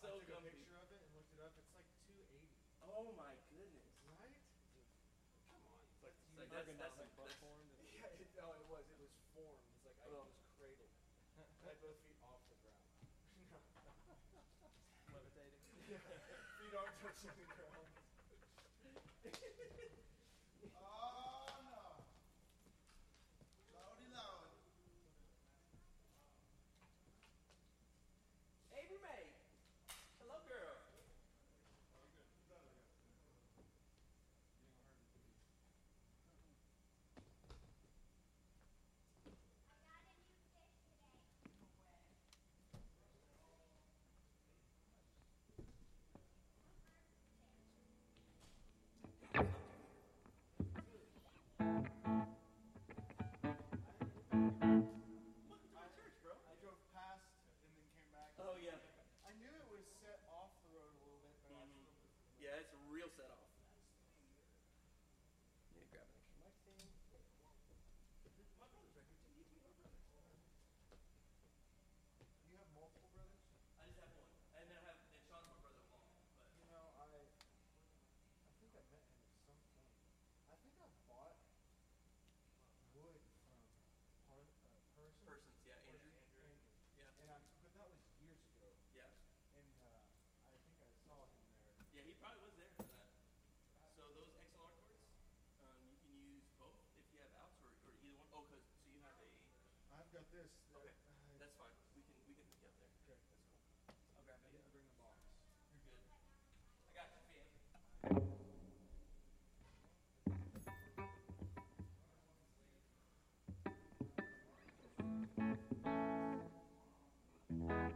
so I took comfy. a picture of it and looked it up. It's like 280. Oh my goodness. Right? Come on. It's like, it's like that's, that's, like butt formed. Yeah, it, oh, it was. It was formed. It's like oh. I was cradled. I had both feet off the ground. Levitating. Yeah. feet aren't touching the ground.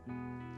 Amen.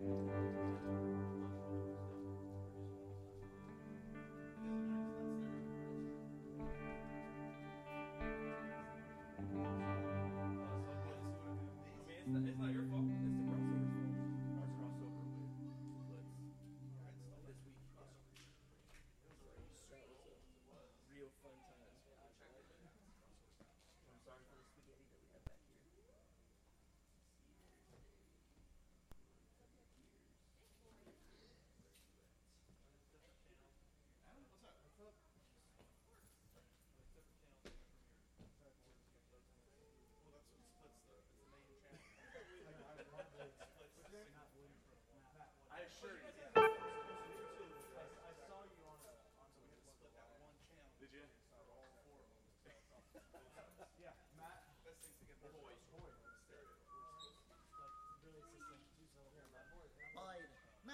Música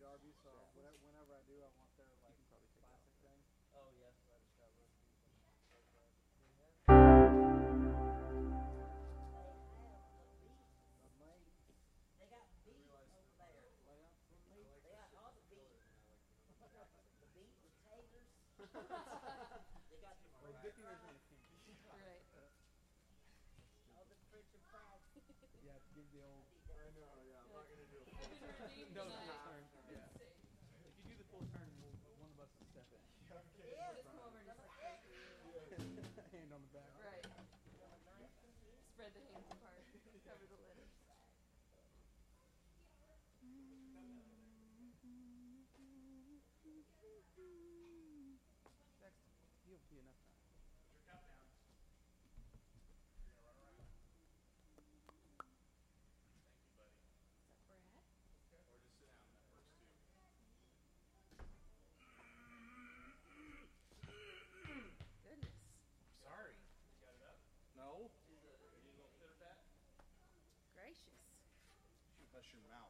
eat Arby's, so yeah. whenever, whenever I do, I want their like classic thing. Oh yeah. right. Oh, the French and yeah, give the old. You'll be enough time. Your run around. Thank you, buddy. Is that Brad? Or just sit down. That works too. Goodness. Sorry. Got it up? No. You? Gracious. Your mouth.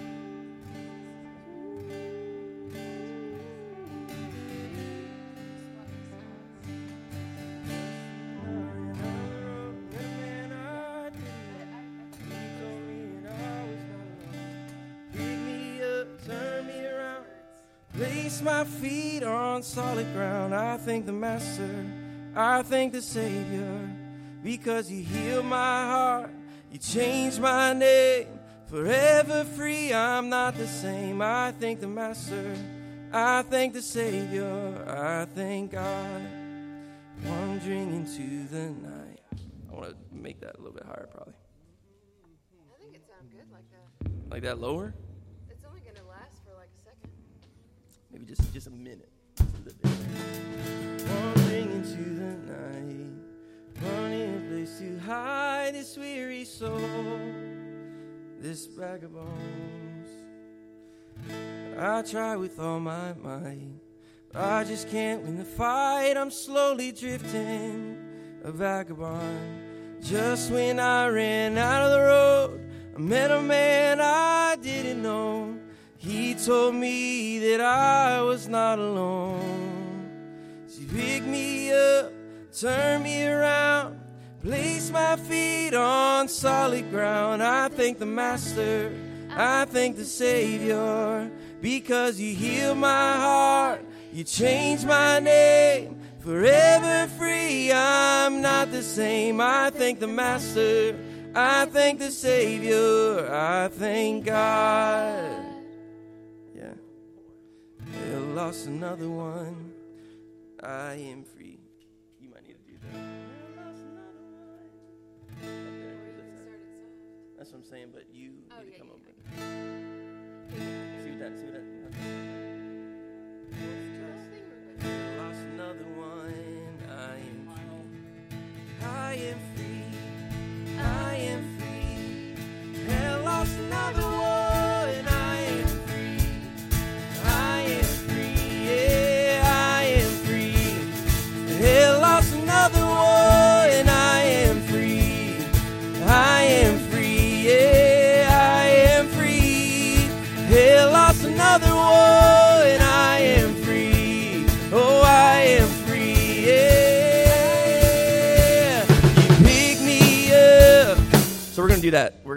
Place my feet on solid ground. I thank the Master, I thank the Savior, because you healed my heart, you changed my name. Forever free, I'm not the same. I thank the Master, I thank the Savior, I thank God. Wandering into the night. I want to make that a little bit higher, probably. I think it sounds good like that. Like that lower? Maybe just just a minute. Just a little bit. Wandering into the night, running a place to hide this weary soul, this bag of bones. I try with all my might, but I just can't win the fight. I'm slowly drifting, a vagabond. Just when I ran out of the road, I met a man I didn't know. He told me that I was not alone. She picked me up, turned me around, placed my feet on solid ground. I thank the Master, I thank the Savior, because you healed my heart, you changed my name. Forever free, I'm not the same. I thank the Master, I thank the Savior, I thank God. Lost another one. I am free. You might need to do that. I lost another one. There, that's can not- start it soft. That's what I'm saying, but you Oh, need yeah, to come yeah, over. See what that, see what that. The whole thing we're good. I lost another one. I am free. I am free.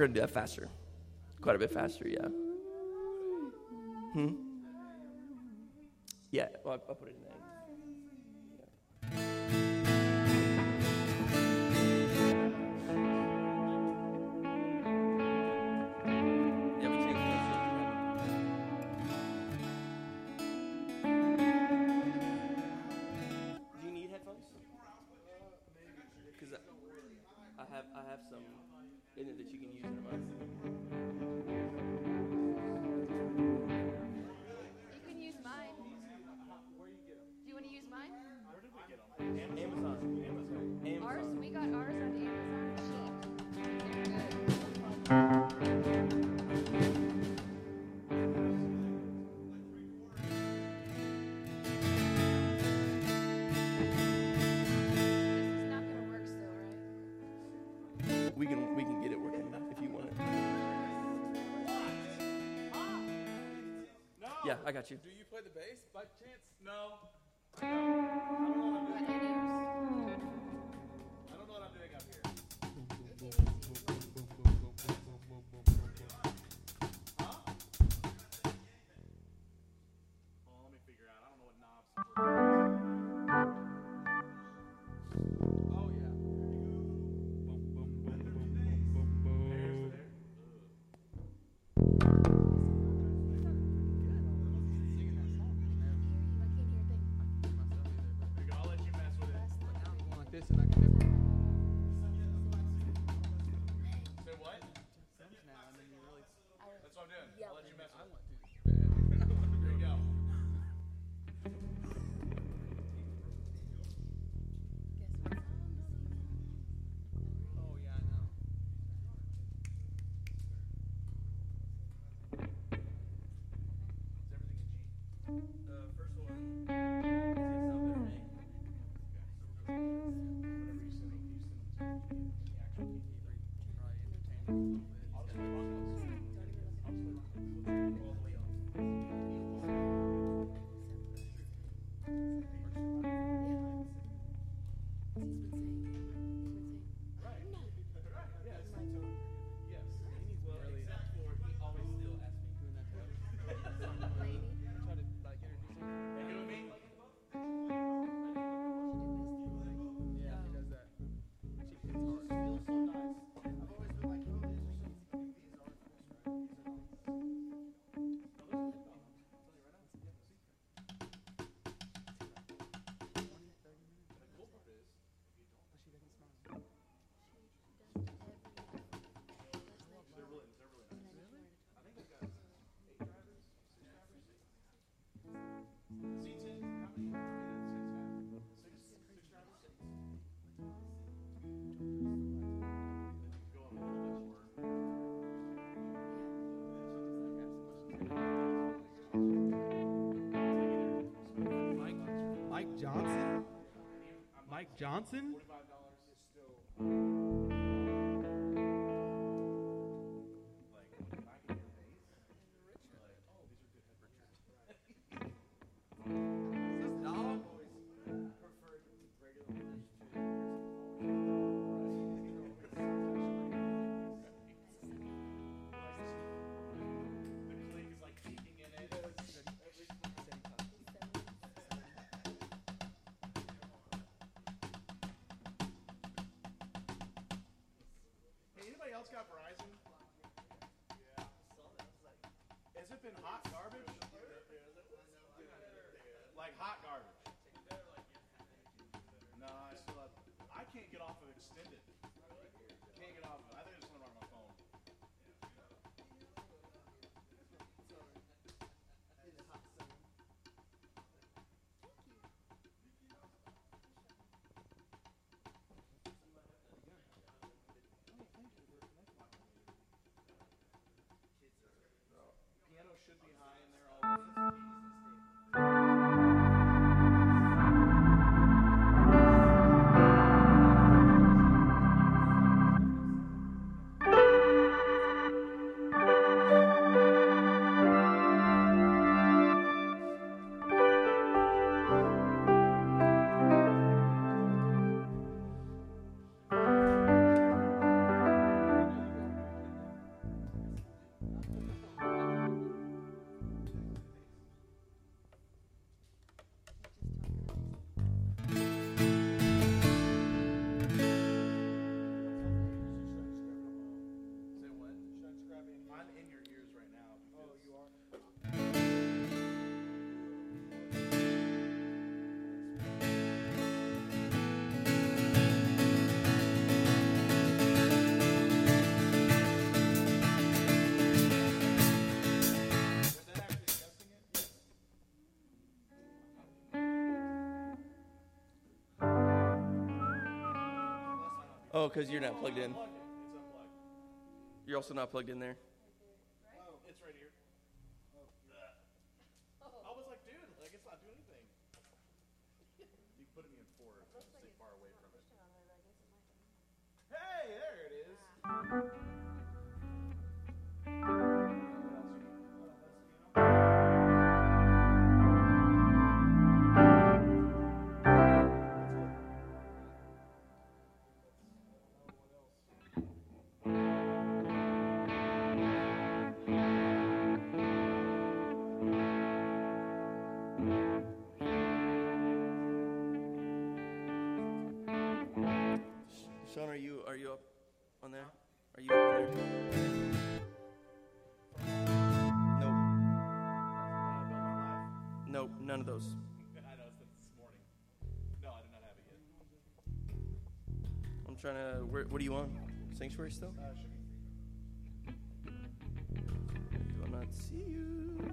That. Gonna do that faster. Quite a bit faster, yeah. Hmm. Yeah. Well, I'll, put it in there. Yeah, we I got you. Do you play the bass by chance? No. Johnson? Else got Verizon? Yeah. Has it been hot garbage? Like hot garbage? No, I still have. I can't get off of extended. Oh, because you're not plugged in. It's unplugged. You're also not plugged in there. Oh, it's right here. I was like, dude, like it's not doing anything. You put me in four. It's stay far away from it. Hey, there it is. None of those. I know, this morning. No, I did not have it yet. I'm trying to. Where, what do you want? Sanctuary still? Uh, should be Do I not see you?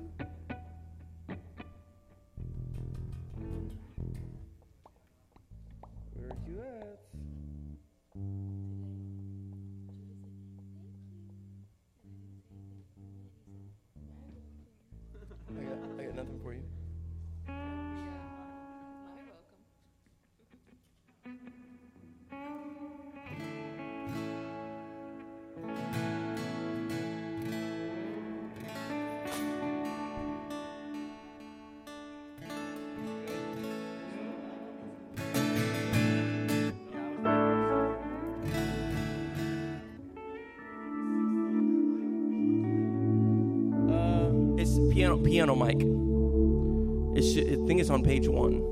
Piano mic. I think it's on page one.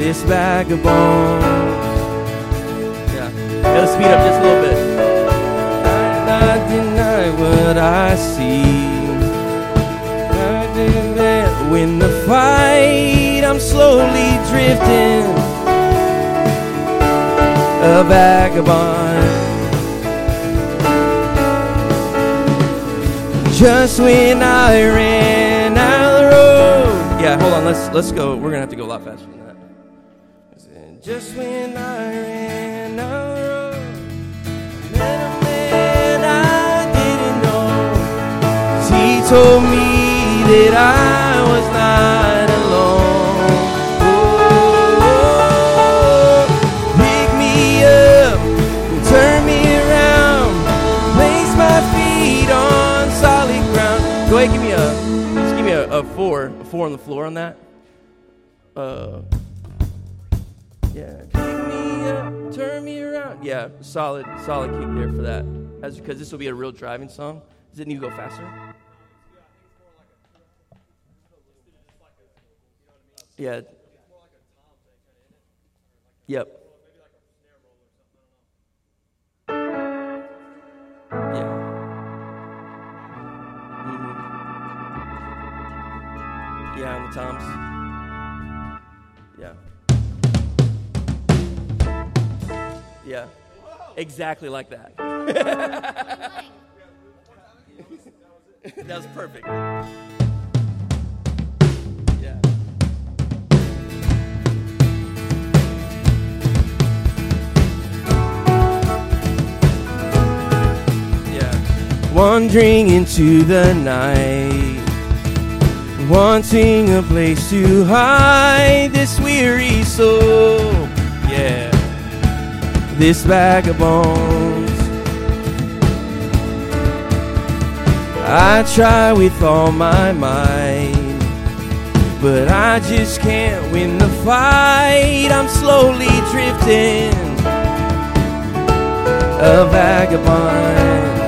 This vagabond. Yeah. yeah. Let's speed up just a little bit. I deny what I see. I that win the fight. I'm slowly drifting a vagabond. Just when I ran out of the road. Yeah, hold on. Let's let's go. We're gonna have to go a lot faster told me that I was not alone. Oh, pick me up, turn me around, place my feet on solid ground. Go ahead, give me a, just give me a, a four, a four on the floor on that. Uh, yeah, pick me up, turn me around. Yeah, solid, solid kick there for that. As because this will be a real driving song. Does it need to go faster? Yeah. Yep. Yeah. Mm-hmm. Yeah, on the toms. Yeah. Yeah. Exactly like that. that was perfect. Wandering into the night, wanting a place to hide this weary soul. Yeah, this vagabond. I try with all my might, but I just can't win the fight. I'm slowly drifting, a vagabond.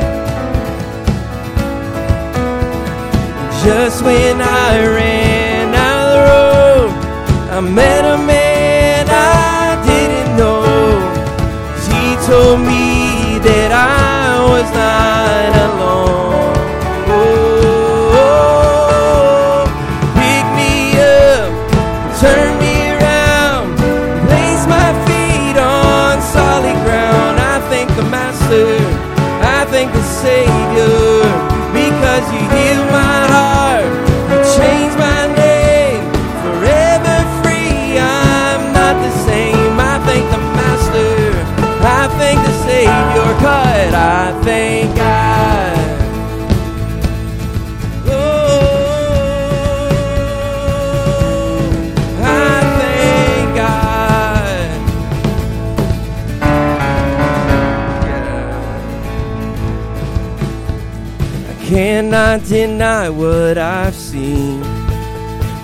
Just when I ran out of the road, I met a man I didn't know. He told me that I was not alone. Cannot deny what I've seen.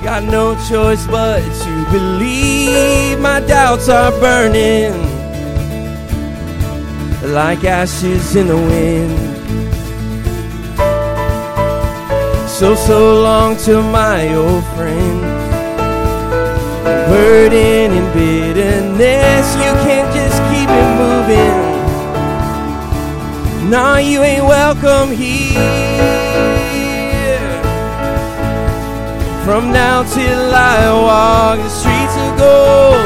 Got no choice but to believe. My doubts are burning like ashes in the wind. So, so long to my old friends. Burden and bitterness, you can't just keep it moving. Nah, you ain't welcome here. From now till I walk the streets of gold,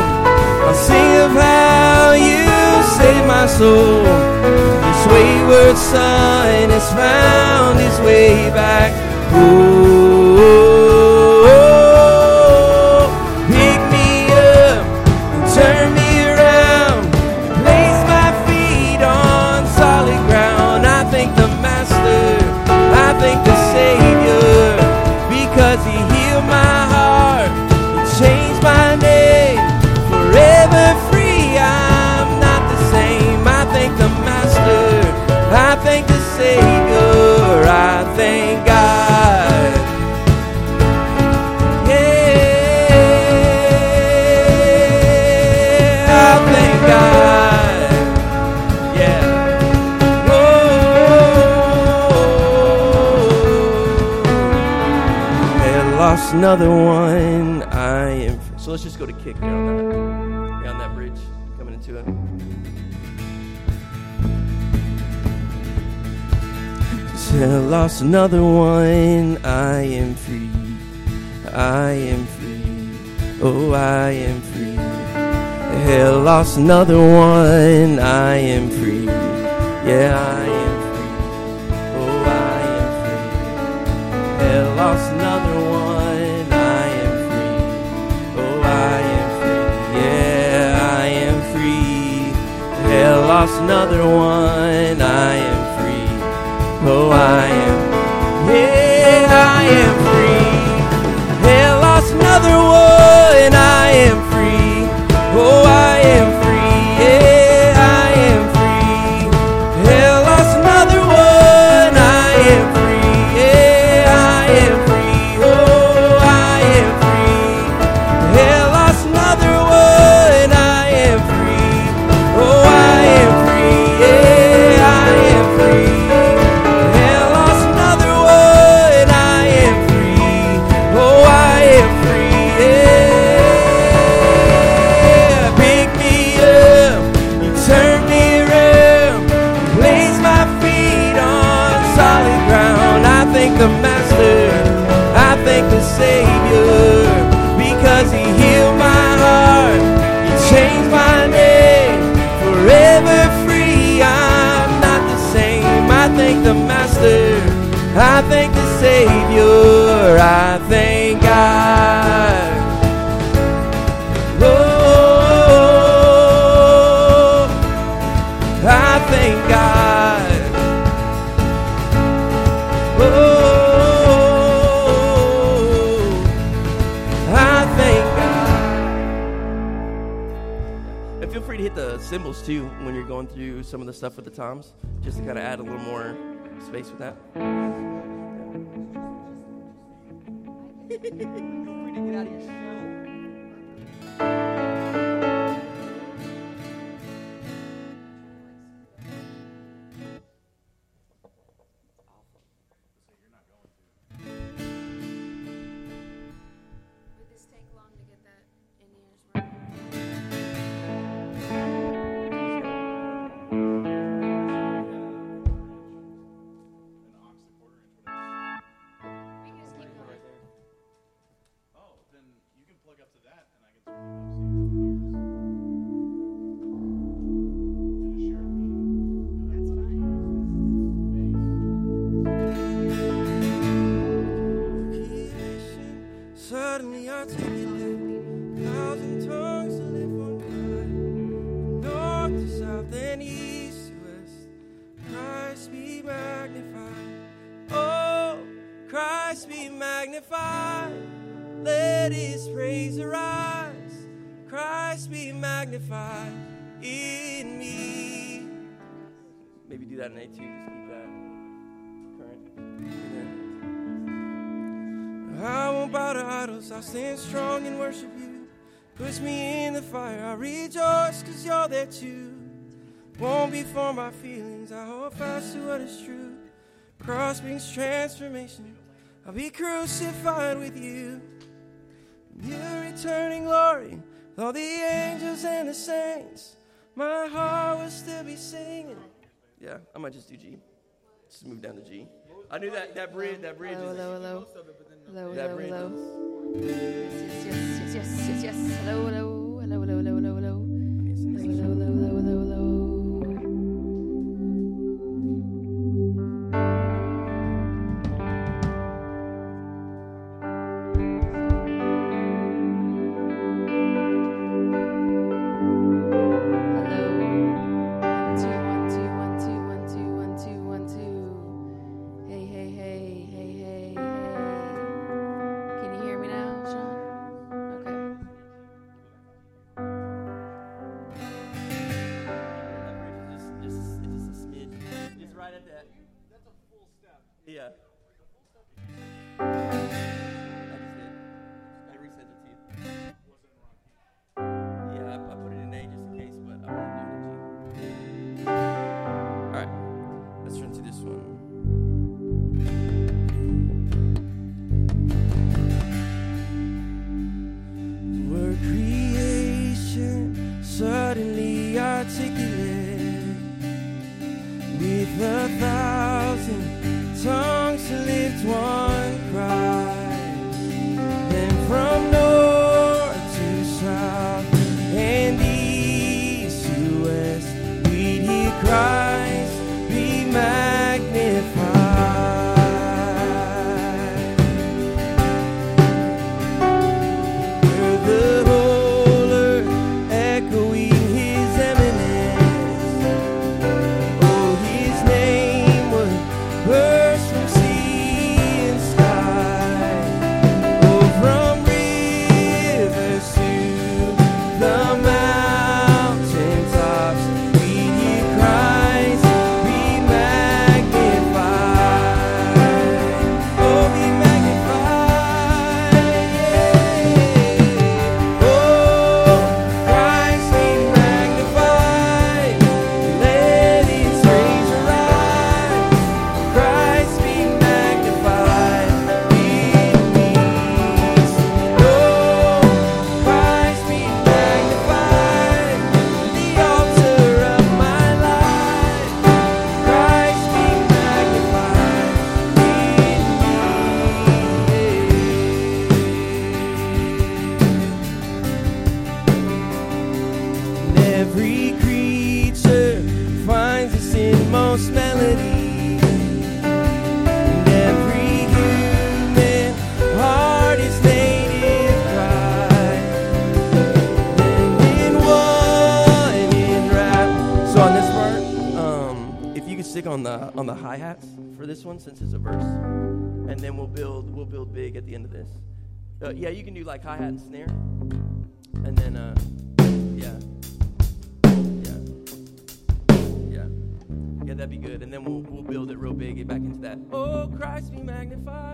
I'll sing of how you saved my soul. This wayward son has found his way back. Oh, Savior, I thank God. Yeah, I thank God. Yeah. Whoa. And lost another one. I am. So let's just go to kick there I lost another one. I am free. I am free. Oh, I am free. Hell, lost another one. I am free. Yeah, I am free. Oh, I am free. Hell, lost another one. I am free. Oh, I am free. Yeah, I am free. Hell, lost another one. I am. Oh, I am. Yeah, I am free. Hell, lost another one. I am Savior. I thank God. Oh, I thank God. Oh, I thank God. And feel free to hit the cymbals too when you're going through some of the stuff with the toms, just to kind of add a little more space with that. Feel free to get out of your shell. There too. Won't be formed by feelings, I hold fast to what is true. Cross brings transformation, I'll be crucified with you. You're returning glory, with all the angels and the saints. My heart will still be singing. Yeah, I might just do G. Just move down to G. I knew that that bridge that bridge Hello, is. Hello, that hello, bridge hello. is- Yes, yes, yes, yes, yes, yes. Hello, hello, hello, hello, hello, since it's a verse, and then we'll build we'll build big at the end of this. Uh, yeah, you can do like hi hat and snare, and then uh, yeah, yeah, yeah. Yeah, that'd be good. And then we'll we'll build it real big, get back into that. Oh, Christ be magnified.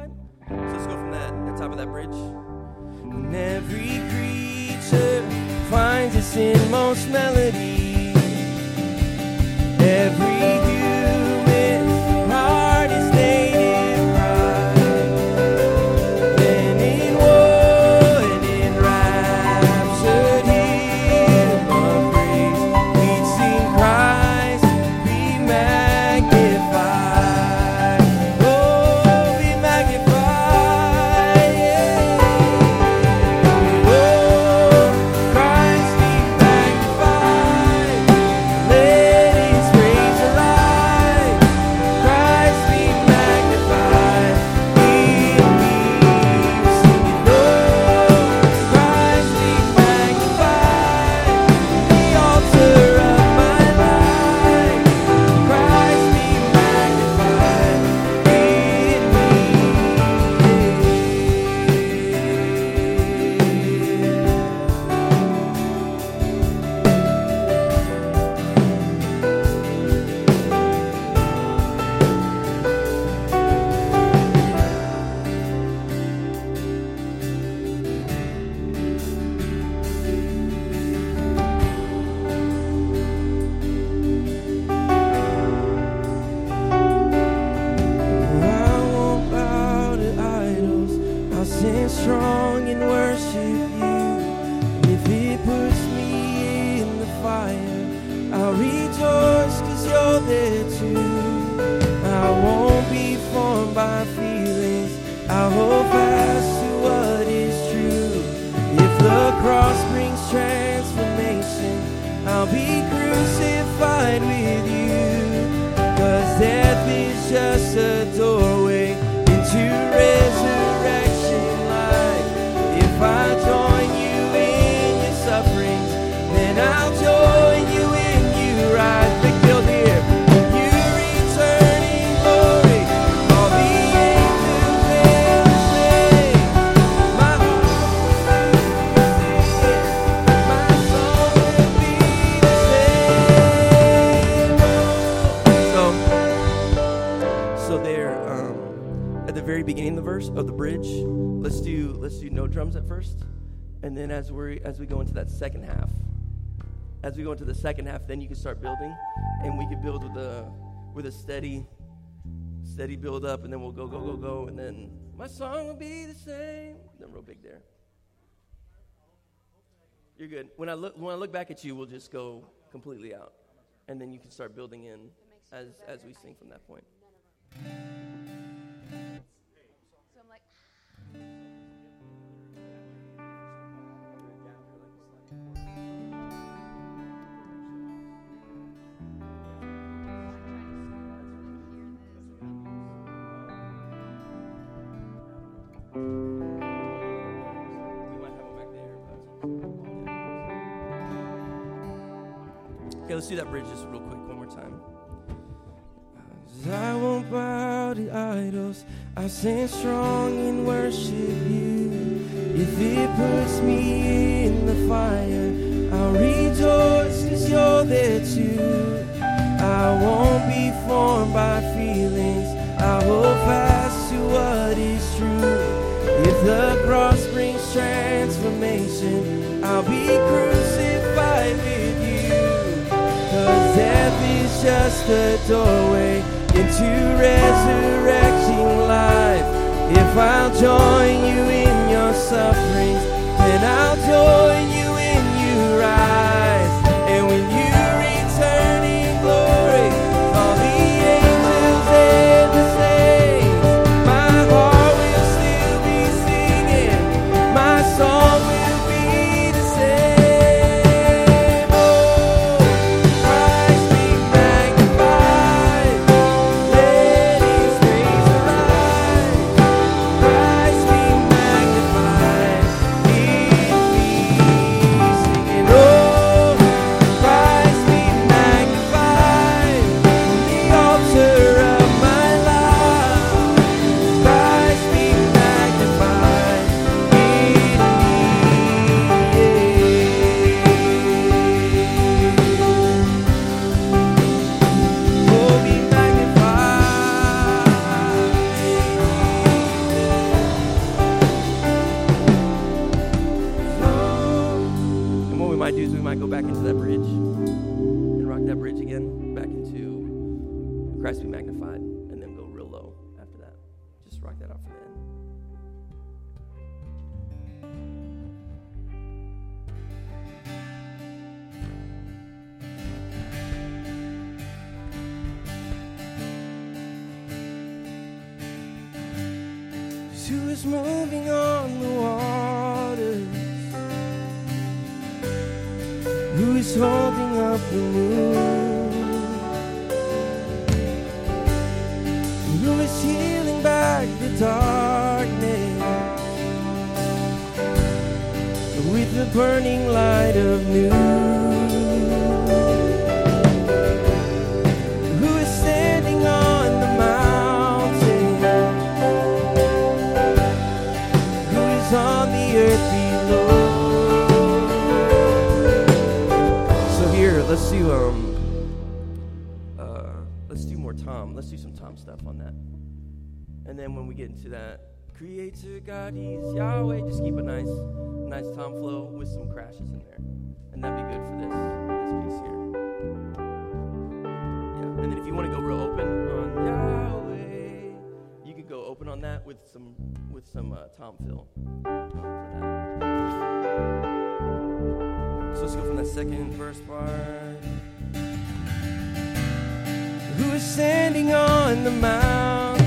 We as we go into that second half, as we go into the second half, then you can start building, and we can build with a with a steady steady build up, and then we'll go go go go, and then my song will be the same. Then real big there. You're good. When I look when I look back at you, we'll just go completely out, and then you can start building in as as we sing from that point. Okay, let's do that bridge just real quick one more time. I won't bow to idols. I stand strong and worship you. If it puts me in the fire, I'll rejoice cause you're there too. I won't be formed by feelings. I hold fast to what is true. The cross brings transformation, I'll be crucified with you. Cause death is just a doorway into resurrecting life. If I'll join you in your sufferings, then I'll join you get into that, Creator God, He's Yahweh. Just keep a nice, nice Tom flow with some crashes in there, and that'd be good for this this piece here. Yeah, and then if you want to go real open on Yahweh, you could go open on that with some with some uh, Tom fill. So let's go from that second verse part. Who is standing on the mountains,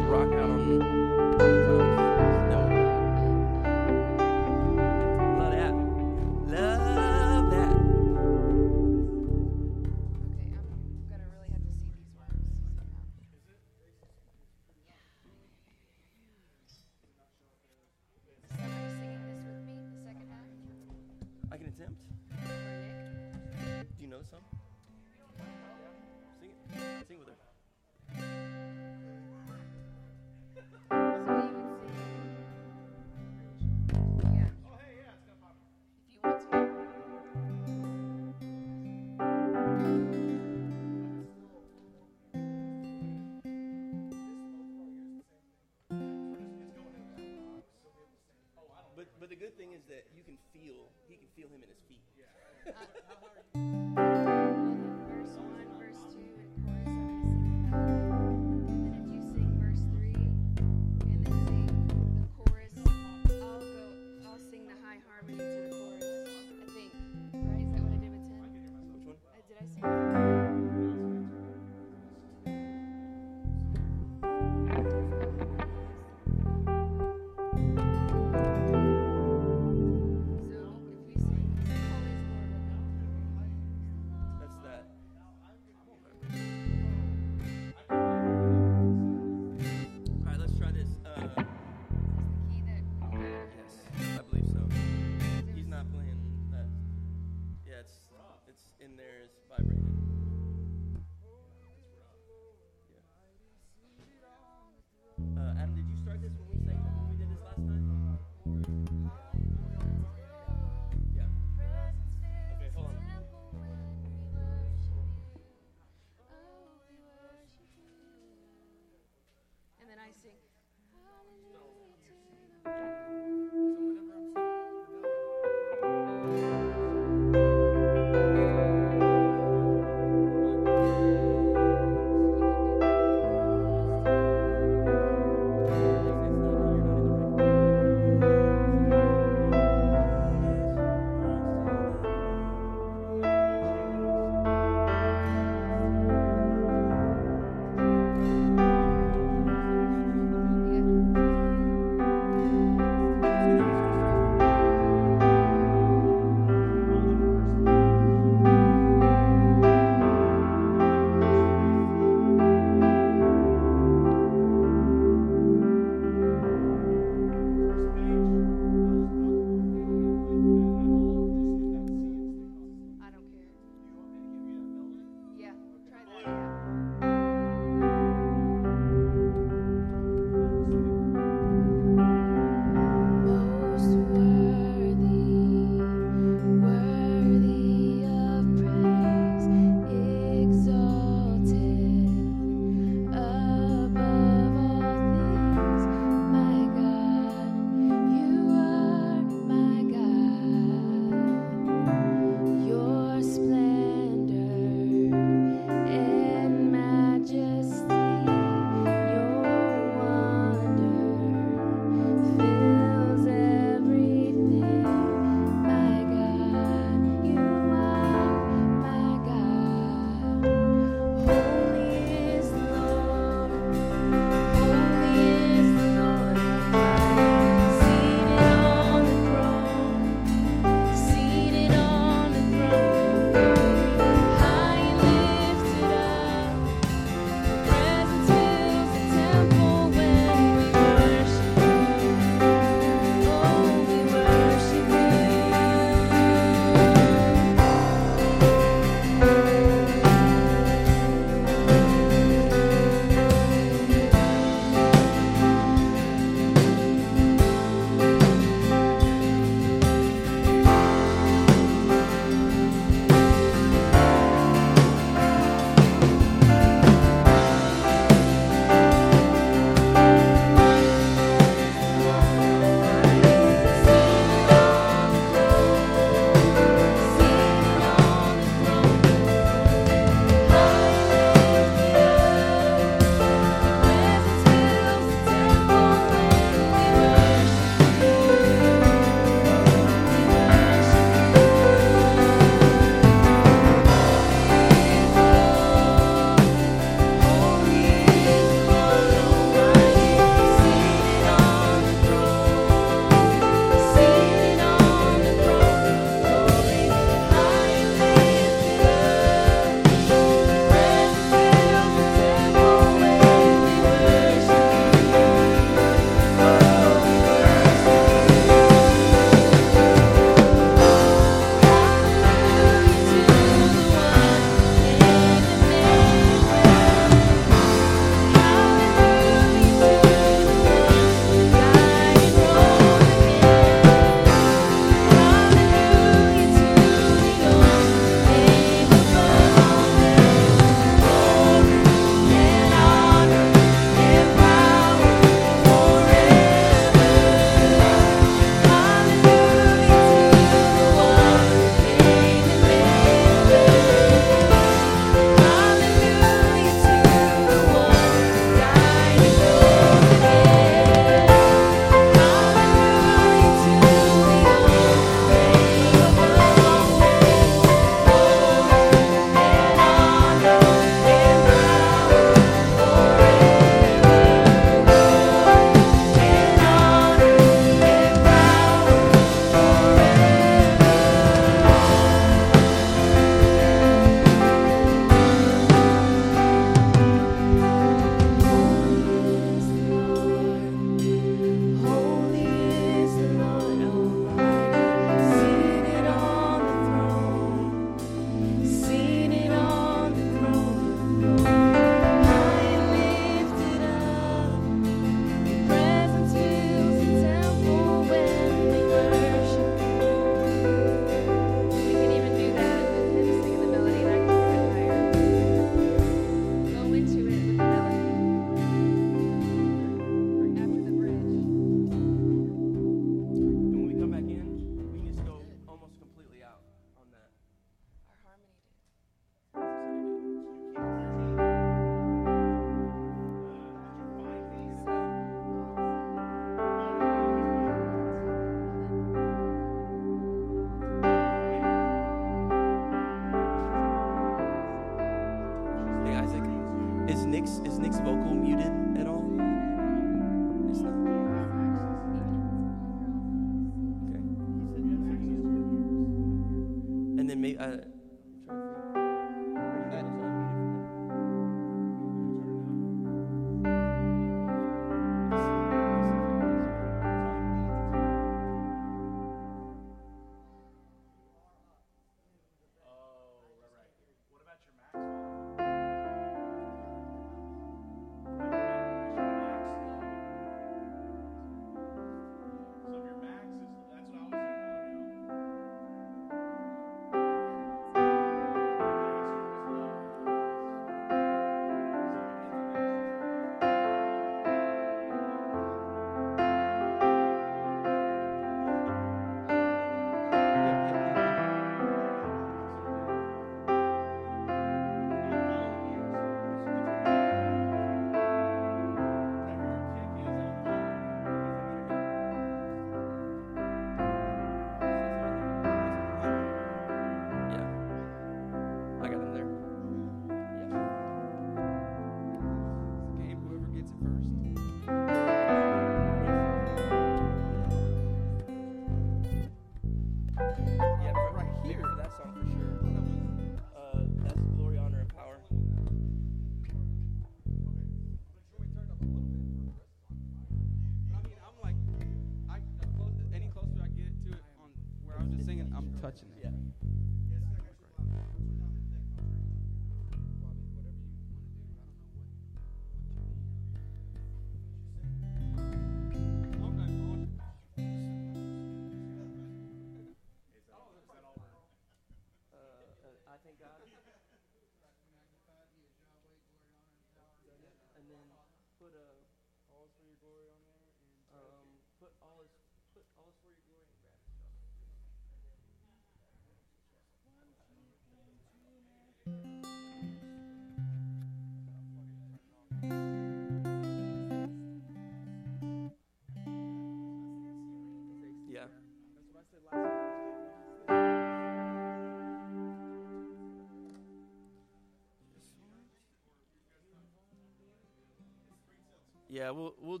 Yeah, we'll we'll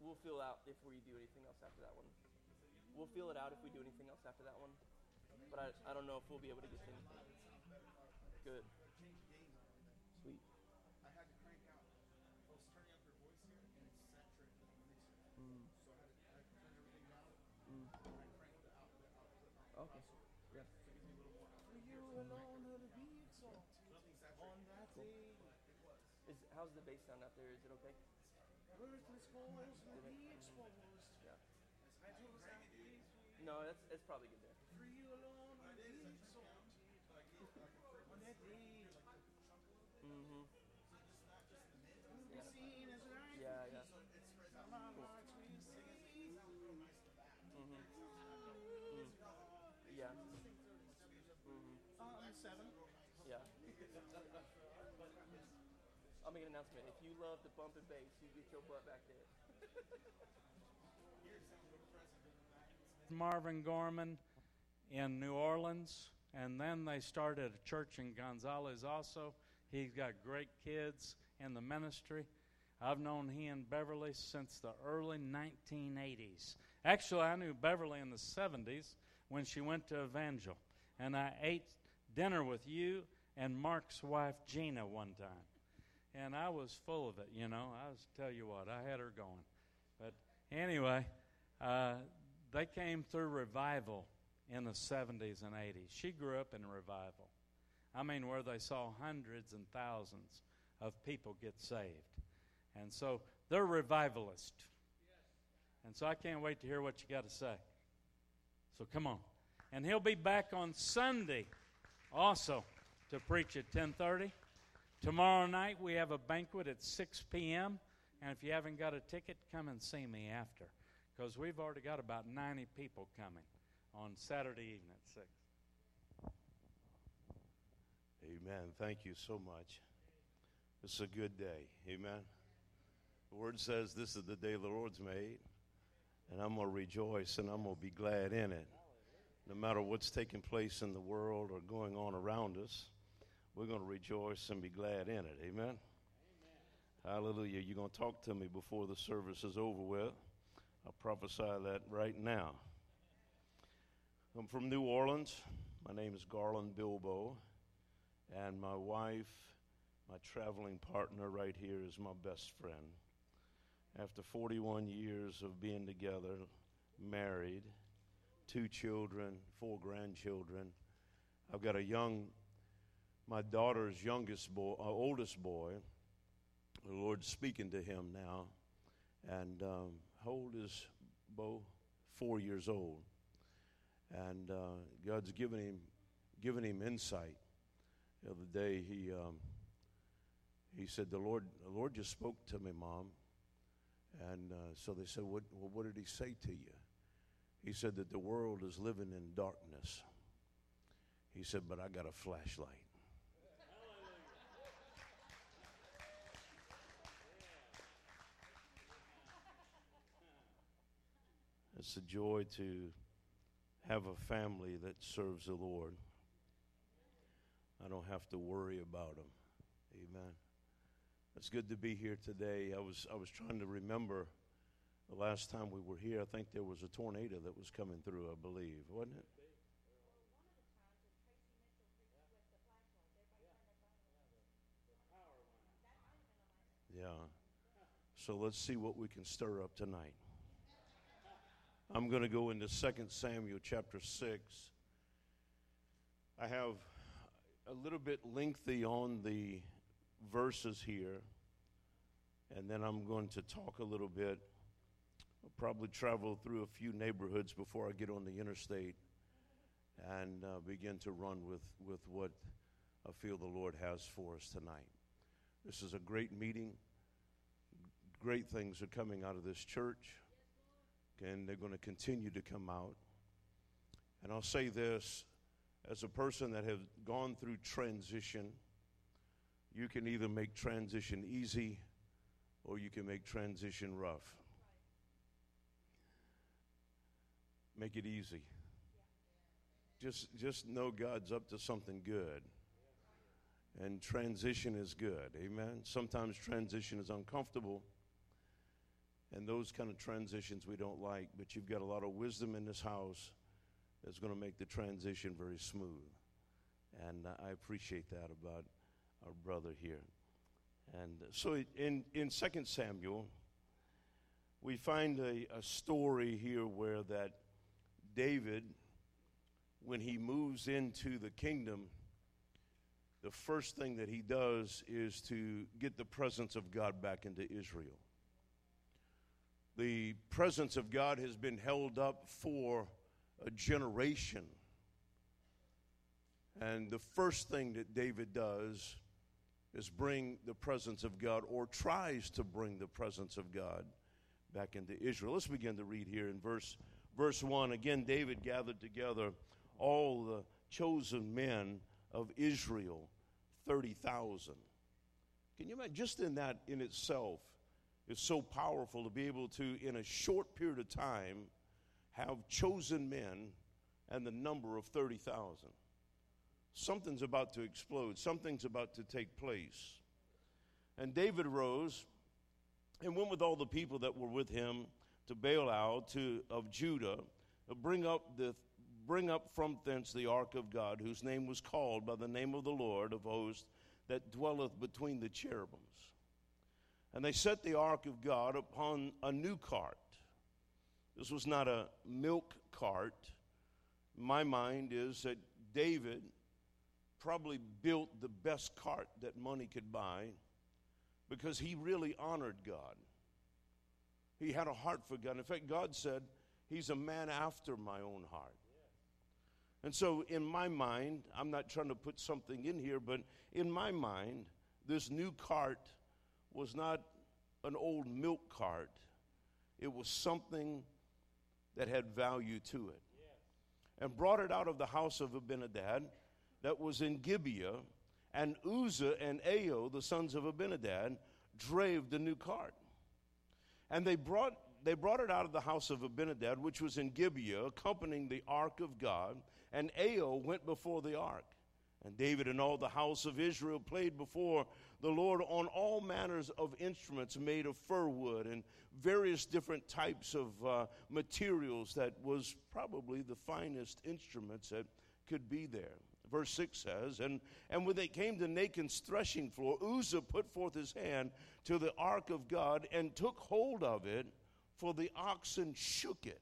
we'll feel out if we do anything else after that one. We'll feel it out if we do anything else after that one. But I I don't know if we'll be able to get anything. Good. Sweet. I had to crank out. I was turning up your voice here, and it's saturated in the mixer. Mm. So I had to, I had to turn everything down, Mm. I cranked the output, output, Okay. Yeah. so it gives me a little more. For you alone are to be exalted Nothing on that Cool. Is how's the bass sound out there? Is it okay? No, that's it's probably good I'll make an announcement. If you love the bump and bass, you get your butt back there. Marvin Gorman in New Orleans, and then they started a church in Gonzales also. He's got great kids in the ministry. I've known he and Beverly since the early 1980s. Actually, I knew Beverly in the 70s when she went to Evangel, and I ate dinner with you and Mark's wife Gina one time. And I was full of it, you know. I was tell you what, I had her going. But anyway, uh, they came through revival in the 70s and 80s. She grew up in revival. I mean, where they saw hundreds and thousands of people get saved. And so they're revivalist. And so I can't wait to hear what you got to say. So come on. And he'll be back on Sunday also to preach at 10:30. Tomorrow night we have a banquet at 6 p.m. And if you haven't got a ticket, come and see me after because we've already got about 90 people coming on Saturday evening at 6. Amen. Thank you so much. Is a good day. Amen. The word says this is the day the Lord's made, and I'm going to rejoice and I'm going to be glad in it. No matter what's taking place in the world or going on around us, we're going to rejoice and be glad in it. Amen. Hallelujah. You're going to talk to me before the service is over with. I'll prophesy that right now. I'm from New Orleans. My name is Garland Bilbo, and my wife, my traveling partner right here, is my best friend. After 41 years of being together, married, two children, four grandchildren, I've got a young, my daughter's youngest boy, uh, oldest boy. The Lord's speaking to him now, and um, how old is Bo? Four years old, and uh, God's given him, given him insight. The other day, he um, he said, "The Lord, the Lord just spoke to me, Mom." And uh, so they said, what, well, what did he say to you? He said that the world is living in darkness. He said, but I got a flashlight. It's a joy to have a family that serves the Lord. I don't have to worry about them. Amen. It's good to be here today. I was I was trying to remember the last time we were here. I think there was a tornado that was coming through. I believe, wasn't it? Yeah. So let's see what we can stir up tonight. I'm going to go into 2 Samuel chapter 6. I have a little bit lengthy on the verses here, and then I'm going to talk a little bit. I'll probably travel through a few neighborhoods before I get on the interstate and uh, begin to run with, with what I feel the Lord has for us tonight. This is a great meeting. Great things are coming out of this church, and they're going to continue to come out. And I'll say this as a person that has gone through transition you can either make transition easy or you can make transition rough. Make it easy. Just, just know God's up to something good. And transition is good. Amen. Sometimes transition is uncomfortable. And those kind of transitions we don't like, but you've got a lot of wisdom in this house that's going to make the transition very smooth. And I appreciate that about our brother here. And so in, in 2 Samuel, we find a, a story here where that David, when he moves into the kingdom, the first thing that he does is to get the presence of God back into Israel. The presence of God has been held up for a generation. And the first thing that David does is bring the presence of God or tries to bring the presence of God back into Israel. Let's begin to read here in verse verse 1. Again David gathered together all the chosen men of Israel, 30,000. Can you imagine just in that in itself is so powerful to be able to in a short period of time have chosen men and the number of 30,000 something's about to explode, something's about to take place. And David rose and went with all the people that were with him to Baal to, of Judah, to bring up, the, bring up from thence the ark of God, whose name was called by the name of the Lord of hosts, that dwelleth between the cherubims. And they set the ark of God upon a new cart. This was not a milk cart. My mind is that David probably built the best cart that money could buy because he really honored God. He had a heart for God. In fact, God said, He's a man after my own heart. And so, in my mind, I'm not trying to put something in here, but in my mind, this new cart was not an old milk cart, it was something that had value to it. And brought it out of the house of Abinadab that was in Gibeah, and Uzzah and Ahio, the sons of Abinadab, drave the new cart. And they brought, they brought it out of the house of Abinadab, which was in Gibeah, accompanying the ark of God, and Ahio went before the ark. And David and all the house of Israel played before the Lord on all manners of instruments made of fir wood and various different types of uh, materials that was probably the finest instruments that could be there. Verse 6 says, and, and when they came to Nachon's threshing floor, Uzzah put forth his hand to the ark of God and took hold of it, for the oxen shook it.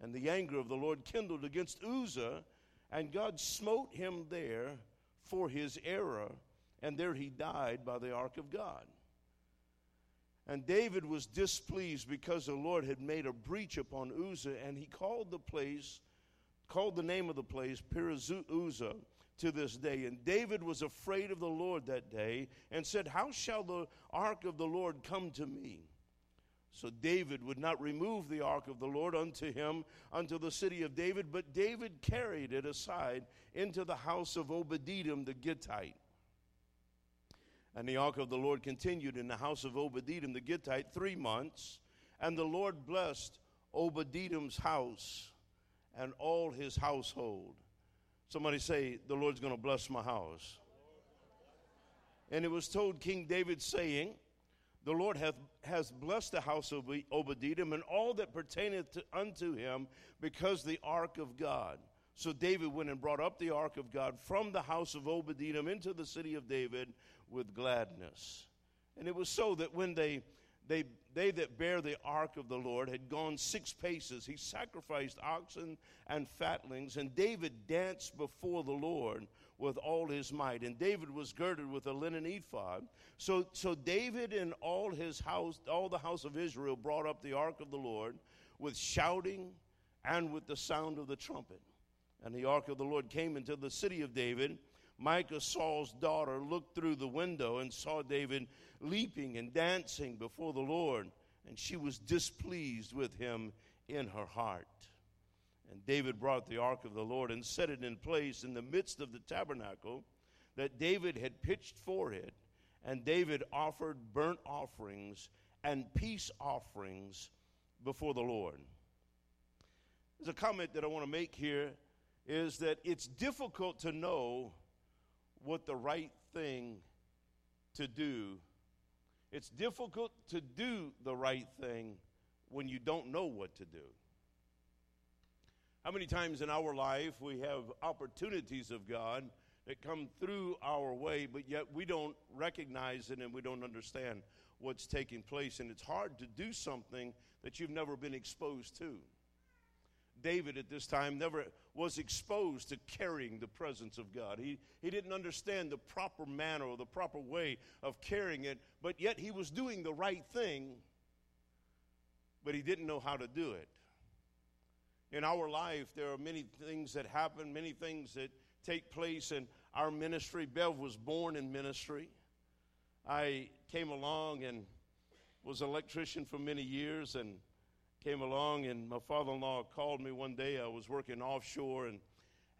And the anger of the Lord kindled against Uzzah, and God smote him there for his error, and there he died by the ark of God. And David was displeased because the Lord had made a breach upon Uzzah, and he called the place, called the name of the place Uzzah to this day. And David was afraid of the Lord that day and said, How shall the ark of the Lord come to me? So David would not remove the ark of the Lord unto him, unto the city of David, but David carried it aside into the house of Obed-Edom the Gittite. And the ark of the Lord continued in the house of Obed-Edom the Gittite three months, and the Lord blessed Obed-Edom's house and all his household. Somebody say, The Lord's going to bless my house. And it was told King David, saying, The Lord hath, has blessed the house of Obed-Edom and all that pertaineth to, unto him, because the ark of God. So David went and brought up the ark of God from the house of Obed-Edom into the city of David with gladness. And it was so that when they they, they that bear the ark of the Lord had gone six paces. He sacrificed oxen and fatlings, and David danced before the Lord with all his might. And David was girded with a linen ephod. So, so David and all his house, all the house of Israel, brought up the ark of the Lord with shouting and with the sound of the trumpet. And the ark of the Lord came into the city of David Michal, Saul's daughter, looked through the window and saw David leaping and dancing before the Lord, and she was displeased with him in her heart. And David brought the ark of the Lord and set it in place in the midst of the tabernacle that David had pitched for it. And David offered burnt offerings and peace offerings before the Lord. There's a comment that I want to make here is that it's difficult to know what the right thing to do. It's difficult to do the right thing when you don't know what to do. How many times in our life we have opportunities of God that come through our way, but yet we don't recognize it and we don't understand what's taking place, and it's hard to do something that you've never been exposed to. David at this time never was exposed to carrying the presence of God. He, he didn't understand the proper manner or the proper way of carrying it, but yet he was doing the right thing, but he didn't know how to do it. In our life, there are many things that happen, many things that take place in our ministry. Bev was born in ministry. I came along and was an electrician for many years and came along, and my father-in-law called me one day. I was working offshore, and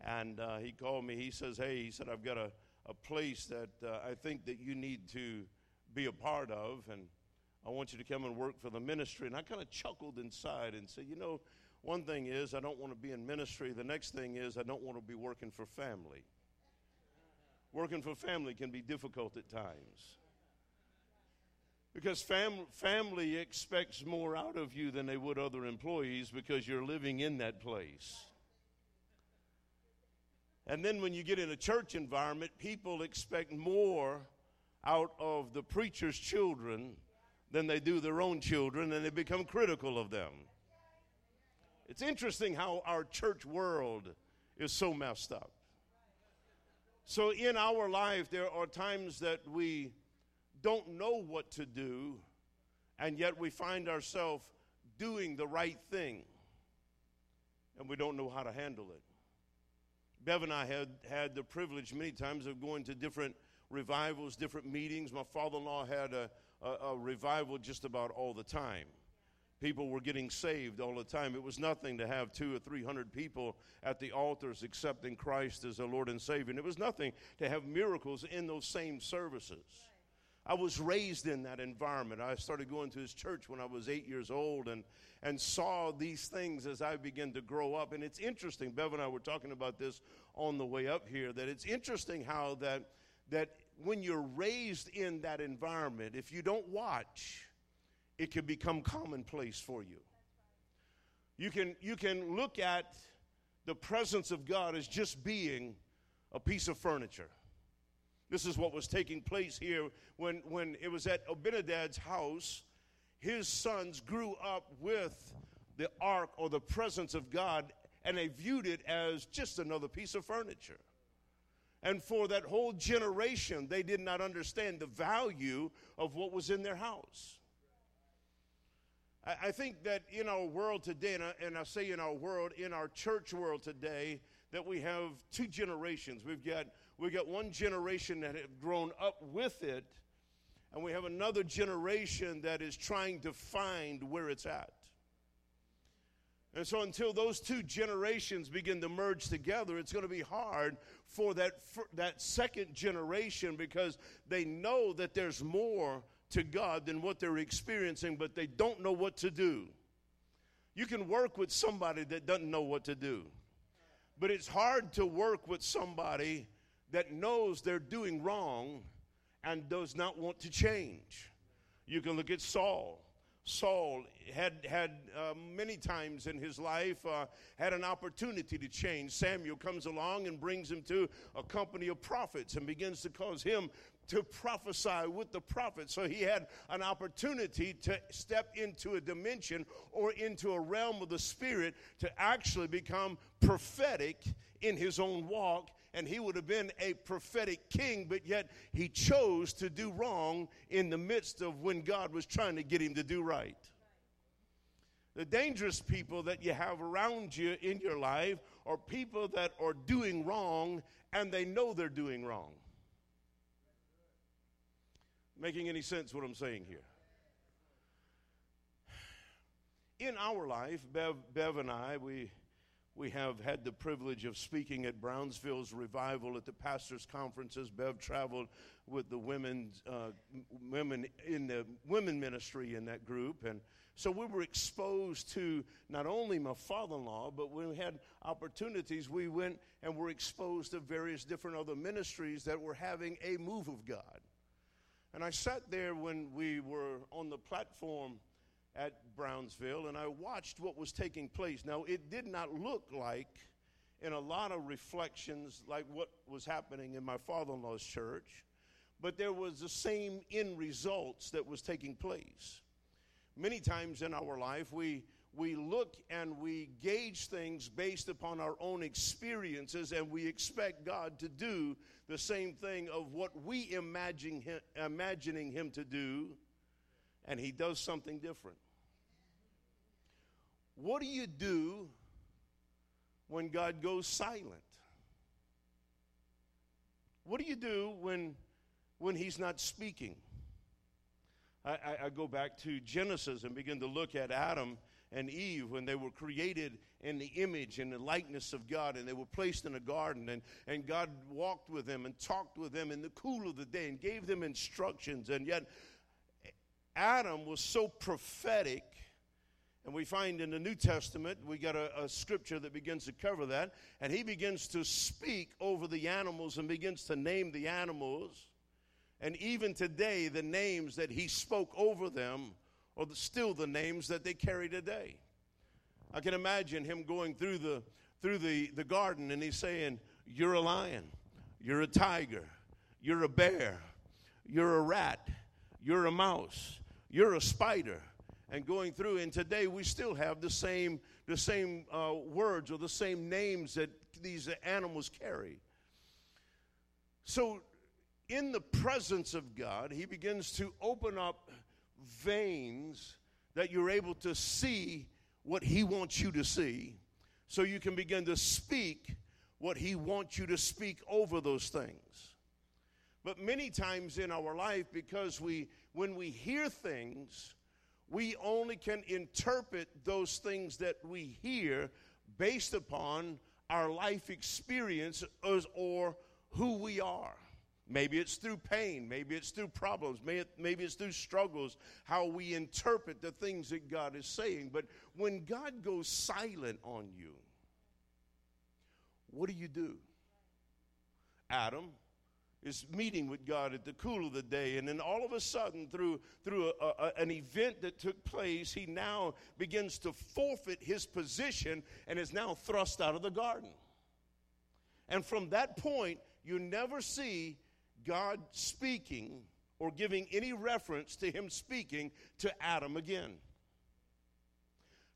and uh, he called me. He says, "Hey," he said, "I've got a a place that uh, I think that you need to be a part of, and I want you to come and work for the ministry." And I kind of chuckled inside and said, "You know." One thing is, I don't want to be in ministry. The next thing is, I don't want to be working for family. Working for family can be difficult at times. Because fam- family expects more out of you than they would other employees because you're living in that place. And then when you get in a church environment, people expect more out of the preacher's children than they do their own children, and they become critical of them. It's interesting how our church world is so messed up. So, in our life, there are times that we don't know what to do, and yet we find ourselves doing the right thing, and we don't know how to handle it. Bev and I had had the privilege many times of going to different revivals, different meetings. My father in law had a, a, a, revival just about all the time. People were getting saved all the time. It was nothing to have two or three hundred people at the altars accepting Christ as their Lord and Savior. And it was nothing to have miracles in those same services. I was raised in that environment. I started going to his church when I was eight years old and, and saw these things as I began to grow up. And it's interesting, Bev and I were talking about this on the way up here, that it's interesting how that, that when you're raised in that environment, if you don't watch, it can become commonplace for you. You can, you can look at the presence of God as just being a piece of furniture. This is what was taking place here when, when it was at Abinadab's house. His sons grew up with the ark or the presence of God, and they viewed it as just another piece of furniture. And for that whole generation, they did not understand the value of what was in their house. I, I think that in our world today, and I, and I say in our world, in our church world today, that we have two generations. We've got, we've got one generation that have grown up with it, and we have another generation that is trying to find where it's at. And so, until those two generations begin to merge together, it's going to be hard for that, for that second generation because they know that there's more to God than what they're experiencing, but they don't know what to do. You can work with somebody that doesn't know what to do, but it's hard to work with somebody that knows they're doing wrong and does not want to change. You can look at Saul. Saul had had uh, many times in his life uh, had an opportunity to change. Samuel comes along and brings him to a company of prophets and begins to cause him to prophesy with the prophets. So he had an opportunity to step into a dimension or into a realm of the spirit to actually become prophetic in his own walk and he would have been a prophetic king, but yet he chose to do wrong in the midst of when God was trying to get him to do right. The dangerous people that you have around you in your life are people that are doing wrong and they know they're doing wrong. Making any sense what I'm saying here? In our life, Bev, Bev and I, we we have had the privilege of speaking at Brownsville's revival at the pastors' conferences. Bev traveled with the women, uh, women in the women ministry in that group, and so we were exposed to not only my father-in-law, but when we had opportunities, we went and were exposed to various different other ministries that were having a move of God. And I sat there when we were on the platform at Brownsville and I watched what was taking place. Now, it did not look like, in a lot of reflections, like what was happening in my father in law's church, but there was the same end results that was taking place. Many times in our life, we we look and we gauge things based upon our own experiences and we expect God to do the same thing of what we imagine him, imagining him to do and he does something different. What do you do when God goes silent? What do you do when, when He's not speaking? I, I, I go back to Genesis and begin to look at Adam and Eve when they were created in the image and the likeness of God and they were placed in a garden and, and God walked with them and talked with them in the cool of the day and gave them instructions. And yet, Adam was so prophetic and we find in the New Testament, we got a, a, scripture that begins to cover that. And he begins to speak over the animals and begins to name the animals. And even today, the names that he spoke over them are still the names that they carry today. I can imagine him going through the, through the, the garden and he's saying, You're a lion, you're a tiger, you're a bear, you're a rat, you're a mouse, you're a spider and going through. And today we still have the same, the same uh, words or the same names that these animals carry. So, in the presence of God, He begins to open up veins that you're able to see what He wants you to see, so you can begin to speak what He wants you to speak over those things. But many times in our life, because we, when we hear things, we only can interpret those things that we hear based upon our life experience or who we are. Maybe it's through pain, maybe it's through problems, maybe it's through struggles, how we interpret the things that God is saying. But when God goes silent on you, what do you do? Adam is meeting with God at the cool of the day. And then all of a sudden, through, through a, a, an event that took place, he now begins to forfeit his position and is now thrust out of the garden. And from that point, you never see God speaking or giving any reference to him speaking to Adam again.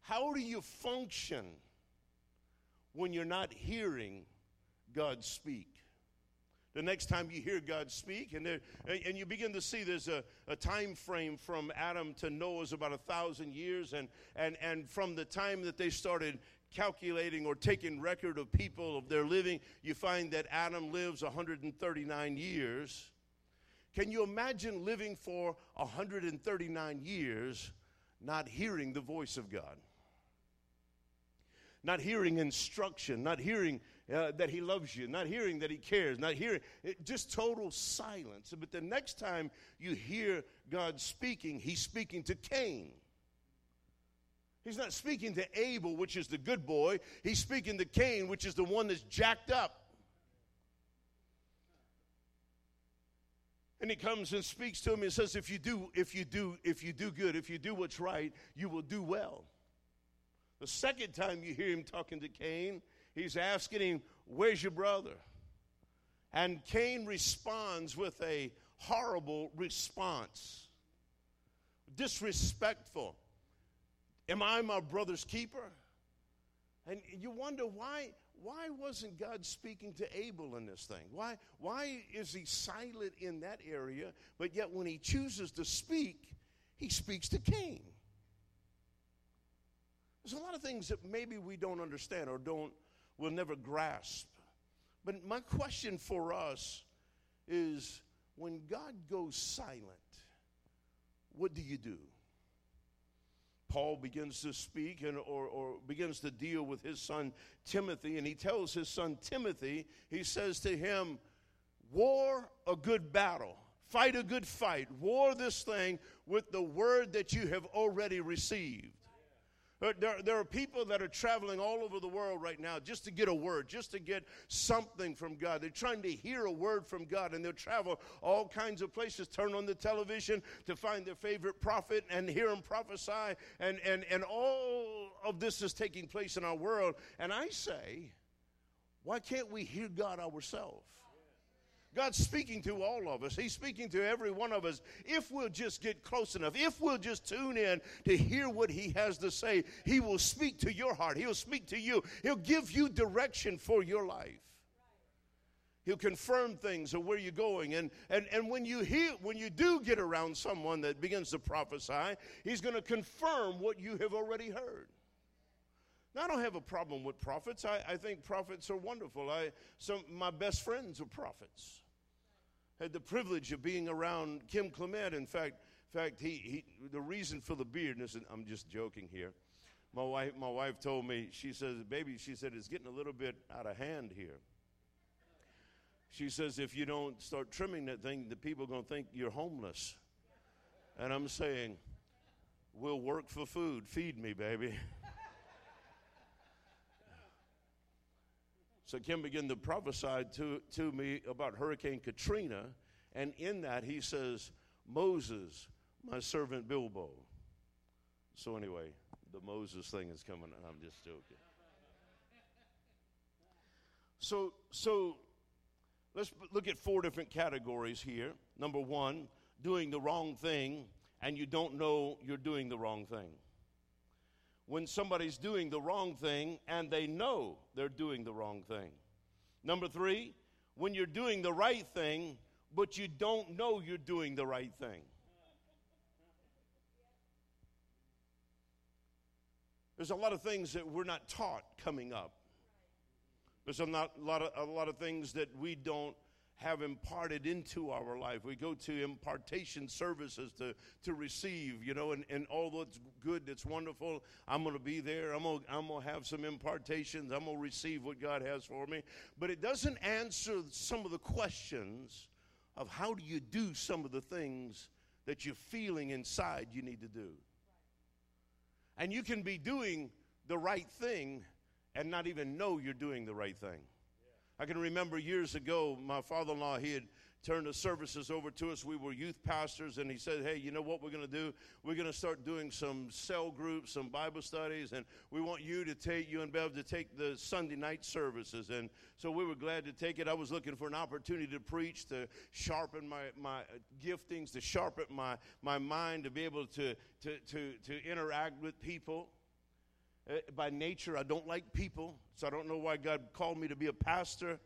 How do you function when you're not hearing God speak? The next time you hear God speak, and, there, and you begin to see there's a, a time frame from Adam to Noah is about a thousand years, and, and, and from the time that they started calculating or taking record of people of their living, you find that Adam lives 139 years. Can you imagine living for 139 years not hearing the voice of God? Not hearing instruction, not hearing uh, that He loves you, not hearing that He cares, not hearing, it, just total silence. But the next time you hear God speaking, He's speaking to Cain. He's not speaking to Abel, which is the good boy. He's speaking to Cain, which is the one that's jacked up. And he comes and speaks to him and says, if you do, if you do, if you do good, if you do what's right, you will do well. The second time you hear him talking to Cain, he's asking him, Where's your brother? And Cain responds with a horrible response. Disrespectful. Am I my brother's keeper? And you wonder why, why wasn't God speaking to Abel in this thing? Why, why is he silent in that area, but yet when he chooses to speak, he speaks to Cain? There's a lot of things that maybe we don't understand or don't, will never grasp. But my question for us is when God goes silent, what do you do? Paul begins to speak and, or, or begins to deal with his son Timothy, and he tells his son Timothy, he says to him, War a good battle, fight a good fight, war this thing with the word that you have already received. There, there are people that are traveling all over the world right now just to get a word, just to get something from God. They're trying to hear a word from God, and they'll travel all kinds of places, turn on the television to find their favorite prophet and hear him prophesy. And, and, and all of this is taking place in our world. And I say, why can't we hear God ourselves? God's speaking to all of us. He's speaking to every one of us. If we'll just get close enough, if we'll just tune in to hear what He has to say, He will speak to your heart. He'll speak to you. He'll give you direction for your life. He'll confirm things of where you're going. And, and, and when you hear, when you do get around someone that begins to prophesy, he's going to confirm what you have already heard. Now, I don't have a problem with prophets. I, I think prophets are wonderful. I, some, my best friends are prophets had the privilege of being around Kim Clement. In fact, in fact, he, he the reason for the beard, and I'm just joking here. My wife, my wife told me, she says, baby, she said, it's getting a little bit out of hand here. She says, if you don't start trimming that thing, the people are going to think you're homeless. And I'm saying, we'll work for food. Feed me, baby. So Kim began to prophesy to, to me about Hurricane Katrina, and in that he says, Moses, my servant Bilbo. So anyway, the Moses thing is coming, I'm just joking. So, so let's look at four different categories here. Number one, doing the wrong thing, and you don't know you're doing the wrong thing when somebody's doing the wrong thing and they know they're doing the wrong thing. Number three, when you're doing the right thing, but you don't know you're doing the right thing. There's a lot of things that we're not taught coming up. There's a lot, a lot, of, a lot of things that we don't have imparted into our life. We go to impartation services to, to receive, you know, and, and all that's good, that's wonderful. I'm going to be there. I'm going I'm to have some impartations. I'm going to receive what God has for me. But it doesn't answer some of the questions of how do you do some of the things that you're feeling inside you need to do. And you can be doing the right thing and not even know you're doing the right thing. I can remember years ago, my father in law, he had turned the services over to us. We were youth pastors, and he said, Hey, you know what we're going to do? We're going to start doing some cell groups, some Bible studies, and we want you to take, you and Bev, to take the Sunday night services. And so we were glad to take it. I was looking for an opportunity to preach, to sharpen my, my giftings, to sharpen my, my mind, to be able to, to, to, to interact with people. Uh, by nature, I don't like people, so I don't know why God called me to be a pastor.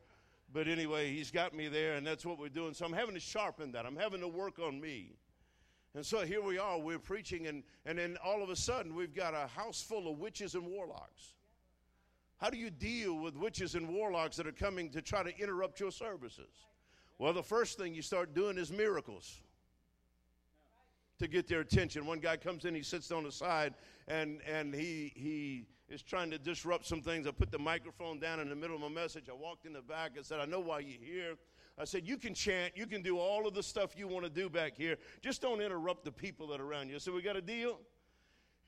But anyway, He's got me there, and that's what we're doing. So I'm having to sharpen that. I'm having to work on me. And so here we are, we're preaching, and, and then all of a sudden, we've got a house full of witches and warlocks. How do you deal with witches and warlocks that are coming to try to interrupt your services? Well, the first thing you start doing is miracles to get their attention. One guy comes in, he sits on the side, and, and he, he is trying to disrupt some things. I put the microphone down in the middle of my message. I walked in the back and said, I know why you're here. I said, You can chant, you can do all of the stuff you want to do back here. Just don't interrupt the people that are around you. I said, We got a deal?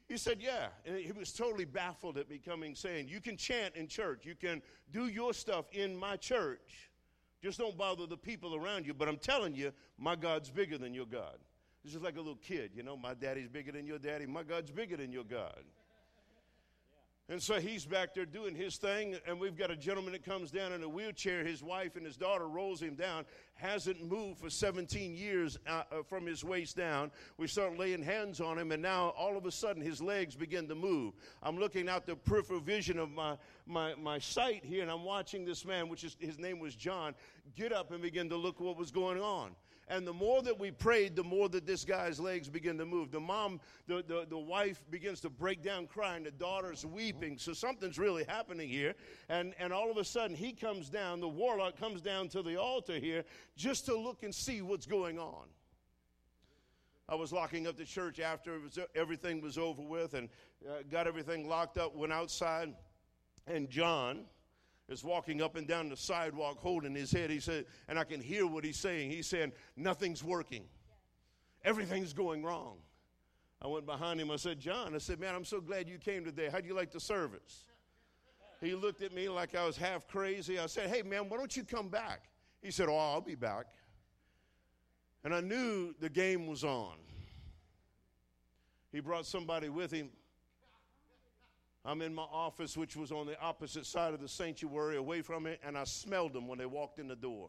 He said, Yeah. And he was totally baffled at me coming saying, You can chant in church, you can do your stuff in my church. Just don't bother the people around you. But I'm telling you, my God's bigger than your God. It's just like a little kid, you know, my daddy's bigger than your daddy, my God's bigger than your God. And so he's back there doing his thing, and we've got a gentleman that comes down in a wheelchair. His wife and his daughter rolls him down, hasn't moved for 17 years uh, uh, from his waist down. We start laying hands on him, and now all of a sudden his legs begin to move. I'm looking out the peripheral vision of my, my, my sight here, and I'm watching this man, which is his name was John, get up and begin to look what was going on. And the more that we prayed, the more that this guy's legs begin to move. The mom, the, the, the wife begins to break down crying. The daughter's weeping. So something's really happening here. And, and all of a sudden, he comes down, the warlock comes down to the altar here just to look and see what's going on. I was locking up the church after was, everything was over with and uh, got everything locked up, went outside, and John is walking up and down the sidewalk holding his head. He said, and I can hear what he's saying. He's saying, Nothing's working, everything's going wrong. I went behind him. I said, John, I said, Man, I'm so glad you came today. How'd you like the service? He looked at me like I was half crazy. I said, Hey, man, why don't you come back? He said, Oh, I'll be back. And I knew the game was on. He brought somebody with him I'm in my office, which was on the opposite side of the sanctuary, away from it, and I smelled them when they walked in the door.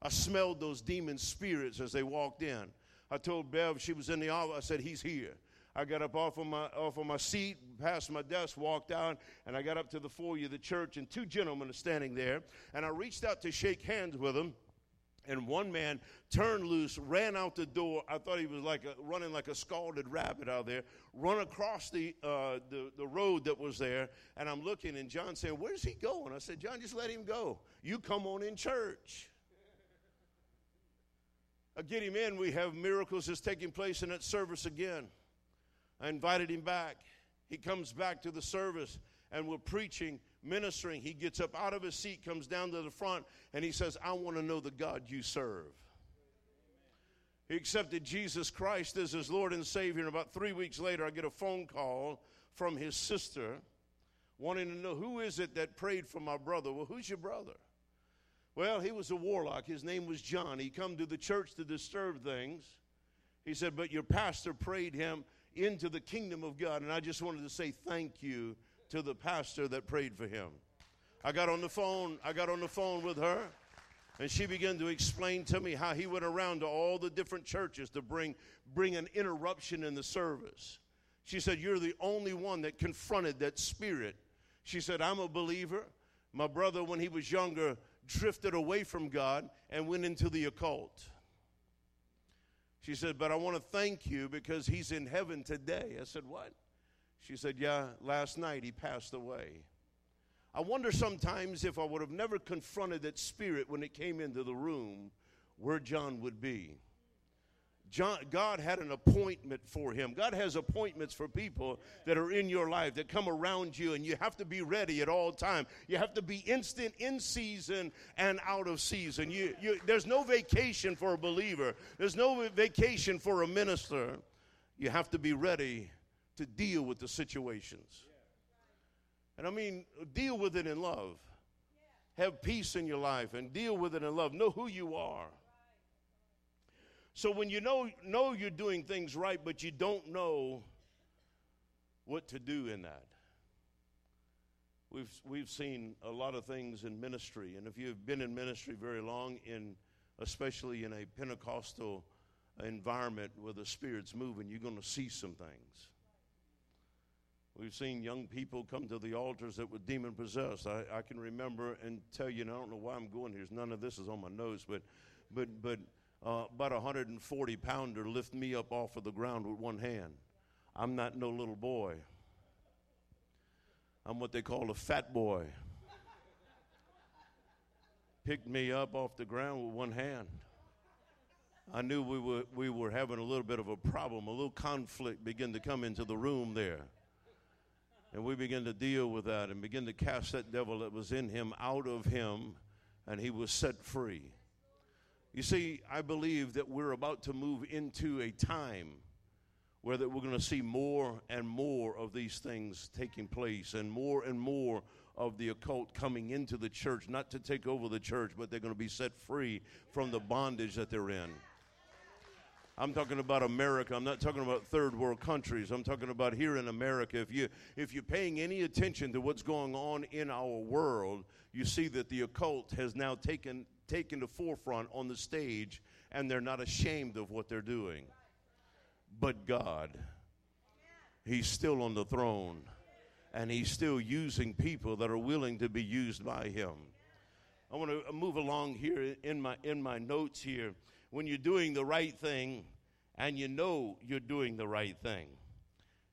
I smelled those demon spirits as they walked in. I told Bev she was in the office. I said, "He's here." I got up off of my off of my seat, past my desk, walked out, and I got up to the foyer of the church, and two gentlemen are standing there, and I reached out to shake hands with them and one man turned loose, ran out the door. I thought he was like a, running like a scalded rabbit out there, run across the, uh, the, the road that was there. And I'm looking, and John said, Where's he going? I said, John, just let him go. You come on in church. I get him in. We have miracles that's taking place in that service again. I invited him back. He comes back to the service, and we're preaching ministering, he gets up out of his seat, comes down to the front, and he says, I want to know the God you serve. He accepted Jesus Christ as his Lord and Savior, and about three weeks later, I get a phone call from his sister wanting to know who is it that prayed for my brother. Well, who's your brother? Well, he was a warlock. His name was John. He come to the church to disturb things. He said, but your pastor prayed him into the kingdom of God. And I just wanted to say thank you to the pastor that prayed for him. I got on the phone, I got on the phone with her, and she began to explain to me how he went around to all the different churches to bring bring an interruption in the service. She said, You're the only one that confronted that spirit. She said, I'm a believer. My brother, when he was younger, drifted away from God and went into the occult. She said, But I want to thank you because he's in heaven today. I said, What? She said, Yeah, last night he passed away. I wonder sometimes if I would have never confronted that spirit when it came into the room, where John would be. John, God had an appointment for him. God has appointments for people that are in your life that come around you, and you have to be ready at all time. You have to be instant in season and out of season. You, you, there's no vacation for a believer. There's no vacation for a minister. You have to be ready to deal with the situations. And I mean, deal with it in love. Have peace in your life and deal with it in love. Know who you are. So when you know know you're doing things right, but you don't know what to do in that. We've we've seen a lot of things in ministry, and if you've been in ministry very long, in especially in a Pentecostal environment where the Spirit's moving, you're going to see some things. We've seen young people come to the altars that were demon possessed. I, I can remember and tell you, and I don't know why I'm going here. None of this is on my nose, but, but, but uh, about a 140 pounder lift me up off of the ground with one hand. I'm not no little boy. I'm what they call a fat boy. Picked me up off the ground with one hand. I knew we were, we were having a little bit of a problem, a little conflict began to come into the room there. And we began to deal with that and begin to cast that devil that was in him out of him, and he was set free. You see, I believe that we're about to move into a time where that we're going to see more and more of these things taking place and more and more of the occult coming into the church, not to take over the church, but they're going to be set free from the bondage that they're in. I'm talking about America. I'm not talking about third world countries. I'm talking about here in America. If you if you're paying any attention to what's going on in our world, you see that the occult has now taken taken the forefront on the stage and they're not ashamed of what they're doing. But God, he's still on the throne and he's still using people that are willing to be used by him. I want to move along here in my in my notes here when you're doing the right thing and you know you're doing the right thing.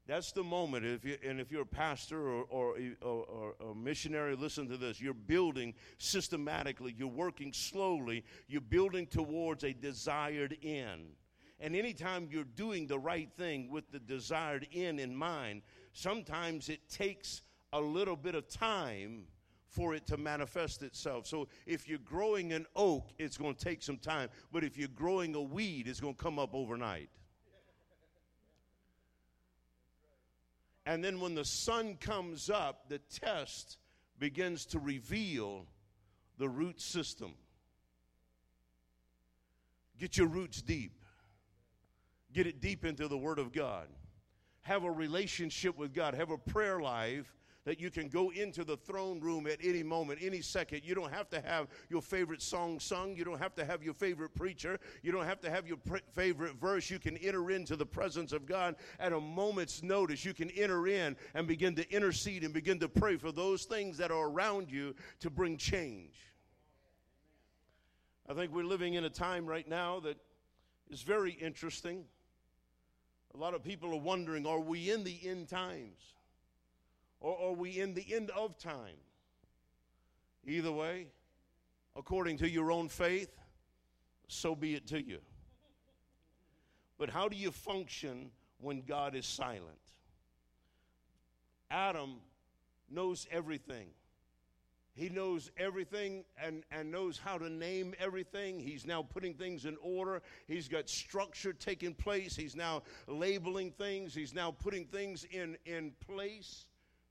That's the moment. If you, and if you're a pastor or, or, or, or, a missionary, listen to this. You're building systematically, you're working slowly, you're building towards a desired end. And anytime you're doing the right thing with the desired end in mind, sometimes it takes a little bit of time for it to manifest itself. So if you're growing an oak, it's going to take some time. But if you're growing a weed, it's going to come up overnight. And then when the sun comes up, the test begins to reveal the root system. Get your roots deep. Get it deep into the Word of God. Have a relationship with God. Have a prayer life that you can go into the throne room at any moment, any second. You don't have to have your favorite song sung. You don't have to have your favorite preacher. You don't have to have your pr- favorite verse. You can enter into the presence of God at a moment's notice. You can enter in and begin to intercede and begin to pray for those things that are around you to bring change. I think we're living in a time right now that is very interesting. A lot of people are wondering are we in the end times? Or are we in the end of time? Either way, according to your own faith, so be it to you. But how do you function when God is silent? Adam knows everything. He knows everything and, and knows how to name everything. He's now putting things in order. He's got structure taking place. He's now labeling things. He's now putting things in, in place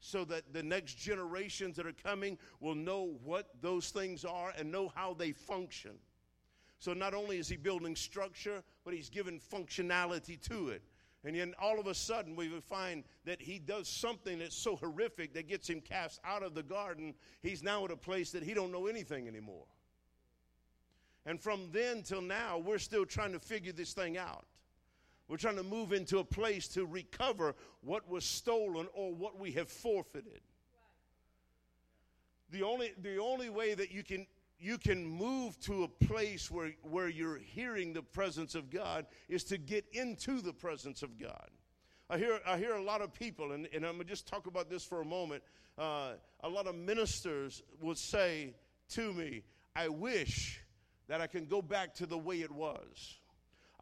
so that the next generations that are coming will know what those things are and know how they function. So not only is he building structure, but he's given functionality to it. And then all of a sudden, we find that he does something that's so horrific that gets him cast out of the garden. He's now at a place that he don't know anything anymore. And from then till now, we're still trying to figure this thing out. We're trying to move into a place to recover what was stolen or what we have forfeited. The only, the only way that you can, you can move to a place where, where you're hearing the presence of God is to get into the presence of God. I hear, I hear a lot of people, and, and I'm going to just talk about this for a moment. Uh, a lot of ministers would say to me, I wish that I can go back to the way it was.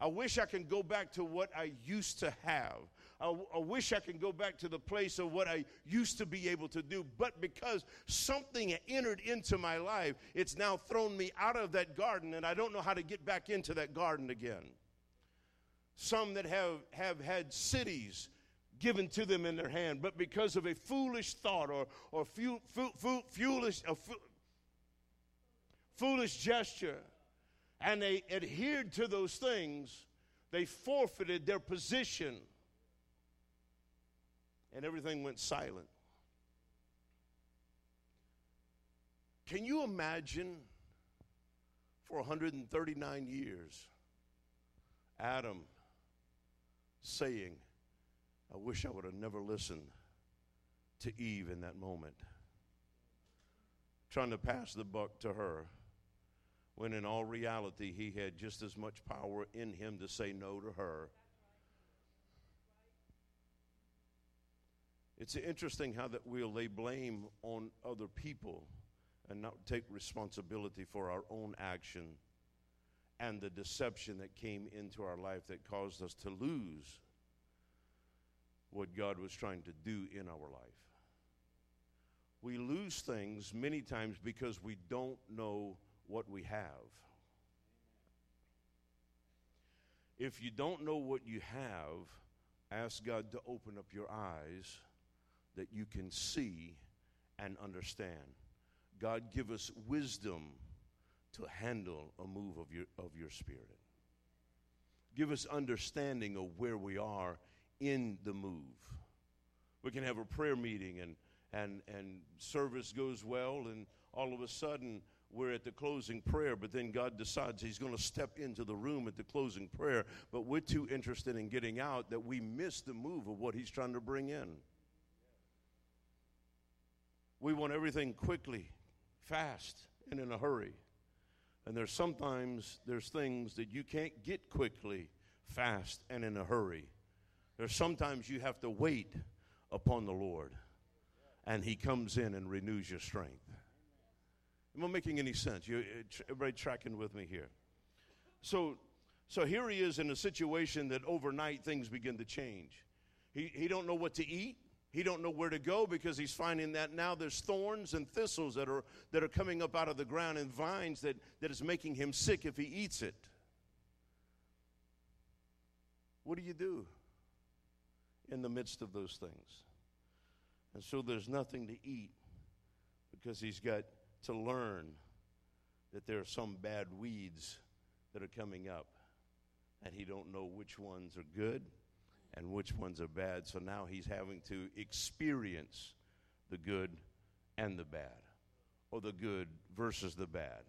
I wish I can go back to what I used to have. I, wish I can go back to the place of what I used to be able to do. But because something entered into my life, it's now thrown me out of that garden, and I don't know how to get back into that garden again. Some that have, have had cities given to them in their hand, but because of a foolish thought or, or fu- fu- fu- foolish, a foolish gesture, and they adhered to those things, they forfeited their position. And everything went silent. Can you imagine for 139 years Adam saying, I wish I would have never listened to Eve in that moment? Trying to pass the buck to her when in all reality he had just as much power in him to say no to her. It's interesting how that we'll lay blame on other people and not take responsibility for our own action and the deception that came into our life that caused us to lose what God was trying to do in our life. We lose things many times because we don't know what we have. If you don't know what you have, ask God to open up your eyes that you can see and understand. God, give us wisdom to handle a move of your, of your spirit. Give us understanding of where we are in the move. We can have a prayer meeting and, and, and service goes well, and all of a sudden we're at the closing prayer, but then God decides He's going to step into the room at the closing prayer, but we're too interested in getting out that we miss the move of what He's trying to bring in. We want everything quickly, fast, and in a hurry. And there's sometimes there's things that you can't get quickly, fast, and in a hurry. There's sometimes you have to wait upon the Lord, and He comes in and renews your strength. Am I making any sense? You, uh, everybody tracking with me here? So, so here he is in a situation that overnight things begin to change. He, he don't know what to eat. He don't know where to go because he's finding that now there's thorns and thistles that are, that are coming up out of the ground and vines that, that is making him sick if he eats it. What do you do in the midst of those things? And so there's nothing to eat because he's got to learn that there are some bad weeds that are coming up and he don't know which ones are good and which ones are bad. So now he's having to experience the good and the bad or the good versus the bad.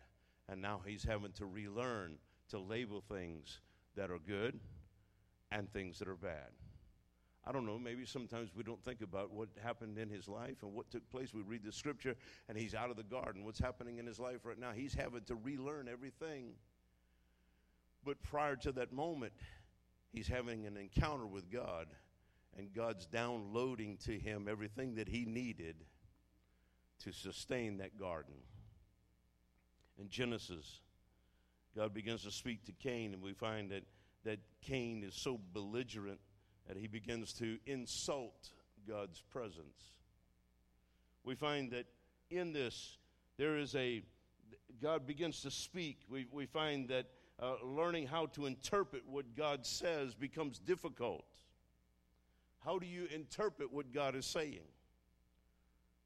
And now he's having to relearn to label things that are good and things that are bad I don't know, maybe sometimes we don't think about what happened in his life and what took place. We read the scripture and he's out of the garden. What's happening in his life right now? He's having to relearn everything. But prior to that moment, he's having an encounter with God, and God's downloading to him everything that he needed to sustain that garden. In Genesis, God begins to speak to Cain, and we find that, that Cain is so belligerent that he begins to insult God's presence. We find that in this, there is a, God begins to speak. We, we find that uh, learning how to interpret what God says becomes difficult. How do you interpret what God is saying?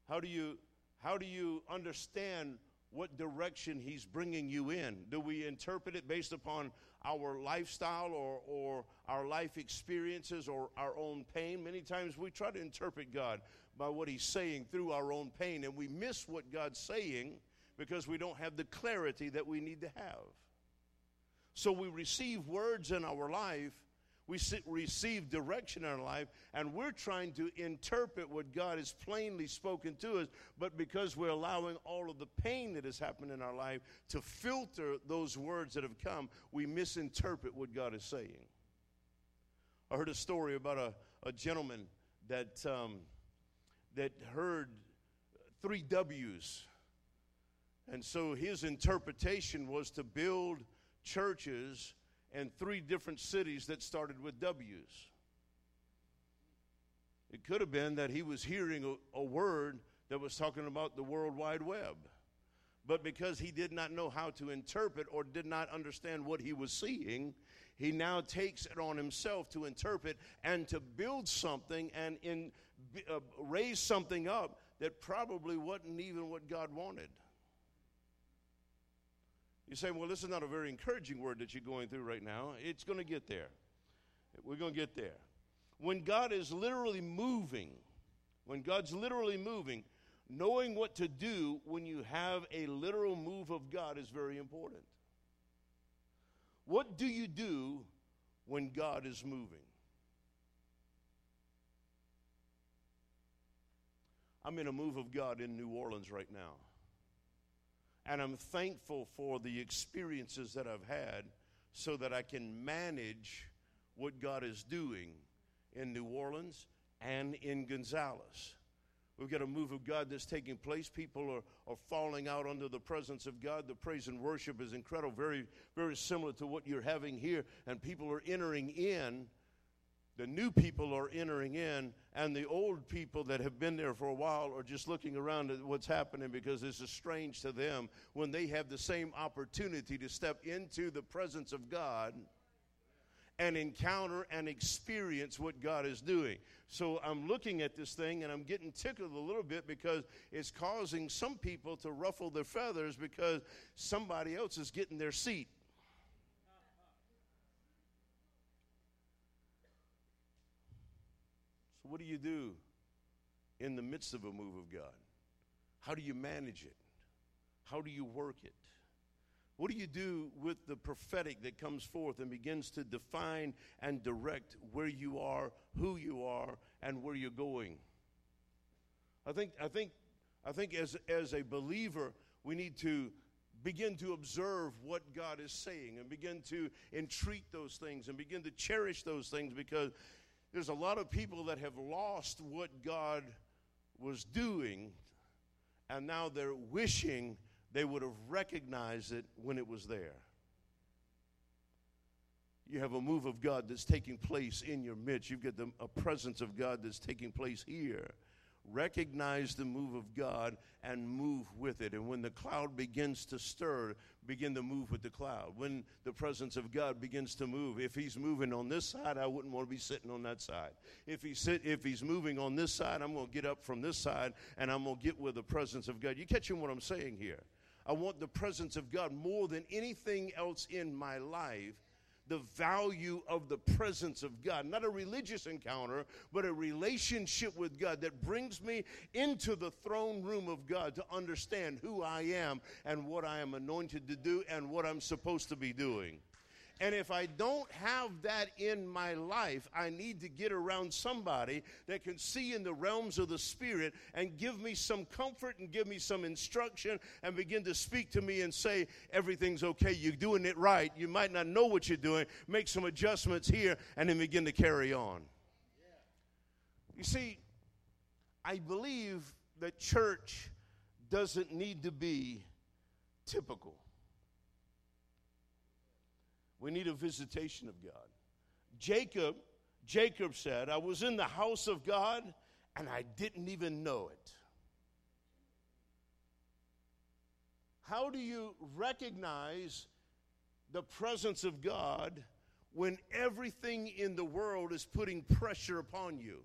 How do you, how do you understand what direction He's bringing you in? Do we interpret it based upon our lifestyle or, or our life experiences or our own pain. Many times we try to interpret God by what He's saying through our own pain, and we miss what God's saying because we don't have the clarity that we need to have. So we receive words in our life we receive direction in our life, and we're trying to interpret what God has plainly spoken to us, but because we're allowing all of the pain that has happened in our life to filter those words that have come, we misinterpret what God is saying. I heard a story about a, a gentleman that, um, that heard three W's. And so his interpretation was to build churches and three different cities that started with W's. It could have been that he was hearing a, a, word that was talking about the World Wide Web. But because he did not know how to interpret or did not understand what he was seeing, he now takes it on himself to interpret and to build something and in, uh, raise something up that probably wasn't even what God wanted. You say, well, this is not a very encouraging word that you're going through right now. It's going to get there. We're going to get there. When God is literally moving, when God's literally moving, knowing what to do when you have a literal move of God is very important. What do you do when God is moving? I'm in a move of God in New Orleans right now. And I'm thankful for the experiences that I've had so that I can manage what God is doing in New Orleans and in Gonzales. We've got a move of God that's taking place. People are, are falling out under the presence of God. The praise and worship is incredible, very, very similar to what you're having here. And people are entering in. The new people are entering in, and the old people that have been there for a while are just looking around at what's happening because this is strange to them when they have the same opportunity to step into the presence of God and encounter and experience what God is doing. So I'm looking at this thing and I'm getting tickled a little bit because it's causing some people to ruffle their feathers because somebody else is getting their seat. What do you do in the midst of a move of God? How do you manage it? How do you work it? What do you do with the prophetic that comes forth and begins to define and direct where you are, who you are, and where you're going? I think, I think, I think as, as a believer, we need to begin to observe what God is saying and begin to entreat those things and begin to cherish those things because there's a lot of people that have lost what God was doing and now they're wishing they would have recognized it when it was there. You have a move of God that's taking place in your midst. You've got the, a presence of God that's taking place here. Recognize the move of God and move with it. And when the cloud begins to stir, begin to move with the cloud. When the presence of God begins to move, if He's moving on this side, I wouldn't want to be sitting on that side. If He's sit, if He's moving on this side, I'm going to get up from this side and I'm going to get with the presence of God. You catching what I'm saying here? I want the presence of God more than anything else in my life. The value of the presence of God, not a religious encounter, but a relationship with God that brings me into the throne room of God to understand who I am and what I am anointed to do and what I'm supposed to be doing. And if I don't have that in my life, I need to get around somebody that can see in the realms of the Spirit and give me some comfort and give me some instruction and begin to speak to me and say, everything's okay. You're doing it right. You might not know what you're doing. Make some adjustments here and then begin to carry on. You see, I believe that church doesn't need to be typical. We need a visitation of God. Jacob, Jacob said, I was in the house of God and I didn't even know it. How do you recognize the presence of God when everything in the world is putting pressure upon you?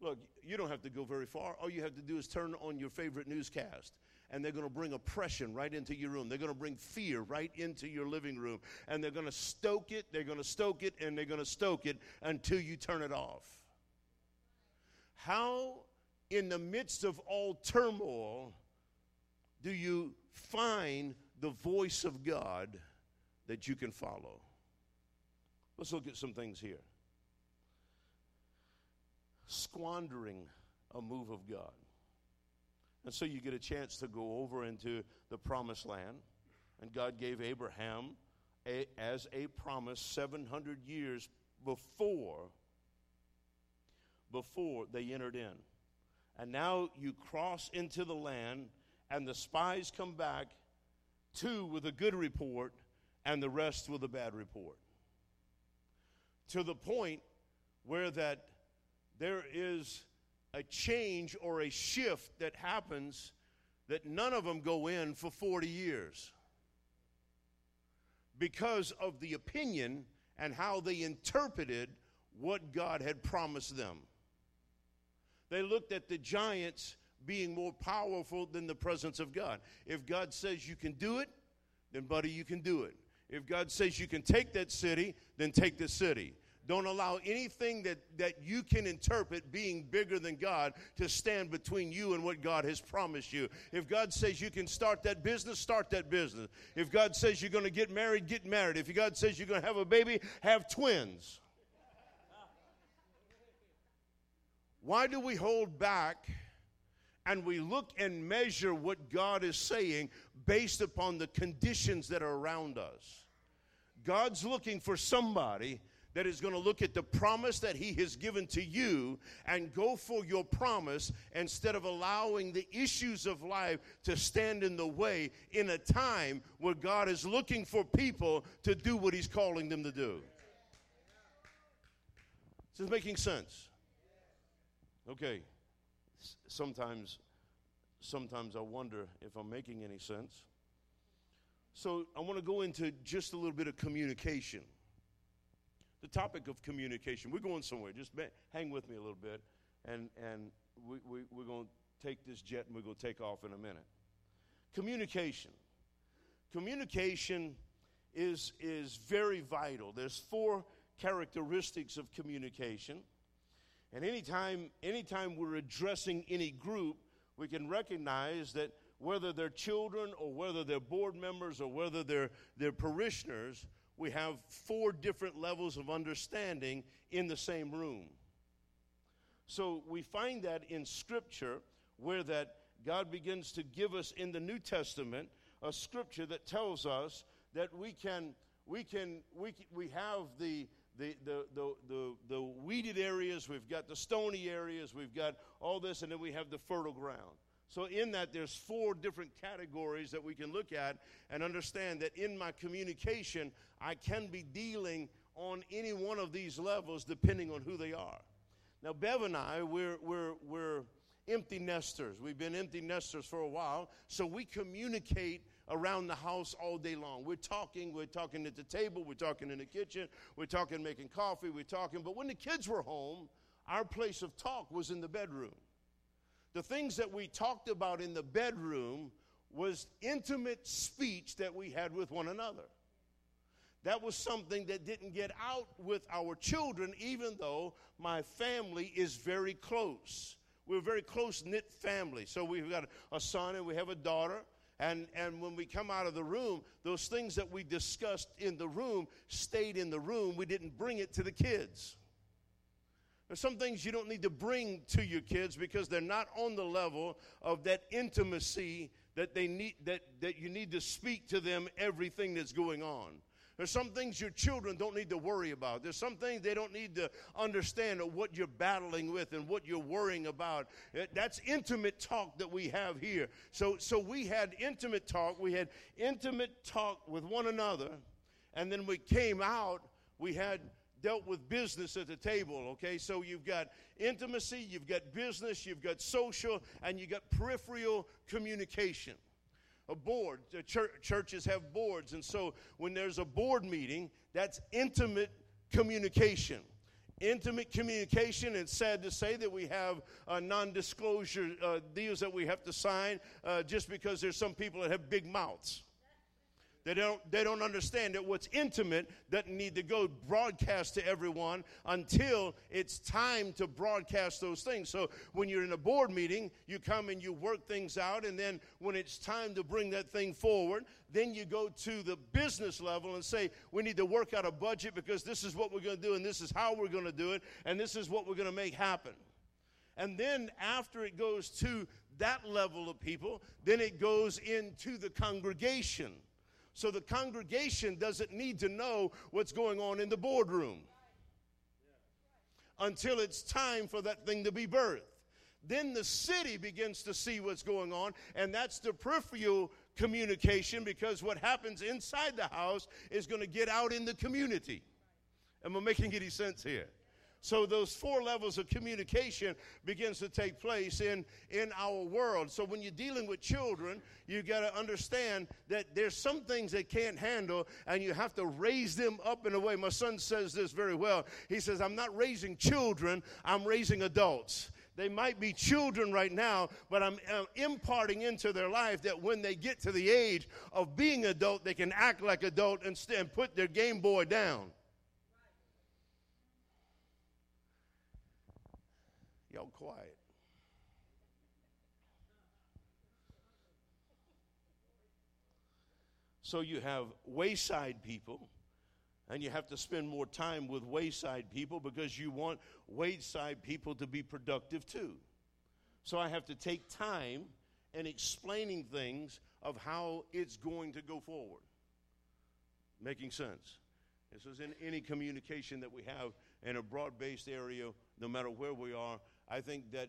Look, you don't have to go very far. All you have to do is turn on your favorite newscast and they're going to bring oppression right into your room. They're going to bring fear right into your living room. And they're going to stoke it, they're going to stoke it, and they're going to stoke it until you turn it off. How, in the midst of all turmoil, do you find the voice of God that you can follow? Let's look at some things here. Squandering a move of God. And so you get a chance to go over into the promised land. And God gave Abraham a, as a promise 700 years before before they entered in. And now you cross into the land and the spies come back two with a good report and the rest with a bad report. To the point where that there is a change or a shift that happens that none of them go in for 40 years because of the opinion and how they interpreted what God had promised them. They looked at the giants being more powerful than the presence of God. If God says you can do it, then, buddy, you can do it. If God says you can take that city, then take the city. Don't allow anything that, that you can interpret being bigger than God to stand between you and what God has promised you. If God says you can start that business, start that business. If God says you're going to get married, get married. If God says you're going to have a baby, have twins. Why do we hold back and we look and measure what God is saying based upon the conditions that are around us? God's looking for somebody that is going to look at the promise that He has given to you and go for your promise instead of allowing the issues of life to stand in the way in a time where God is looking for people to do what He's calling them to do. Is this making sense? Okay. Sometimes, sometimes I wonder if I'm making any sense. So I want to go into just a little bit of communication. The topic of communication. We're going somewhere. Just hang with me a little bit, and and we, we we're going to take this jet and we're going to take off in a minute. Communication. Communication is is very vital. There's four characteristics of communication. And anytime, anytime we're addressing any group, we can recognize that whether they're children or whether they're board members or whether they're, they're parishioners, we have four different levels of understanding in the same room. So we find that in Scripture where that God begins to give us in the New Testament a scripture that tells us that we can we can we, c- we have the the, the, the, the, the weeded areas, we've got the stony areas, we've got all this, and then we have the fertile ground. So, in that, there's four different categories that we can look at and understand that in my communication, I can be dealing on any one of these levels depending on who they are. Now, Bev and I, we're, we're, we're empty nesters. We've been empty nesters for a while, so we communicate around the house all day long. We're talking, we're talking at the table, we're talking in the kitchen, we're talking making coffee, we're talking. But when the kids were home, our place of talk was in the bedroom. The things that we talked about in the bedroom was intimate speech that we had with one another. That was something that didn't get out with our children, even though my family is very close. We're a very close knit family. So we've got a son and we have a daughter. And, and when we come out of the room, those things that we discussed in the room stayed in the room. We didn't bring it to the kids. There's some things you don't need to bring to your kids because they're not on the level of that intimacy that they need that, that you need to speak to them everything that's going on. There's some things your children don't need to worry about. There's some things they don't need to understand of what you're battling with and what you're worrying about. Eh, That's intimate talk that we have here. So, so we had intimate talk. We had intimate talk with one another. And then we came out, we had dealt with business at the table, okay? So you've got intimacy, you've got business, you've got social, and you've got peripheral communication a board. Churches have boards, and so when there's a board meeting, that's intimate communication. Intimate communication, it's sad to say that we have uh, non disclosure uh, deals that we have to sign uh, just because there's some people that have big mouths. They don't, they don't understand that what's intimate doesn't need to go broadcast to everyone until it's time to broadcast those things. So when you're in a board meeting, you come and you work things out, and then when it's time to bring that thing forward, then you go to the business level and say, we need to work out a budget because this is what we're going to do, and this is how we're going to do it, and this is what we're going to make happen. And then after it goes to that level of people, then it goes into the congregation. So the congregation doesn't need to know what's going on in the boardroom until it's time for that thing to be birthed. Then the city begins to see what's going on, and that's the peripheral communication because what happens inside the house is going to get out in the community. Am I making any sense here? So those four levels of communication begins to take place in, in our world. So when you're dealing with children, you got to understand that there's some things they can't handle and you have to raise them up in a way. My son says this very well. He says, I'm not raising children, I'm raising adults. They might be children right now, but I'm imparting into their life that when they get to the age of being adult, they can act like adult and put their Game Boy down. Y'all quiet. So you have wayside people, and you have to spend more time with wayside people because you want wayside people to be productive too. So I have to take time in explaining things of how it's going to go forward. Making sense? This is in any communication that we have in a broad based area, no matter where we are. I think that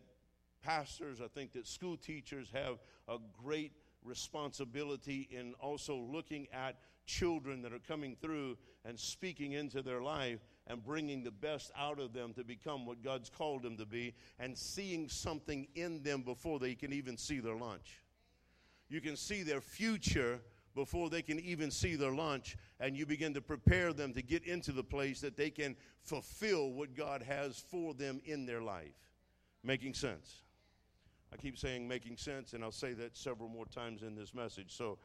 pastors, I think that school teachers have a great responsibility in also looking at children that are coming through and speaking into their life and bringing the best out of them to become what God's called them to be and seeing something in them before they can even see their lunch. You can see their future before they can even see their lunch, and you begin to prepare them to get into the place that they can fulfill what God has for them in their life. Making sense? I keep saying making sense, and I'll say that several more times in this message. So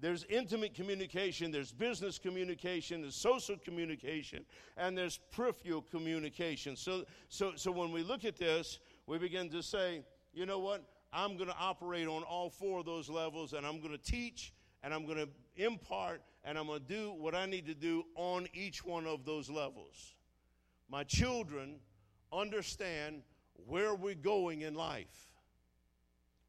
there's intimate communication, there's business communication, there's social communication, and there's peripheral communication. So, so, so when we look at this, we begin to say, you know what? I'm going to operate on all four of those levels, and I'm going to teach, and I'm going to impart, and I'm going to do what I need to do on each one of those levels. My children understand where we're going in life.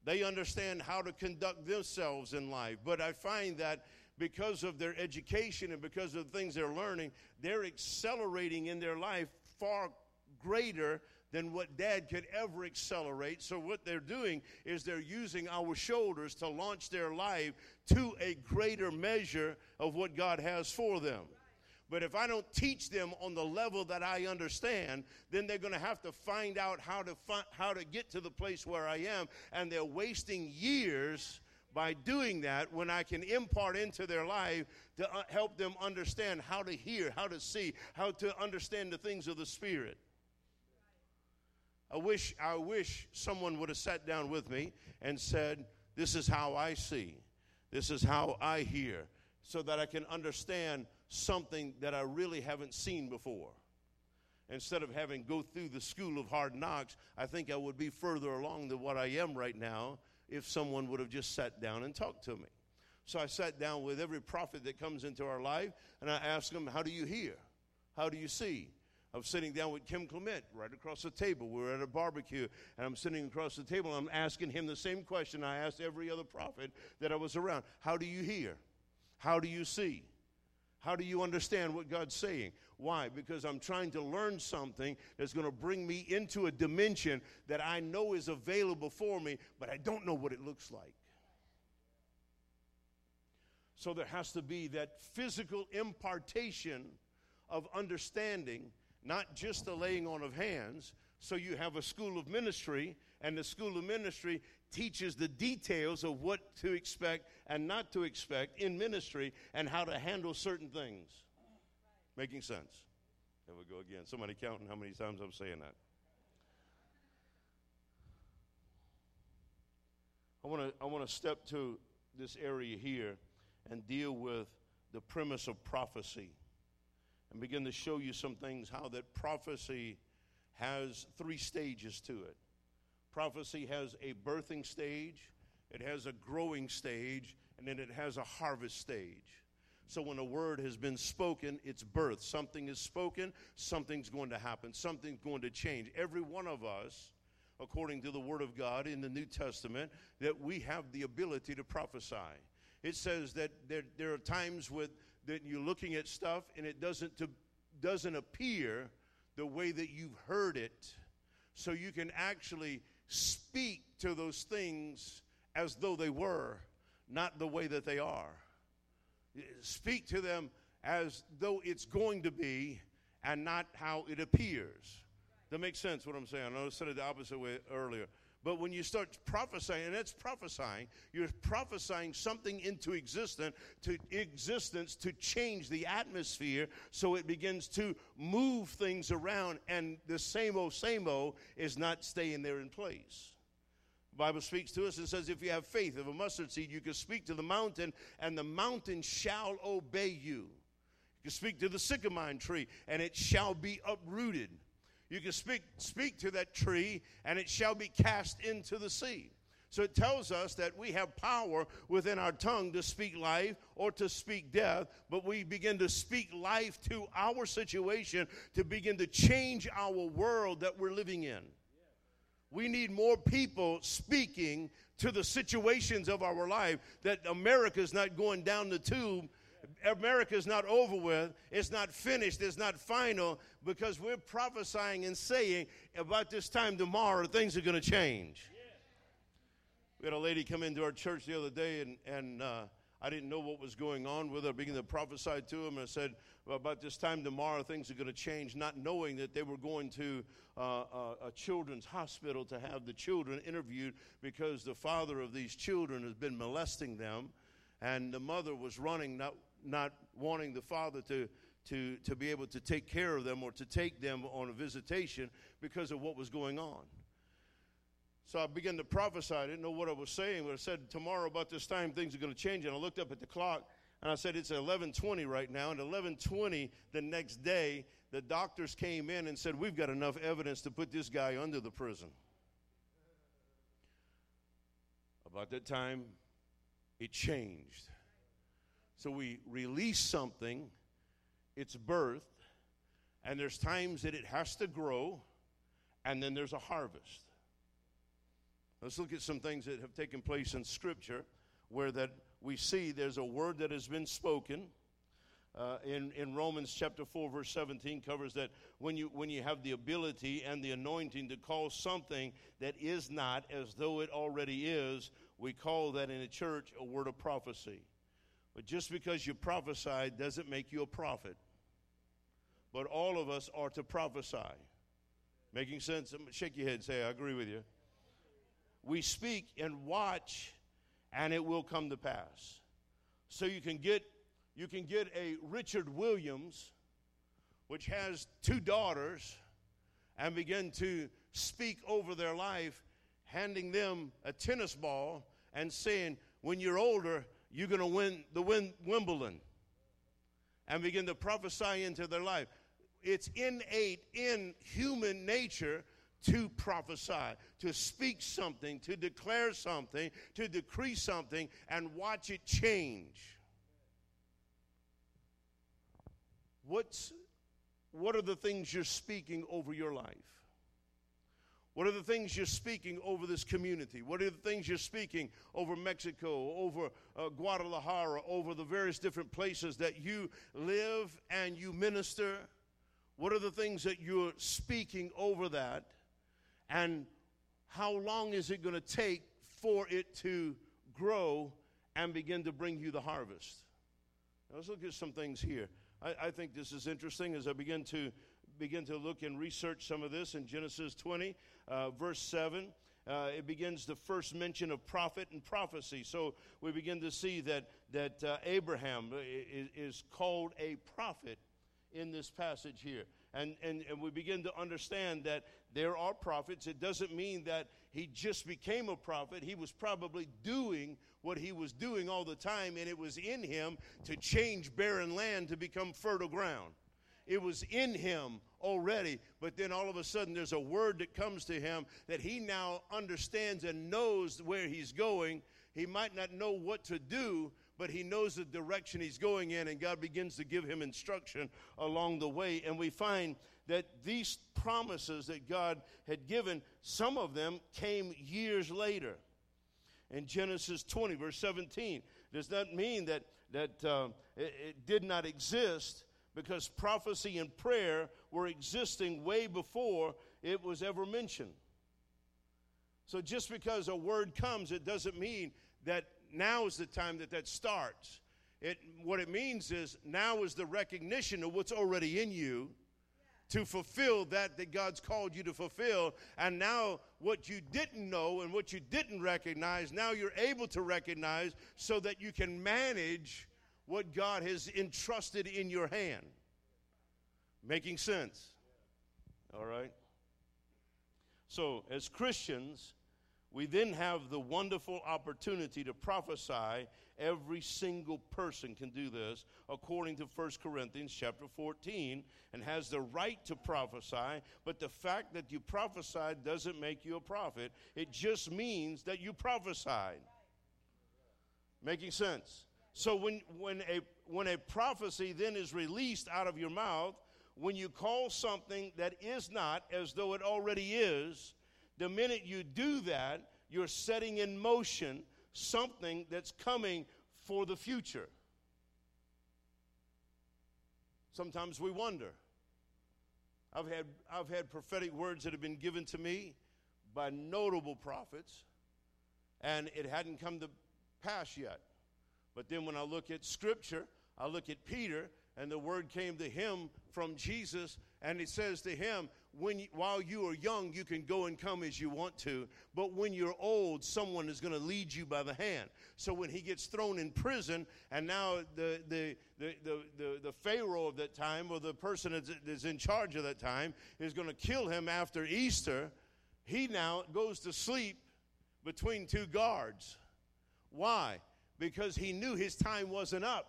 They understand how to conduct themselves in life. But I find that because of their education and because of the things they're learning, they're accelerating in their life far greater than what dad could ever accelerate. So, what they're doing is they're using our shoulders to launch their life to a greater measure of what God has for them. But if I don't teach them on the level that I understand, then they're going to have to find out how to how to get to the place where I am, and they're wasting years by doing that when I can impart into their life to uh, help them understand how to hear, how to see, how to understand the things of the spirit. I wish I wish someone would have sat down with me and said, "This is how I see. This is how I hear." So that I can understand something that I really haven't seen before. Instead of having go through the school of hard knocks, I think I would be further along than what I am right now if someone would have just sat down and talked to me. So I sat down with every prophet that comes into our life and I asked them, How do you hear? How do you see? I'm sitting down with Kim Clement right across the table. We're at a barbecue, and I'm sitting across the table. I'm asking him the same question I asked every other prophet that I was around How do you hear? How do you see? How do you understand what God's saying? Why? Because I'm trying to learn something that's going to bring me into a dimension that I know is available for me, but I don't know what it looks like. So there has to be that physical impartation of understanding, not just the laying on of hands. So you have a school of ministry, and the school of ministry teaches the details of what to expect and not to expect in ministry and how to handle certain things. Making sense? There we go again. Somebody counting how many times I'm saying that. I want to I want to step to this area here and deal with the premise of prophecy and begin to show you some things how that prophecy has three stages to it. Prophecy has a birthing stage, it has a growing stage, and then it has a harvest stage. So when a word has been spoken, it's birth. Something is spoken, something's going to happen, something's going to change. Every one of us, according to the Word of God in the New Testament, that we have the ability to prophesy. It says that there, there are times with that you're looking at stuff and it doesn't to, doesn't appear the way that you've heard it. So you can actually speak to those things as though they were, not the way that they are. Speak to them as though it's going to be and not how it appears. That makes sense what I'm saying. I know I said it the opposite way earlier. But when you start prophesying, and that's prophesying, you're prophesying something into existence to existence to change the atmosphere so it begins to move things around and the same old same old is not staying there in place. The Bible speaks to us and says, if you have faith of a mustard seed, you can speak to the mountain, and the mountain shall obey you. You can speak to the sycamore tree, and it shall be uprooted. You can speak, speak to that tree, and it shall be cast into the sea. So it tells us that we have power within our tongue to speak life or to speak death, but we begin to speak life to our situation to begin to change our world that we're living in. We need more people speaking to the situations of our life that America is not going down the tube. America's not over with. It's not finished. It's not final because we're prophesying and saying about this time tomorrow things are going to change. We had a lady come into our church the other day, and, and uh, I didn't know what was going on with her. I began to prophesy to him, and I said, well, about this time tomorrow, things are going to change, not knowing that they were going to uh, a, a children's hospital to have the children interviewed because the father of these children has been molesting them, and the mother was running, not, not wanting the father to, to, to be able to take care of them or to take them on a visitation because of what was going on. So I began to prophesy. I didn't know what I was saying, but I said, tomorrow about this time, things are going to change. And I looked up at the clock, and I said, it's 1120 right now. And 1120 the next day, the doctors came in and said, we've got enough evidence to put this guy under the prison. About that time, it changed. So we release something, it's birth, and there's times that it has to grow, and then there's a harvest. Let's look at some things that have taken place in Scripture where that we see there's a word that has been spoken. Uh, in, in Romans chapter 4, verse 17 covers that when you, when you have the ability and the anointing to call something that is not as though it already is, we call that in a church a word of prophecy. But just because you prophesy doesn't make you a prophet. But all of us are to prophesy. Making sense? Shake your head say, I agree with you. We speak and watch, and it will come to pass. So you can get you can get a Richard Williams, which has two daughters, and begin to speak over their life, handing them a tennis ball and saying, When you're older, you're going to win the win Wimbledon. And begin to prophesy into their life. It's innate in human nature to prophesy, to speak something, to declare something, to decree something, and watch it change. What's, what are the things you're speaking over your life? What are the things you're speaking over this community? What are the things you're speaking over Mexico, over uh, Guadalajara, over the various different places that you live and you minister? What are the things that you're speaking over that? And how long is it going to take for it to grow and begin to bring you the harvest? Now let's look at some things here. I, I think this is interesting as I begin to begin to look and research some of this in Genesis 20, uh, verse 7. Uh, it begins the first mention of prophet and prophecy. So we begin to see that, that uh, Abraham is, is, called a prophet in this passage here. And, and, and we begin to understand that there are prophets. It doesn't mean that he just became a prophet. He was probably doing what he was doing all the time, and it was in him to change barren land to become fertile ground. It was in him already, but then all of a sudden there's a word that comes to him that he now understands and knows where he's going. He might not know what to do, but he knows the direction he's going in, and God begins to give him instruction along the way. And we find that these promises that God had given, some of them came years later. In Genesis 20, verse 17, does that mean that, that uh, it, it did not exist because prophecy and prayer were existing way before it was ever mentioned. So just because a word comes, it doesn't mean that now is the time that that starts. It, what it means is now is the recognition of what's already in you to fulfill that that God's called you to fulfill. And now, what you didn't know and what you didn't recognize, now you're able to recognize so that you can manage what God has entrusted in your hand. Making sense? All right? So, as Christians, we then have the wonderful opportunity to prophesy. Every single person can do this according to 1 Corinthians chapter 14 and has the right to prophesy. But the fact that you prophesied doesn't make you a prophet, it just means that you prophesied. Making sense? So when, when, a, when a prophecy then is released out of your mouth, when you call something that is not as though it already is, the minute you do that, you're setting in motion something that's coming for the future. Sometimes we wonder. I've had, I've had prophetic words that have been given to me by notable prophets, and it hadn't come to pass yet. But then when I look at Scripture, I look at Peter, and the word came to him from Jesus, and it says to him, when while you are young, you can go and come as you want to, but when you're old, someone is going to lead you by the hand. So when he gets thrown in prison, and now the, the, the, the, the, the Pharaoh of that time, or the person that's in charge of that time, is going to kill him after Easter, he now goes to sleep between two guards. Why? Because he knew his time wasn't up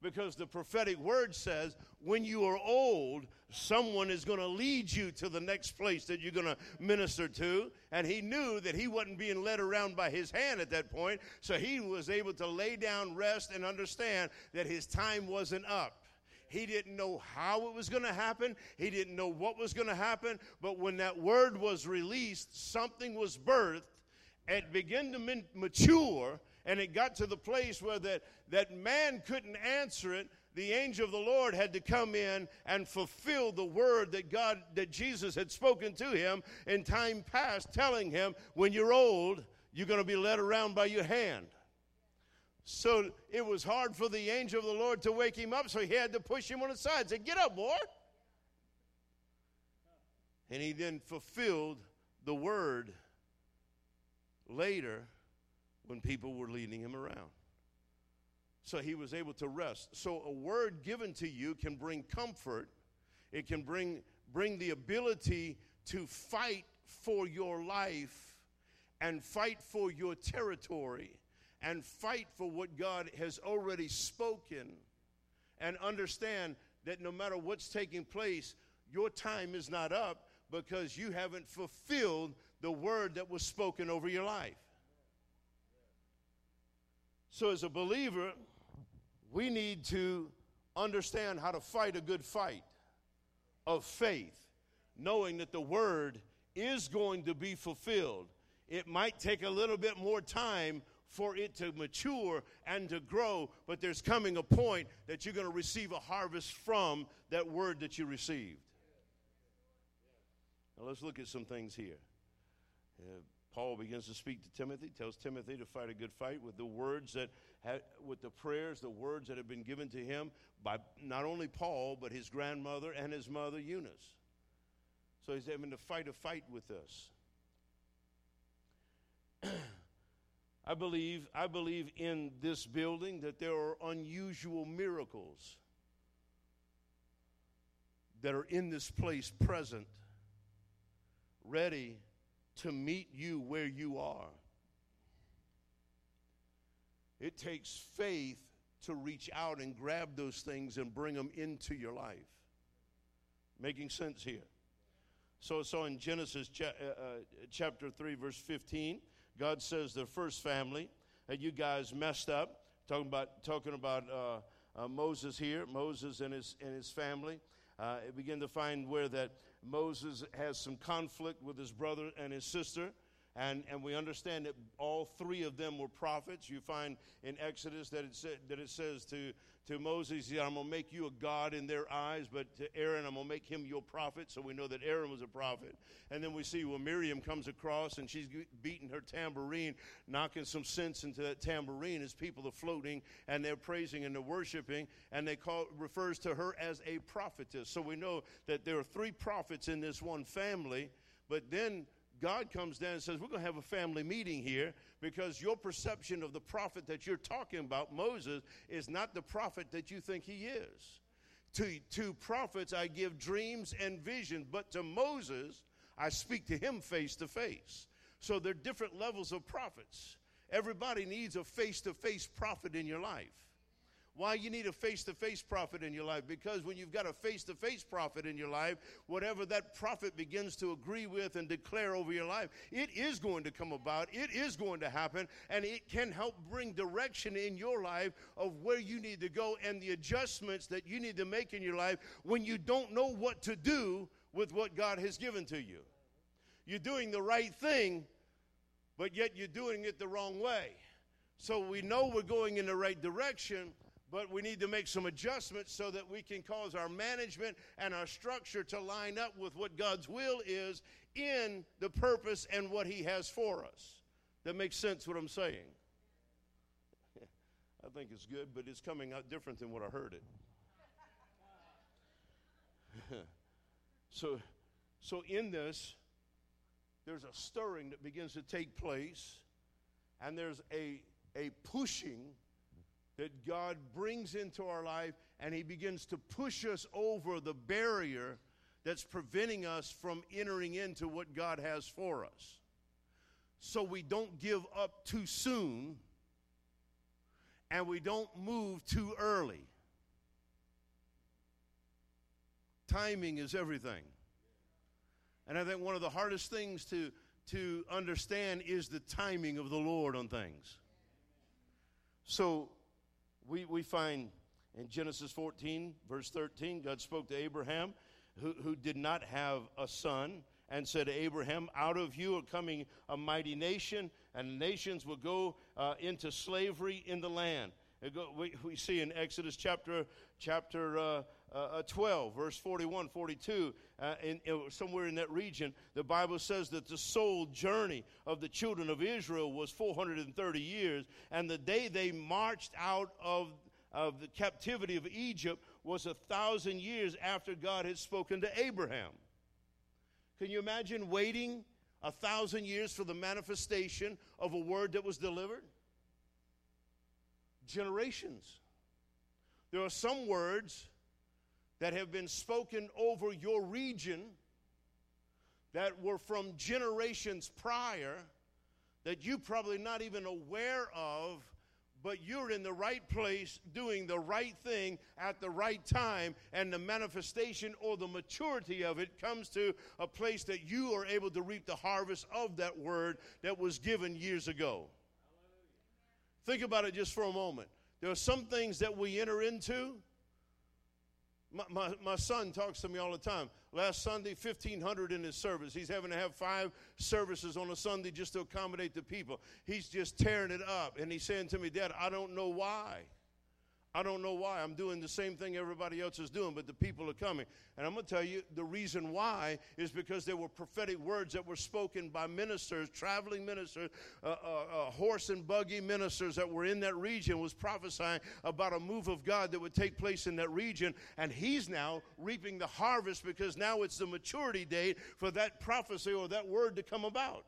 because the prophetic word says when you are old, someone is going to lead you to the next place that you're going to minister to. And he knew that he wasn't being led around by his hand at that point, so he was able to lay down, rest, and understand that his time wasn't up. He didn't know how it was going to happen. He didn't know what was going to happen. But when that word was released, something was birthed. It began to mature and it got to the place where that, that man couldn't answer it. The angel of the lord had to come in and fulfill the word that god that jesus had spoken to him in time past telling him when you're old you're going to be led around by your hand. So it was hard for the angel of the lord to wake him up so he had to push him on the side. And say get up boy. And he then fulfilled the word later when people were leading him around. So he was able to rest. So a word given to you can bring comfort, it can bring, bring the ability to fight for your life and fight for your territory and fight for what God has already spoken and understand that no matter what's taking place, your time is not up because you haven't fulfilled the word that was spoken over your life. So, as a believer, we need to understand how to fight a good fight of faith, knowing that the word is going to be fulfilled. It might take a little bit more time for it to mature and to grow, but there's coming a point that you're going to receive a harvest from that word that you received. Now, let's look at some things here. Uh, Paul begins to speak to Timothy, tells Timothy to fight a good fight with the words that, had, with the prayers, the words that have been given to him by not only Paul, but his grandmother and his mother Eunice. So he's having to fight a fight with us. I believe, I believe in this building that there are unusual miracles that are in this place present, ready to meet you where you are. It takes faith to reach out and grab those things and bring them into your life. Making sense here. So, so in Genesis cha- uh, uh, chapter 3, verse 15, God says the first family that you guys messed up. Talking about, talking about uh, uh Moses here, Moses and his, and his family. Uh, begin to find where that Moses has some conflict with his brother and his sister. And, and we understand that all three of them were prophets. You find in Exodus that it, that it says to, to Moses, yeah, I'm going to make you a God in their eyes, but to Aaron, I'm going to make him your prophet. So we know that Aaron was a prophet. And then we see when Miriam comes across and she's beating her tambourine, knocking some sense into that tambourine as people are floating and they're praising and they're worshiping, and they call refers to her as a prophetess. So we know that there are three prophets in this one family, but then God comes down and says, We're going to have a family meeting here because your perception of the prophet that you're talking about, Moses, is not the prophet that you think he is. To, to prophets, I give dreams and visions, but to Moses, I speak to him face to face. So there are different levels of prophets. Everybody needs a face to face prophet in your life. Why you need a face to face prophet in your life? Because when you've got a face to face prophet in your life, whatever that prophet begins to agree with and declare over your life, it is going to come about, it is going to happen, and it can help bring direction in your life of where you need to go and the adjustments that you need to make in your life when you don't know what to do with what God has given to you. You're doing the right thing, but yet you're doing it the wrong way. So we know we're going in the right direction but we need to make some adjustments so that we can cause our management and our structure to line up with what God's will is in the purpose and what He has for us. That makes sense what I'm saying. I think it's good, but it's coming out different than what I heard it. so, so in this, there's a stirring that begins to take place, and there's a, a pushing that God brings into our life and He begins to push us over the barrier that's preventing us from entering into what God has for us. So we don't give up too soon and we don't move too early. Timing is everything. And I think one of the hardest things to, to understand is the timing of the Lord on things. So we, we find in Genesis 14, verse 13, God spoke to Abraham, who, who did not have a son, and said to Abraham, Out of you are coming a mighty nation, and nations will go uh, into slavery in the land. We, we, see in Exodus chapter, chapter uh, uh, 12, verse 41, 42, uh, in, in, somewhere in that region, the Bible says that the sole journey of the children of Israel was 430 years, and the day they marched out of, of the captivity of Egypt was a thousand years after God had spoken to Abraham. Can you imagine waiting a thousand years for the manifestation of a word that was delivered? Generations. There are some words that have been spoken over your region that were from generations prior that you probably not even aware of but you're in the right place doing the right thing at the right time and the manifestation or the maturity of it comes to a place that you are able to reap the harvest of that word that was given years ago. Think about it just for a moment. There are some things that we enter into my, my, my, son talks to me all the time. Last Sunday, 1,500 in his service. He's having to have five services on a Sunday just to accommodate the people. He's just tearing it up. And he's saying to me, Dad, I don't know why. I don't know why. I'm doing the same thing everybody else is doing, but the people are coming. And I'm going to tell you the reason why is because there were prophetic words that were spoken by ministers, traveling ministers, uh, uh, uh, horse and buggy ministers that were in that region, was prophesying about a move of God that would take place in that region. And he's now reaping the harvest because now it's the maturity date for that prophecy or that word to come about.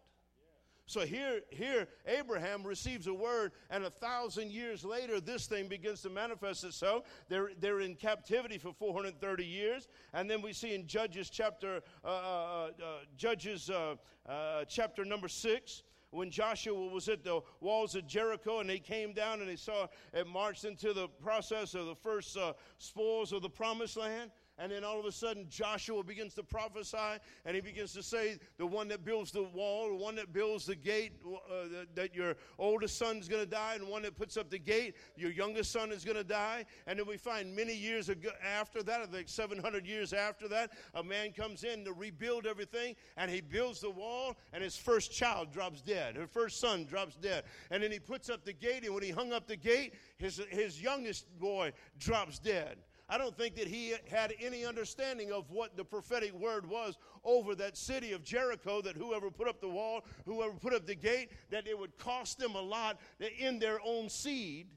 So here, here, Abraham receives a word, and a thousand years later, this thing begins to manifest itself. They're, they're in captivity for 430 years, and then we see in Judges chapter, uh, uh, uh, Judges uh, uh, chapter number six, when Joshua was at the walls of Jericho and they came down and they saw it marched into the process of the first uh, spoils of the promised land. And then all of a sudden, Joshua begins to prophesy, and he begins to say, The one that builds the wall, the one that builds the gate, uh, that, your oldest son is going to die, and one that puts up the gate, your youngest son is going to die. And then we find many years ago, after that, like 700 years after that, a man comes in to rebuild everything, and he builds the wall, and his first child drops dead. Her first son drops dead. And then he puts up the gate, and when he hung up the gate, his, his youngest boy drops dead. I don't think that he had any understanding of what the prophetic word was over that city of Jericho that whoever put up the wall, whoever put up the gate, that it would cost them a lot in their own seed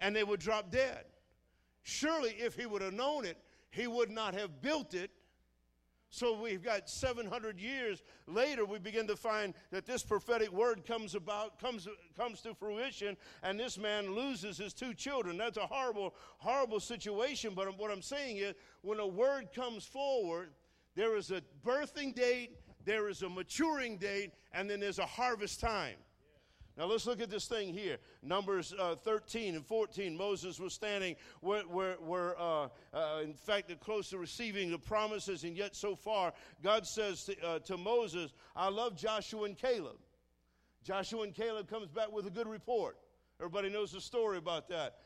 and they would drop dead. Surely, if he would have known it, he would not have built it so we've got 700 years later, we begin to find that this prophetic word comes about, comes, comes to fruition, and this man loses his two children. That's a horrible, horrible situation. But what I'm saying is, when a word comes forward, there is a birthing date, there is a maturing date, and then there's a harvest time. Now let's look at this thing here. Numbers uh, 13 and 14. Moses was standing where, where, where uh, uh, in fact, close to receiving the promises, and yet so far, God says to, uh, to Moses, I love Joshua and Caleb. Joshua and Caleb comes back with a good report. Everybody knows the story about that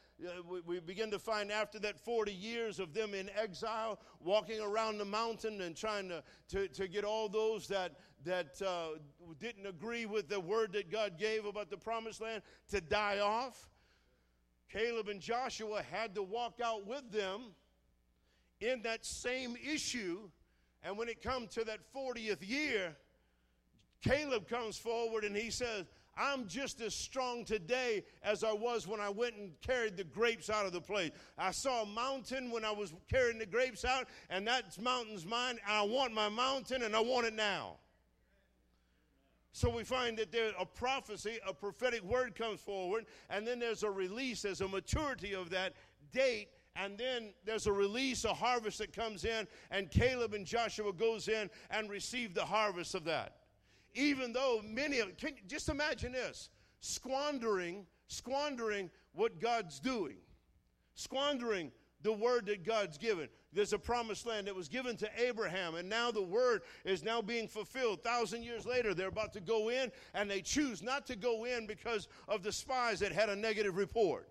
we, we begin to find after that 40 years of them in exile, walking around the mountain and trying to, to, to get all those that, that uh, didn't agree with the word that God gave about the promised land to die off. Caleb and Joshua had to walk out with them in that same issue. And when it comes to that 40th year, Caleb comes forward and he says, I'm just as strong today as I was when I went and carried the grapes out of the place. I saw a mountain when I was carrying the grapes out, and that mountain's mine. I want my mountain, and I want it now. So we find that there's a prophecy, a prophetic word comes forward, and then there's a release, there's a maturity of that date, and then there's a release, a harvest that comes in, and Caleb and Joshua goes in and receive the harvest of that. Even though many of can just imagine this squandering squandering what god's doing squandering the word that god's given there's a promised land that was given to abraham and now the word is now being fulfilled. Thousand years later they're about to go in and they choose not to go in because of the spies that had a negative report.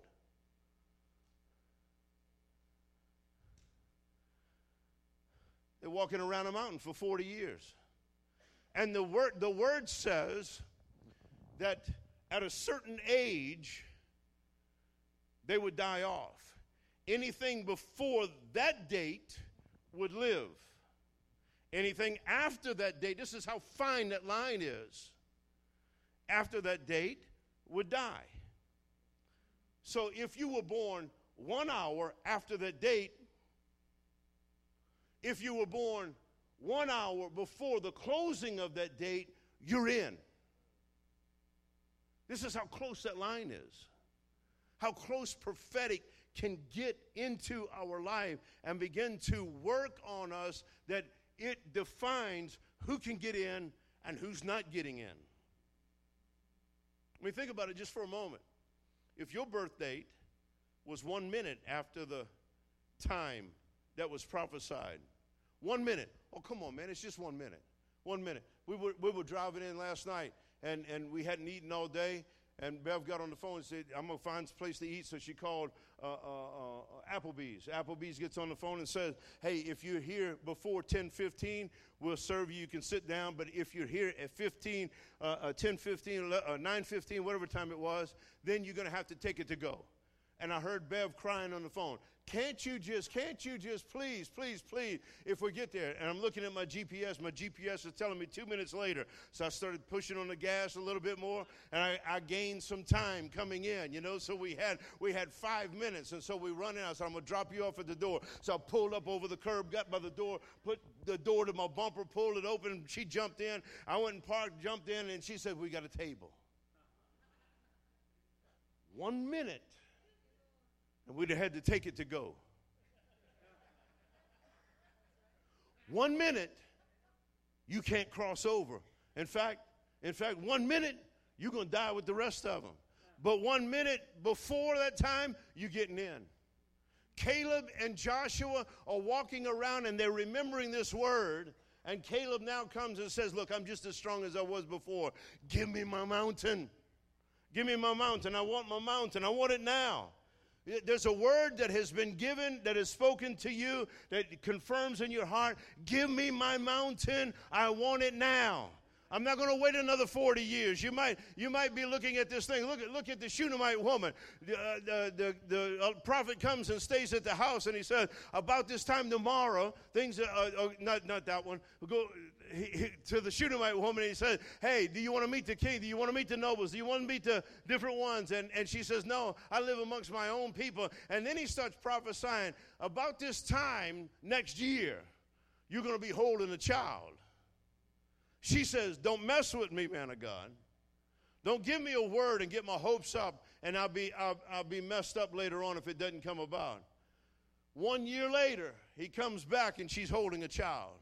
They're walking around a mountain for 40 years. And the word, the word says that at a certain age, they would die off. Anything before that date would live. Anything after that date, this is how fine that line is. After that date would die. So if you were born one hour after that date, if you were born one hour before the closing of that date, you're in. This is how close that line is. How close prophetic can get into our life and begin to work on us that it defines who can get in and who's not getting in. I mean, think about it just for a moment. If your birth date was one minute after the time that was prophesied, one minute, Oh, come on, man. It's just one minute. One minute. We were, we were driving in last night, and, and we hadn't eaten all day. And Bev got on the phone and said, I'm going to find a place to eat. So she called Applebee's. Applebee's gets on the phone and says, Hey, if you're here before 10:15, we'll serve you. You can sit down. But if you're here at 15, uh, 10 15, uh, 9 15, whatever time it was, then you're going to have to take it to go. And I heard Bev crying on the phone. Can't you just, can't you just please, please, please, if we get there? And I'm looking at my GPS. My GPS is telling me two minutes later. So I started pushing on the gas a little bit more, and I, I gained some time coming in, you know. So we had we had five minutes, and so we run in. I said, I'm gonna drop you off at the door. So I pulled up over the curb, got by the door, put the door to my bumper, pulled it open. She jumped in. I went and parked, jumped in, and she said, We got a table. One minute and we'd have had to take it to go. One minute, you can't cross over. In fact, in fact, one minute, you're going to die with the rest of them. But one minute before that time, you're getting in. Caleb and Joshua are walking around and they're remembering this word. And Caleb now comes and says, Look, I'm just as strong as I was before. Give me my mountain. Give me my mountain. I want my mountain. I want it now. There's a word that has been given, that is spoken to you, that confirms in your heart give me my mountain. I want it now. I'm not going to wait another 40 years. You might, you might be looking at this thing. Look at, look at the Shunammite woman. The, uh, the, the, the uh, prophet comes and stays at the house, and he says, About this time tomorrow, things, uh, uh, not, not that one, go he, to the Shunammite woman, he said, Hey, do you want to meet the king? Do you want to meet the nobles? Do you want to meet the different ones? And, and she says, No, I live amongst my own people. And then he starts prophesying, About this time next year, you're going to be holding a child. She says, Don't mess with me, man of God. Don't give me a word and get my hopes up, and I'll be, I'll, I'll be messed up later on if it doesn't come about. One year later, he comes back and she's holding a child.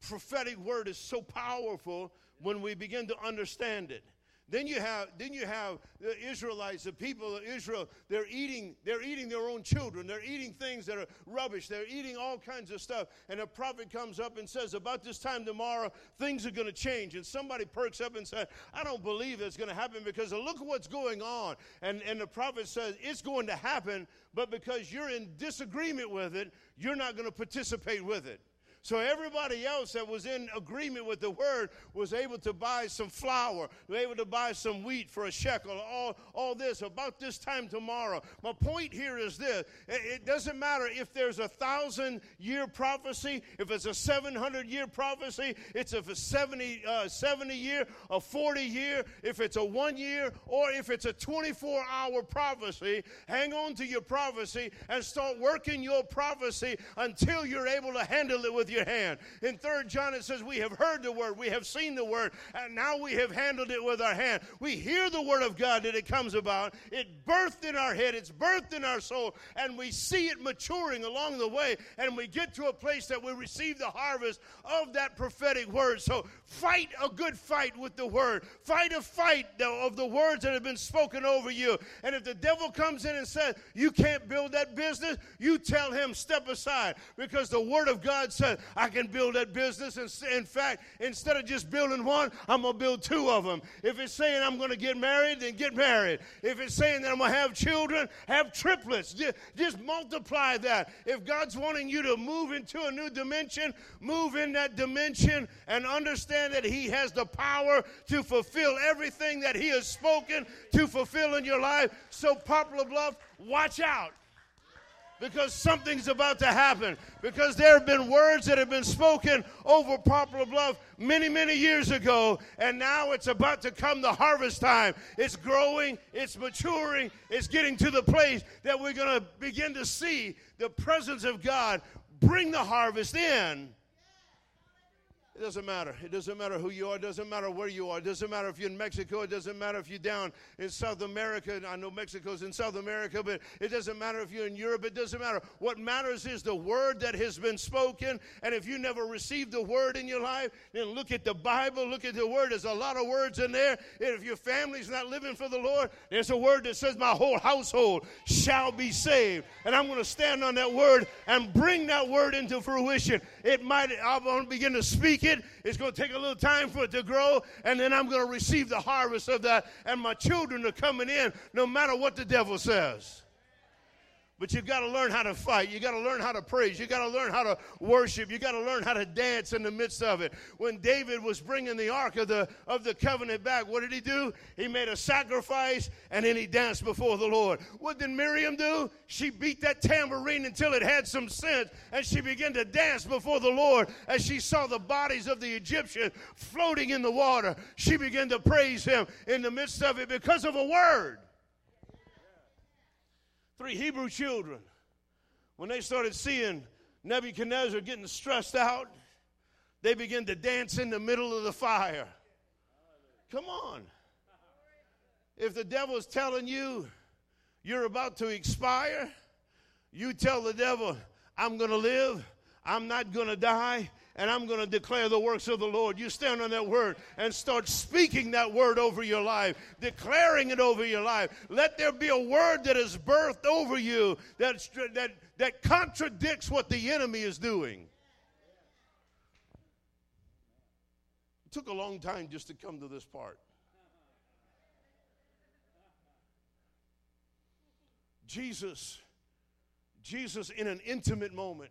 Prophetic word is so powerful when we begin to understand it. Then you have then you have the Israelites, the people of Israel, they're eating, they're eating their own children. They're eating things that are rubbish. They're eating all kinds of stuff. And a prophet comes up and says, About this time tomorrow, things are going to change. And somebody perks up and says, I don't believe it's going to happen because look what's going on. And, and the prophet says, It's going to happen, but because you're in disagreement with it, you're not going to participate with it. So everybody else that was in agreement with the word was able to buy some flour, able to buy some wheat for a shekel, all, all this about this time tomorrow. My point here is this it doesn't matter if there's a thousand year prophecy, if it's a 700 year prophecy, it's a 70, uh, 70 year, a 40 year, if it's a one year, or if it's a 24 hour prophecy, hang on to your prophecy and start working your prophecy until you're able to handle it with with your hand. In Third John, it says, We have heard the word, we have seen the word, and now we have handled it with our hand. We hear the word of God that it comes about. It birthed in our head, it's birthed in our soul, and we see it maturing along the way, and we get to a place that we receive the harvest of that prophetic word. So fight a good fight with the word. Fight a fight of the words that have been spoken over you. And if the devil comes in and says, You can't build that business, you tell him, Step aside, because the word of God says, I can build that business. And in fact, instead of just building one, I'm going to build two of them. If it's saying I'm going to get married, then get married. If it's saying that I'm going to have children, have triplets. Just, multiply that. If God's wanting you to move into a new dimension, move in that dimension and understand that He has the power to fulfill everything that He has spoken to fulfill in your life. So, Poplar Bluff, watch out because something's about to happen. Because there have been words that have been spoken over Poplar Bluff many, many years ago, and now it's about to come the harvest time. It's growing, it's maturing, it's getting to the place that we're going to begin to see the presence of God bring the harvest in it doesn't matter. It doesn't matter who you are. It doesn't matter where you are. It doesn't matter if you're in Mexico. It doesn't matter if you're down in South America. I know Mexico's in South America, but it doesn't matter if you're in Europe. It doesn't matter. What matters is the word that has been spoken. And if you never received the word in your life, then look at the Bible. Look at the word. There's a lot of words in there. And if your family's not living for the Lord, there's a word that says, My whole household shall be saved. And I'm going to stand on that word and bring that word into fruition. It might, I'm going to begin to speak it. It's going to take a little time for it to grow, and then I'm going to receive the harvest of that. And my children are coming in no matter what the devil says. But you've got to learn how to fight. You've got to learn how to praise. You've got to learn how to worship. You've got to learn how to dance in the midst of it. When David was bringing the ark of the, of the covenant back, what did he do? He made a sacrifice and then he danced before the Lord. What did Miriam do? She beat that tambourine until it had some sense and she began to dance before the Lord as she saw the bodies of the Egyptians floating in the water. She began to praise him in the midst of it because of a word three Hebrew children, when they started seeing Nebuchadnezzar getting stressed out, they began to dance in the middle of the fire. Come on. If the devil is telling you you're about to expire, you tell the devil, I'm going to live, I'm not going to die, and I'm going to declare the works of the Lord. You stand on that word and start speaking that word over your life, declaring it over your life. Let there be a word that is birthed over you that, that, that contradicts what the enemy is doing. It took a long time just to come to this part. Jesus, Jesus, in an intimate moment,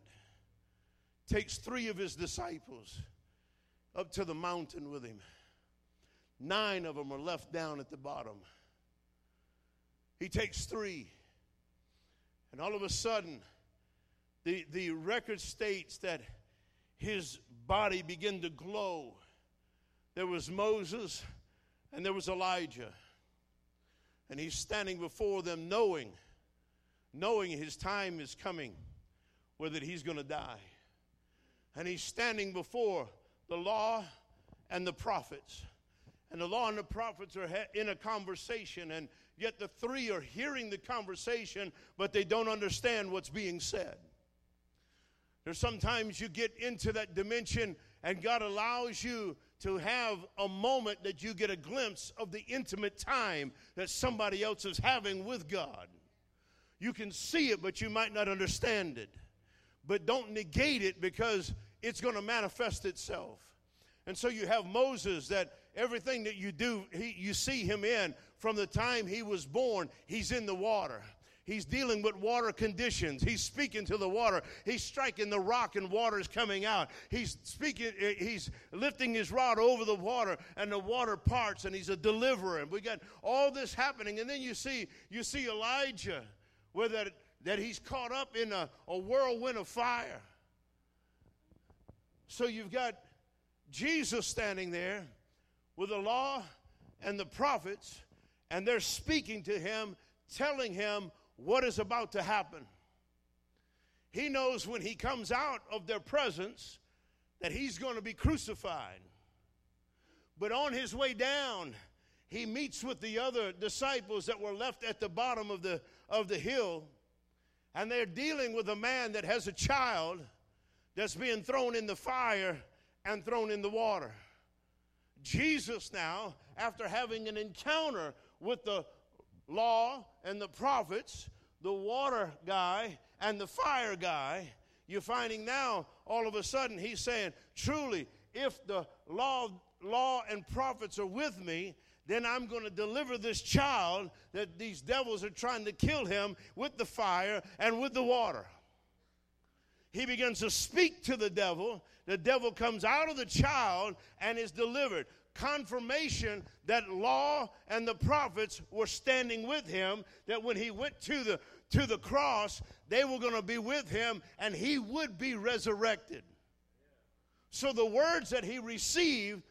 takes three of his disciples up to the mountain with him. Nine of them are left down at the bottom. He takes three, and all of a sudden, the, the record states that his body began to glow. There was Moses and there was Elijah. And he's standing before them knowing knowing his time is coming where that he's going to die. And he's standing before the law and the prophets. And the law and the prophets are in a conversation, and yet the three are hearing the conversation, but they don't understand what's being said. There's sometimes you get into that dimension, and God allows you to have a moment that you get a glimpse of the intimate time that somebody else is having with God. You can see it, but you might not understand it. But don't negate it because it's going to manifest itself. And so you have Moses that everything that you do, he, you see him in from the time he was born, he's in the water. He's dealing with water conditions. He's speaking to the water. He's striking the rock and water is coming out. He's speaking, eh, he's lifting his rod over the water and the water parts and he's a deliverer. And we got all this happening. And then you see, you see Elijah where that, that he's caught up in a, a whirlwind of fire. So you've got Jesus standing there with the law and the prophets, and they're speaking to him, telling him what is about to happen. He knows when he comes out of their presence that he's going to be crucified. But on his way down, he meets with the other disciples that were left at the bottom of the, of the hill, and they're dealing with a man that has a child that's being thrown in the fire and thrown in the water. Jesus, now, after having an encounter with the law and the prophets, the water guy and the fire guy, you're finding now all of a sudden he's saying, Truly, if the law, law and prophets are with me, then I'm going to deliver this child that these devils are trying to kill him with the fire and with the water. He begins to speak to the devil. The devil comes out of the child and is delivered. Confirmation that law and the prophets were standing with him, that when he went to the, to the cross, they were going to be with him and he would be resurrected. So the words that he received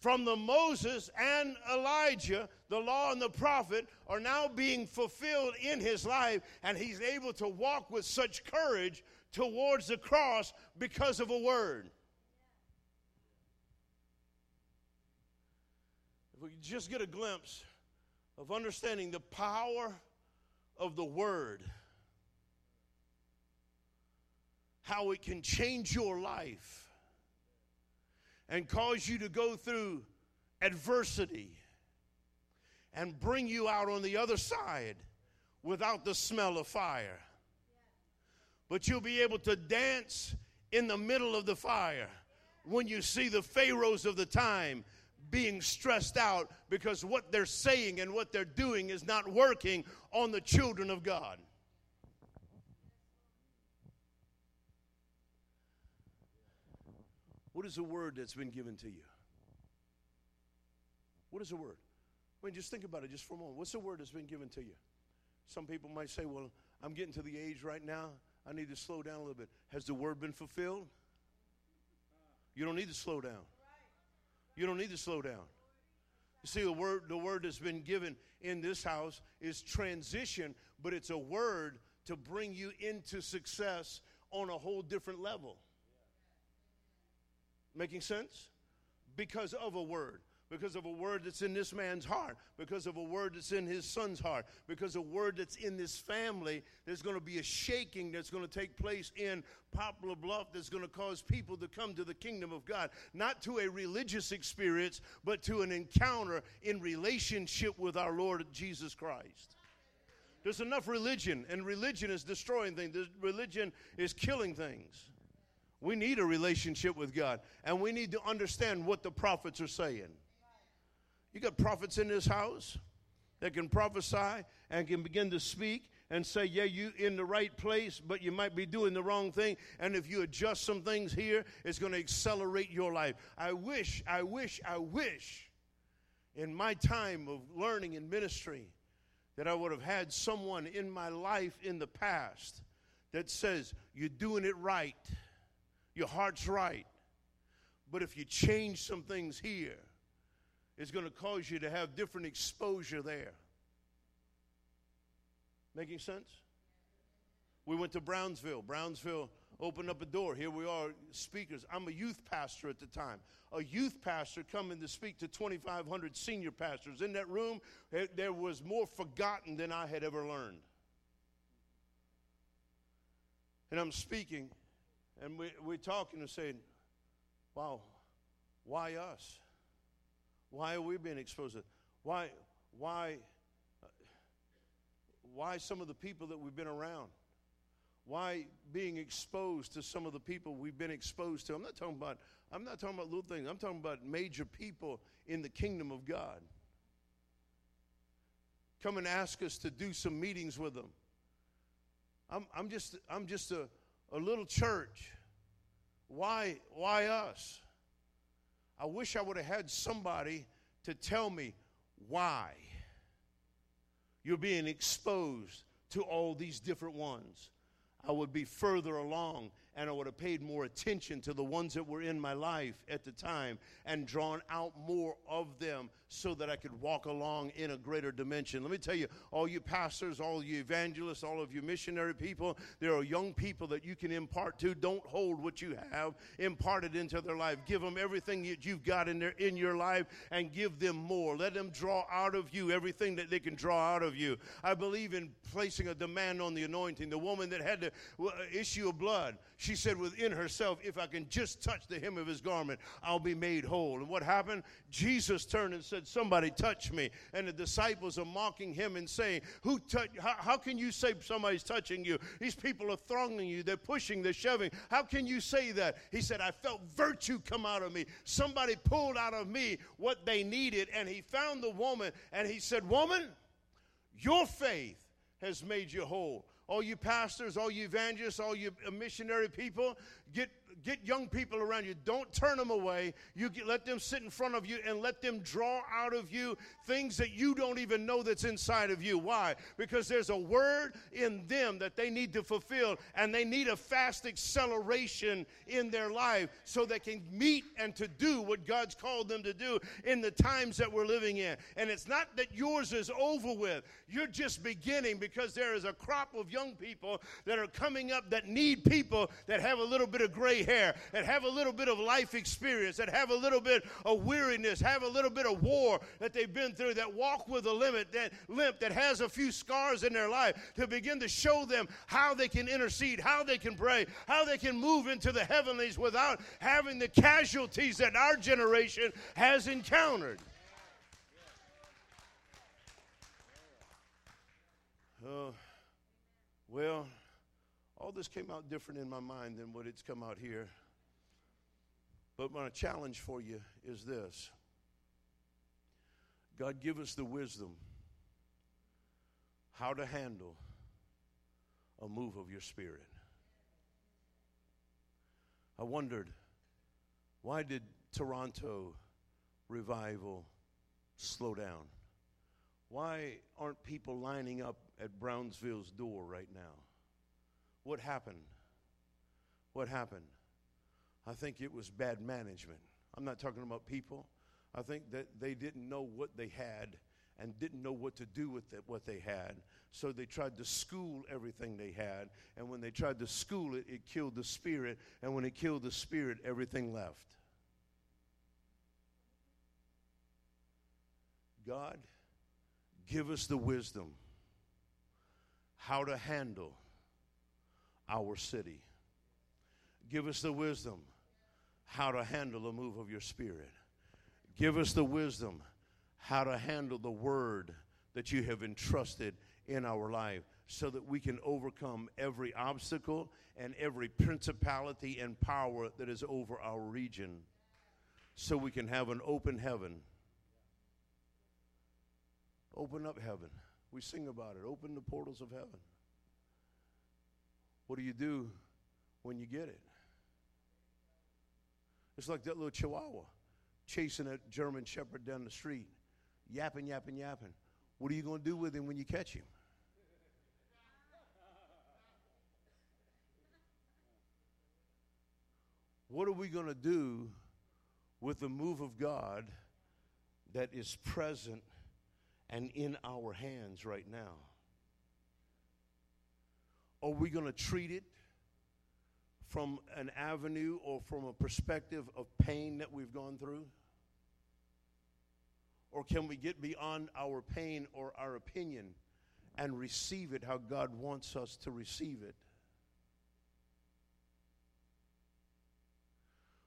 from the Moses and Elijah, the law and the prophet, are now being fulfilled in his life, and he's able to walk with such courage towards the cross because of a word. If we just get a glimpse of understanding the power of the word, how it can change your life and cause you to go through adversity and bring you out on the other side without the smell of fire. But you'll be able to dance in the middle of the fire when you see the pharaohs of the time being stressed out because what they're saying and what they're doing is not working on the children of God. What is the word that's been given to you? What is the word? I mean, just think about it just for a moment. What's the word that's been given to you? Some people might say, well, I'm getting to the age right now, I need to slow down a little bit. Has the word been fulfilled? You don't need to slow down. You don't need to slow down. You see, the word, the word that's been given in this house is transition, but it's a word to bring you into success on a whole different level. Making sense? Because of a word. Because of a word that's in this man's heart, because of a word that's in his son's heart, because of a word that's in this family, there's going to be a shaking that's going to take place in Poplar Bluff that's going to cause people to come to the kingdom of God, not to a religious experience, but to an encounter in relationship with our Lord Jesus Christ. There's enough religion, and religion is destroying things. Religion is killing things. We need a relationship with God, and we need to understand what the prophets are saying. You got prophets in this house that can prophesy and can begin to speak and say, Yeah, you in the right place, but you might be doing the wrong thing. And if you adjust some things here, it's going to accelerate your life. I wish, I wish, I wish in my time of learning and ministry that I would have had someone in my life in the past that says, You're doing it right, your heart's right. But if you change some things here, it's going to cause you to have different exposure there. Making sense? We went to Brownsville. Brownsville opened up a door. Here we are, speakers. I'm a youth pastor at the time. A youth pastor coming to speak to 2,500 senior pastors. In that room, there was more forgotten than I had ever learned. And I'm speaking, and we, we're talking and saying, wow, why us? Why are we being exposed? to- Why, why, why some of the people that we've been around? Why being exposed to some of the people we've been exposed to? I'm not talking about. I'm not talking about little things. I'm talking about major people in the kingdom of God. Come and ask us to do some meetings with them. I'm, I'm just, I'm just a, a little church. Why, why us? I wish I would have had somebody to tell me why you're being exposed to all these different ones. I would be further along and I would have paid more attention to the ones that were in my life at the time and drawn out more of them so that I could walk along in a greater dimension. Let me tell you, all you pastors, all you evangelists, all of you missionary people, there are young people that you can impart to. Don't hold what you have, impart it into their life. Give them everything that you've got in their in your life and give them more. Let them draw out of you everything that they can draw out of you. I believe in placing a demand on the anointing. The woman that had the issue of blood, she said within herself, if I can just touch the hem of his garment, I'll be made whole. And what happened? Jesus turned and said, Somebody touch me. And the disciples are mocking him and saying, Who touch how, how can you say somebody's touching you? These people are thronging you, they're pushing, they're shoving. How can you say that? He said, I felt virtue come out of me. Somebody pulled out of me what they needed, and he found the woman and he said, Woman, your faith has made you whole. All you pastors, all you evangelists, all you missionary people, get get young people around you. Don't turn them away. You get, let them sit in front of you and let them draw out of you things that you don't even know that's inside of you. Why? Because there's a word in them that they need to fulfill, and they need a fast acceleration in their life so they can meet and to do what God's called them to do in the times that we're living in. And it's not that yours is over with. You're just beginning because there is a crop of young people that are coming up that need people that have a little bit of gray hair, that have a little bit of life experience, that have a little bit of weariness, have a little bit of war that they've been through, that walk with a limit, that limp, that has a few scars in their life, to begin to show them how they can intercede, how they can pray, how they can move into the heavenlies without having the casualties that our generation has encountered. Uh, well, all this came out different in my mind than what it's come out here. But my challenge for you is this God, give us the wisdom how to handle a move of your spirit. I wondered why did Toronto revival slow down? Why aren't people lining up at Brownsville's door right now? What happened? What happened? I think it was bad management. I'm not talking about people. I think that they didn't know what they had and didn't know what to do with it, what they had. So they tried to school everything they had. And when they tried to school it, it killed the spirit. And when it killed the spirit, everything left. God, give us the wisdom how to handle our city. Give us the wisdom how to handle the move of your spirit. Give us the wisdom how to handle the word that you have entrusted in our life so that we can overcome every obstacle and every principality and power that is over our region so we can have an open heaven. Open up heaven. We sing about it. Open the portals of heaven. What do you do when you get it? It's like that little chihuahua chasing that German shepherd down the street, yapping, yapping, yapping. What are you going to do with him when you catch him? What are we going to do with the move of God that is present and in our hands right now? Are we going to treat it from an avenue or from a perspective of pain that we've gone through? Or can we get beyond our pain or our opinion and receive it how God wants us to receive it?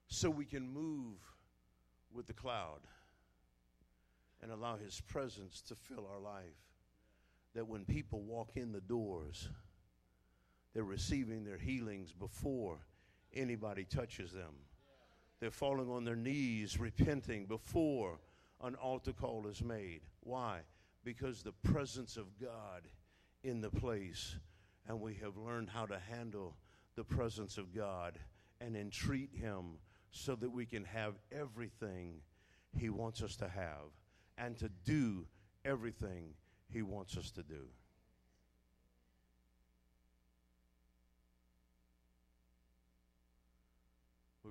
So we can move with the cloud and allow His presence to fill our life. That when people walk in the doors, they're receiving their healings before anybody touches them. They're falling on their knees, repenting before an altar call is made. Why? Because the presence of God in the place, and we have learned how to handle the presence of God and entreat Him so that we can have everything He wants us to have and to do everything He wants us to do.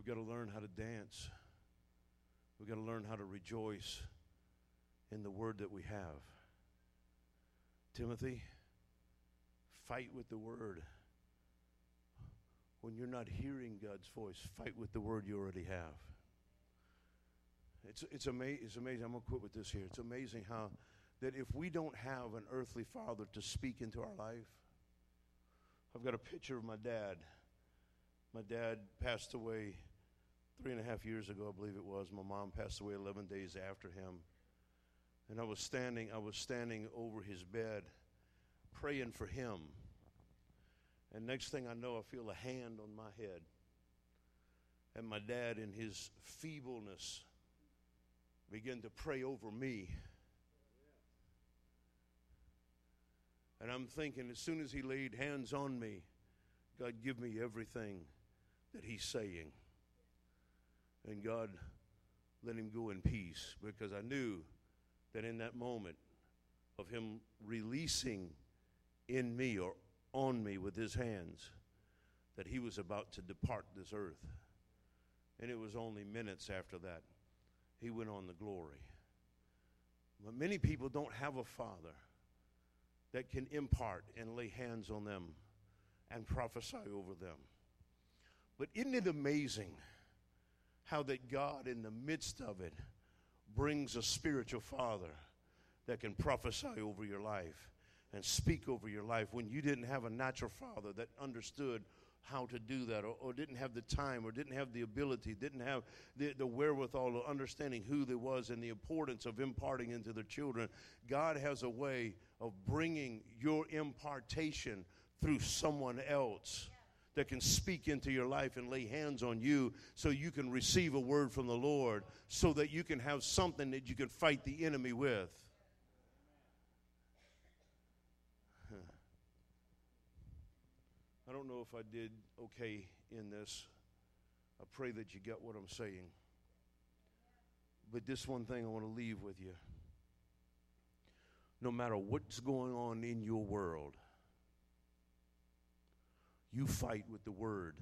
We've got to learn how to dance. We've got to learn how to rejoice in the word that we have. Timothy, fight with the word. When you're not hearing God's voice, fight with the word you already have. It's, it's, ama- it's amazing. I'm going to quit with this here. It's amazing how that if we don't have an earthly father to speak into our life, I've got a picture of my dad. My dad passed away three and a half years ago, I believe it was. My mom passed away 11 days after him. And I was standing, I was standing over his bed praying for him. And next thing I know, I feel a hand on my head. And my dad, in his feebleness, began to pray over me. And I'm thinking, as soon as he laid hands on me, God, give me everything that he's saying. And God let him go in peace because I knew that in that moment of him releasing in me or on me with his hands, that he was about to depart this earth. And it was only minutes after that he went on the glory. But many people don't have a father that can impart and lay hands on them and prophesy over them. But isn't it amazing how that God, in the midst of it, brings a spiritual father that can prophesy over your life and speak over your life when you didn't have a natural father that understood how to do that or, or, didn't have the time or didn't have the ability, didn't have the, the wherewithal of understanding who there was and the importance of imparting into their children. God has a way of bringing your impartation through someone else that can speak into your life and lay hands on you so you can receive a word from the Lord so that you can have something that you can fight the enemy with. I don't know if I did okay in this. I pray that you get what I'm saying. But this one thing I want to leave with you. No matter what's going on in your world, you fight with the word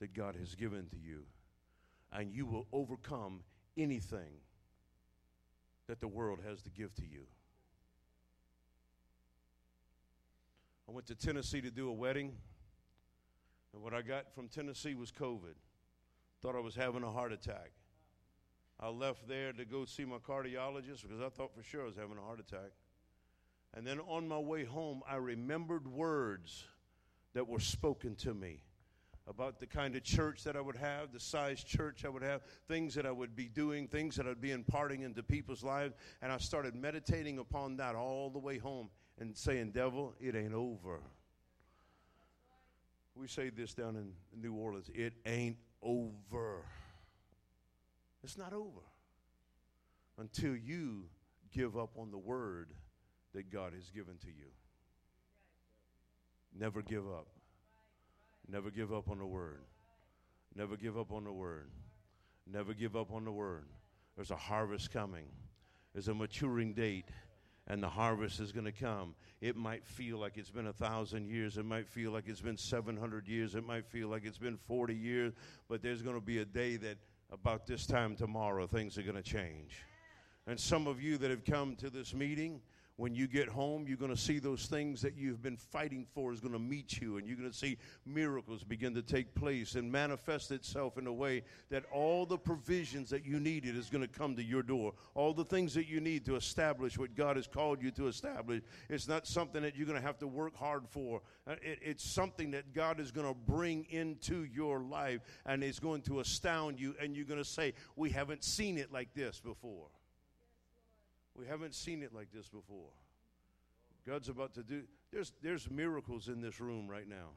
that God has given to you, and you will overcome anything that the world has to give to you. I went to Tennessee to do a wedding, and what I got from Tennessee was COVID. Thought I was having a heart attack. I left there to go see my cardiologist because I thought for sure I was having a heart attack. And then on my way home, I remembered words that were spoken to me about the kind of church that I would have, the size church I would have, things that I would be doing, things that I'd be imparting into people's lives. And I started meditating upon that all the way home and saying, Devil, it ain't over. We say this down in New Orleans it ain't over. It's not over until you give up on the word that God has given to you. Never give up. Never give up on the word. Never give up on the word. Never give up on the word. There's a harvest coming, there's a maturing date, and the harvest is going to come. It might feel like it's been a thousand years. It might feel like it's been 700 years. It might feel like it's been 40 years. But there's going to be a day that about this time tomorrow, things are going to change. And some of you that have come to this meeting, when you get home, you're going to see those things that you've been fighting for is going to meet you, and you're going to see miracles begin to take place and manifest itself in a way that all the provisions that you needed is going to come to your door. All the things that you need to establish what God has called you to establish. It's not something that you're going to have to work hard for. Uh, it, it's something that God is going to bring into your life, and it's going to astound you, and you're going to say, "We haven't seen it like this before." We haven't seen it like this before. God's about to do there's there's miracles in this room right now.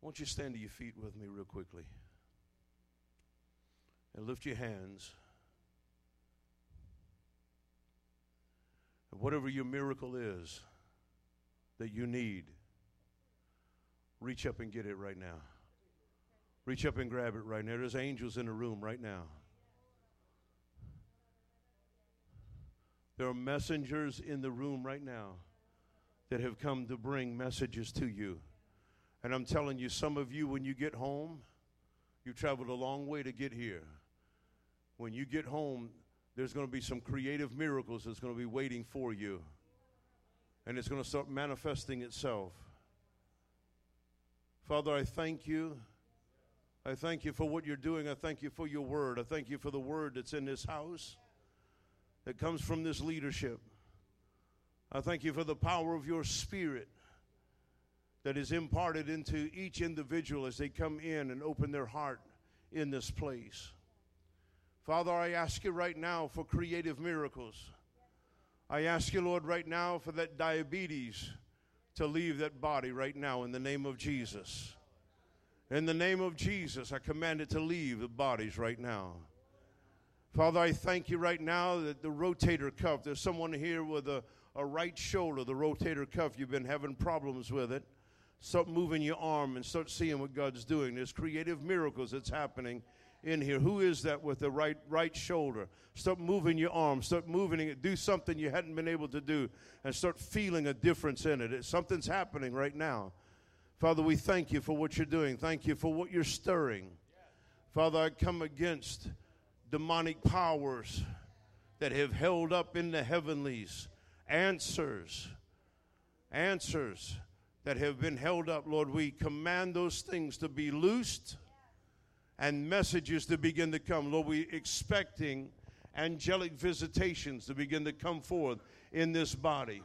Won't you stand to your feet with me real quickly? And lift your hands. And whatever your miracle is, that you need, reach up and get it right now. Reach up and grab it right now. There's angels in the room right now. There are messengers in the room right now that have come to bring messages to you. And I'm telling you, some of you, when you get home, you traveled a long way to get here. When you get home, there's going to be some creative miracles that's going to be waiting for you and it's going to start manifesting itself. Father, I thank you. I thank you for what you're doing. I thank you for your word. I thank you for the word that's in this house that comes from this leadership. I thank you for the power of your spirit that is imparted into each individual as they come in and open their heart in this place. Father, I ask you right now for creative miracles. I ask you, Lord, right now for that diabetes to leave that body right now in the name of Jesus. In the name of Jesus, I command it to leave the bodies right now. Father, I thank you right now that the rotator cuff, there's someone here with a, a right shoulder, the rotator cuff, you've been having problems with it. Start moving your arm and start seeing what God's doing. There's creative miracles that's happening in here. Who is that with the right right shoulder? Start moving your arm. Start moving it. Do something you hadn't been able to do, and start feeling a difference in it. Something's happening right now. Father, we thank you for what you're doing. Thank you for what you're stirring. Father, I come against demonic powers that have held up in the heavenlies answers, answers that have been held up. Lord, we command those things to be loosed and messages to begin to come. Lord, we're expecting angelic visitations to begin to come forth in this body.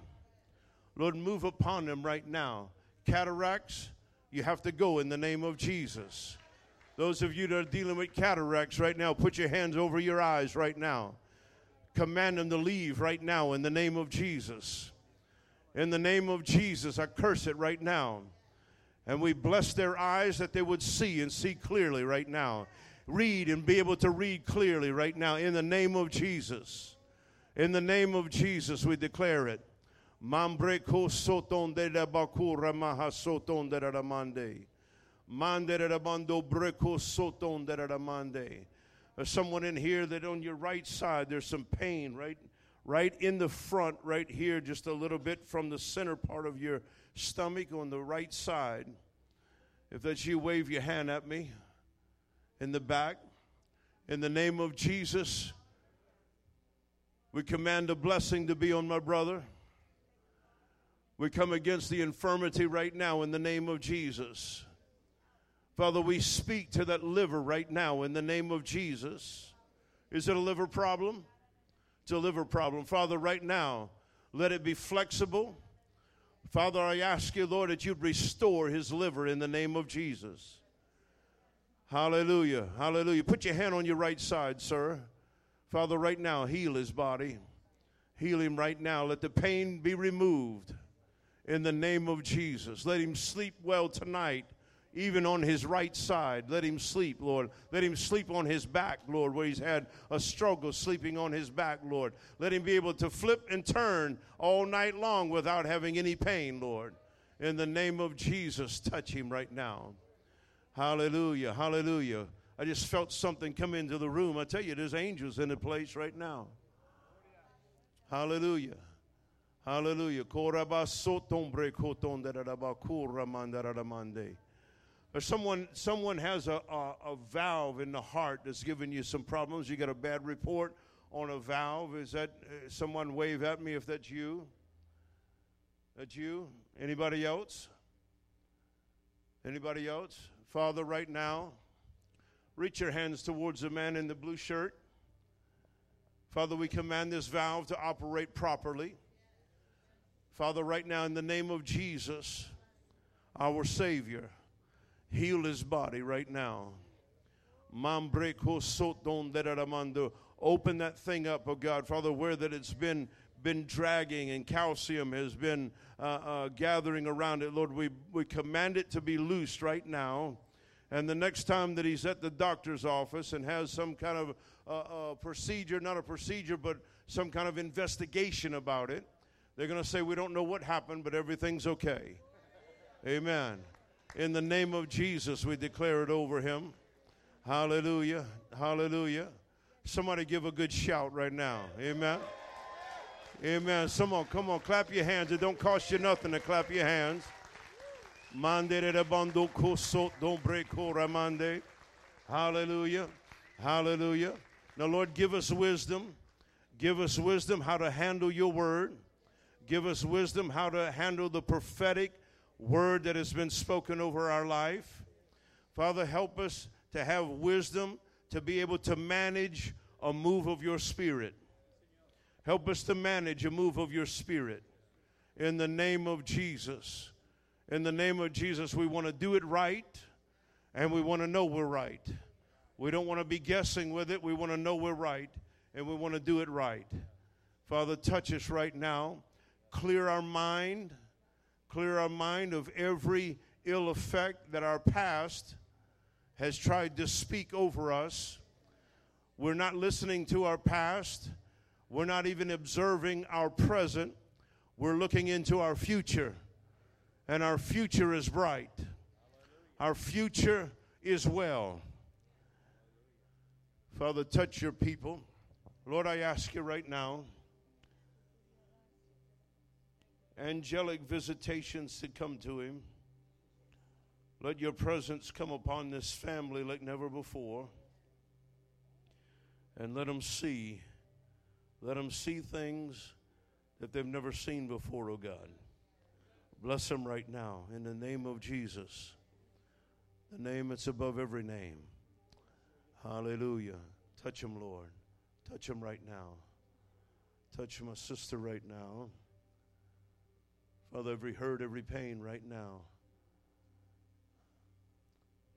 Lord, move upon them right now. Cataracts, you have to go in the name of Jesus. Those of you that are dealing with cataracts right now, put your hands over your eyes right now. Command them to leave right now in the name of Jesus. In the name of Jesus, I curse it right now. And we bless their eyes that they would see and see clearly right now. Read and be able to read clearly right now in the name of Jesus. In the name of Jesus, we declare it. Mambreko soton de la bakura maha soton de la mande. Mande de la bando breko soton de la mande. There's someone in here that on your right side there's some pain right right in the front right here just a little bit from the center part of your stomach on the right side. If that's you, wave your hand at me in the back. In the name of Jesus, we command a blessing to be on my brother. We come against the infirmity right now in the name of Jesus. Father, we speak to that liver right now in the name of Jesus. Is it a liver problem? It's a liver problem. Father, right now, let it be flexible. Father, I ask you, Lord, that you'd restore his liver in the name of Jesus. Hallelujah. Hallelujah. Put your hand on your right side, sir. Father, right now, heal his body. Heal him right now. Let the pain be removed in the name of Jesus. Let him sleep well tonight, even on his right side. Let him sleep, Lord. Let him sleep on his back, Lord, where he's had a struggle sleeping on his back, Lord. Let him be able to flip and turn all night long without having any pain, Lord. In the name of Jesus, touch him right now. Hallelujah, hallelujah. I just felt something come into the room. I tell you, there's angels in the place right now. Hallelujah. Hallelujah. Or someone, someone has a, a, a valve in the heart that's giving you some problems. You got a bad report on a valve. Is that uh, someone wave at me if that's you? That you? Anybody else? Anybody else? Father, right now, reach your hands towards the man in the blue shirt. Father, we command this valve to operate properly. Father, right now, in the name of Jesus, our Savior, heal his body right now. Open that thing up, oh God, Father, where that it's been been dragging and calcium has been uh, uh, gathering around it. Lord, we, we command it to be loosed right now. And the next time that he's at the doctor's office and has some kind of uh, uh procedure, not a procedure, but some kind of investigation about it, they're going to say, We don't know what happened, but everything's okay. Amen. In the name of Jesus, we declare it over him. Hallelujah. Hallelujah. Somebody give a good shout right now. Amen. Amen. Come on, come on, clap your hands. It don't cost you nothing to clap your hands. Hallelujah. Hallelujah. Now, Lord, give us wisdom. Give us wisdom how to handle your word. Give us wisdom how to handle the prophetic word that has been spoken over our life. Father, help us to have wisdom to be able to manage a move of your spirit. Help us to manage a move of your spirit. In the name of Jesus. In the name of Jesus, we want to do it right and we want to know we're right. We don't want to be guessing with it. We want to know we're right and we want to do it right. Father, touch us right now. Clear our mind. Clear our mind of every ill effect that our past has tried to speak over us. We're not listening to our past. We're not even observing our present. We're looking into our future. And our future is bright. Our future is well. Father, touch your people. Lord, I ask you right now angelic visitations to come to him. Let your presence come upon this family like never before. And let them see let them see things that they've never seen before, oh God. Bless them right now in the name of Jesus, the name that's above every name. Hallelujah. Touch them, Lord. Touch them right now. Touch my sister right now. Father, every hurt, every pain right now.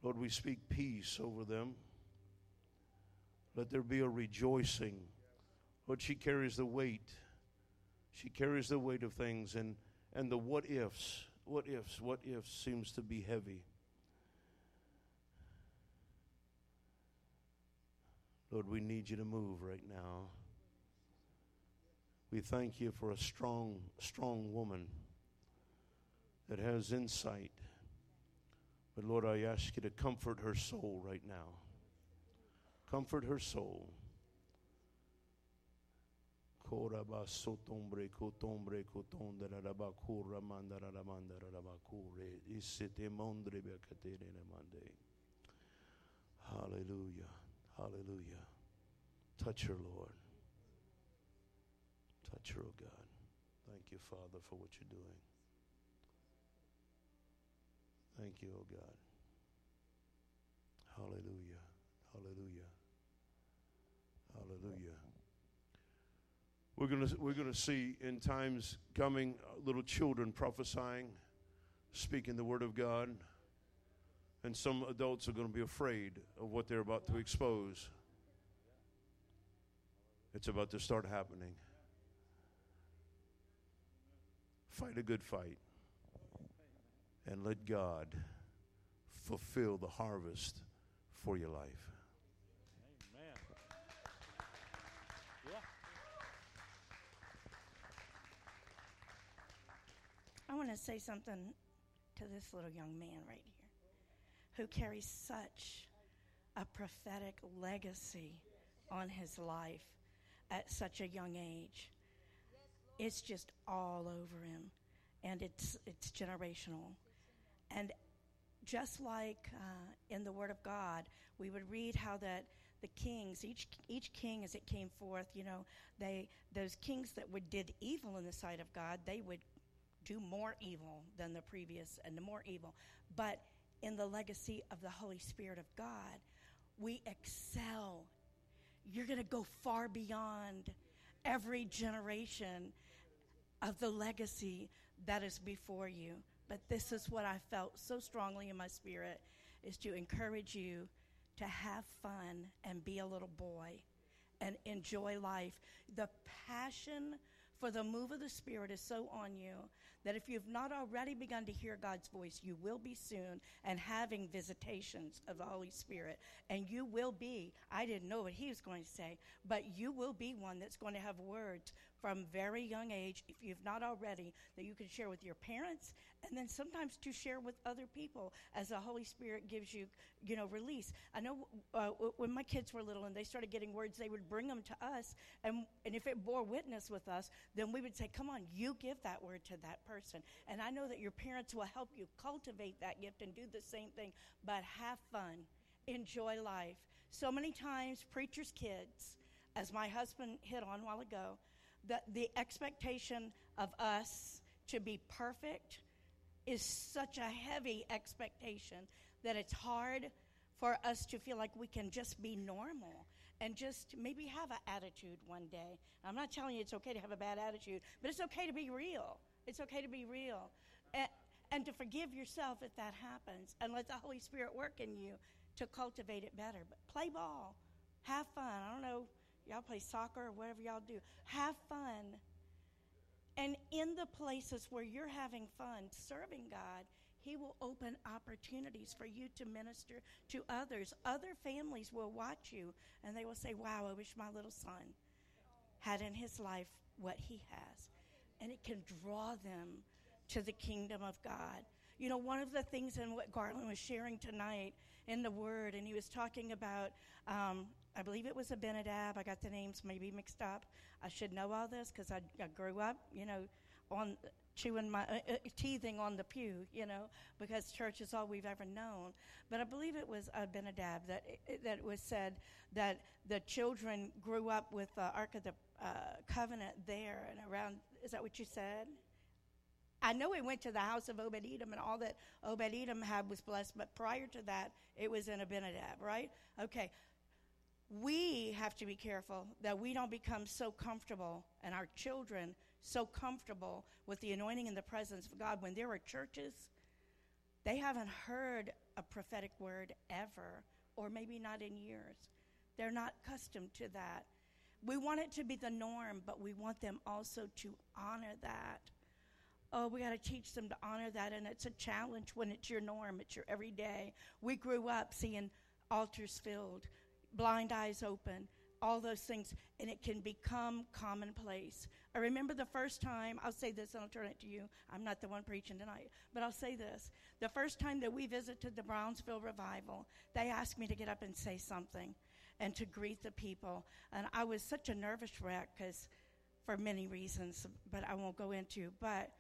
Lord, we speak peace over them. Let there be a rejoicing but she carries the weight. She carries the weight of things and, and the what ifs, what ifs, what ifs seems to be heavy. Lord, we need you to move right now. We thank you for a strong, strong woman that has insight. But Lord, I ask you to comfort her soul right now. Comfort her soul. Hallelujah. Hallelujah. Touch her, Lord. Touch her, oh God. Thank you, Father, for what you're doing. Thank you, oh God. Hallelujah. Hallelujah. Hallelujah. We're going we're to see in times coming uh, little children prophesying, speaking the word of God, and some adults are going to be afraid of what they're about to expose. It's about to start happening. Fight a good fight and let God fulfill the harvest for your life. Amen. Yeah. I want to say something to this little young man right here who carries such a prophetic legacy on his life at such a young age. It's just all over him and it's it's generational. And just like uh, in the Word of God, we would read how that the kings, each each king as it came forth, you know, they those kings that would did evil in the sight of God, they would do more evil than the previous and the more evil. But in the legacy of the Holy Spirit of God, we excel. You're going to go far beyond every generation of the legacy that is before you. But this is what I felt so strongly in my spirit is to encourage you to have fun and be a little boy and enjoy life. The passion for the move of the Spirit is so on you that if you've not already begun to hear God's voice, you will be soon and having visitations of the Holy Spirit. And you will be, I didn't know what he was going to say, but you will be one that's going to have words from very young age, if you've not already, that you can share with your parents and then sometimes to share with other people as the Holy Spirit gives you, you know, release. I know uh, when my kids were little and they started getting words, they would bring them to us, and, and if it bore witness with us, then we would say, Come on, you give that word to that person. And I know that your parents will help you cultivate that gift and do the same thing, but have fun, enjoy life. So many times, preachers' kids, as my husband hit on a while ago, the, the expectation of us to be perfect is such a heavy expectation that it's hard for us to feel like we can just be normal and just maybe have an attitude one day. I'm not telling you it's okay to have a bad attitude, but it's okay to be real. It's okay to be real. And, and to forgive yourself if that happens and let the Holy Spirit work in you to cultivate it better. But play ball, have fun. I don't know Y'all play soccer or whatever y'all do. Have fun. And in the places where you're having fun serving God, He will open opportunities for you to minister to others. Other families will watch you and they will say, Wow, I wish my little son had in his life what he has. And it can draw them to the kingdom of God. You know, one of the things in what Garland was sharing tonight in the Word, and he was talking about um, I believe it was Abinadab. I got the names maybe mixed up. I should know all this because I, I, grew up, you know, on chewing my uh, uh, teething on the pew, you know, because church is all we've ever known. But I believe it was Abinadab that that was said that the children grew up with the Ark of the uh, Covenant there and around. Is that what you said? I know we went to the house of Obed Edom, and all that Obed Edom had was blessed, but prior to that, it was in Abinadab, right? Okay we have to be careful that we don't become so comfortable and our children so comfortable with the anointing and the presence of God. When there are churches they haven't heard a prophetic word ever or maybe not in years. They're not accustomed to that. We want it to be the norm but we want them also to honor that. Oh we got to teach them to honor that and it's a challenge when it's your norm it's your everyday. We grew up seeing altars filled blind eyes open, all those things, and it can become commonplace. I remember the first time, I'll say this and I'll turn it to you. I'm not the one preaching tonight, but I'll say this. The first time that we visited the Brownsville Revival, they asked me to get up and say something and to greet the people. And I was such a nervous wreck because, for many reasons, but I won't go into. But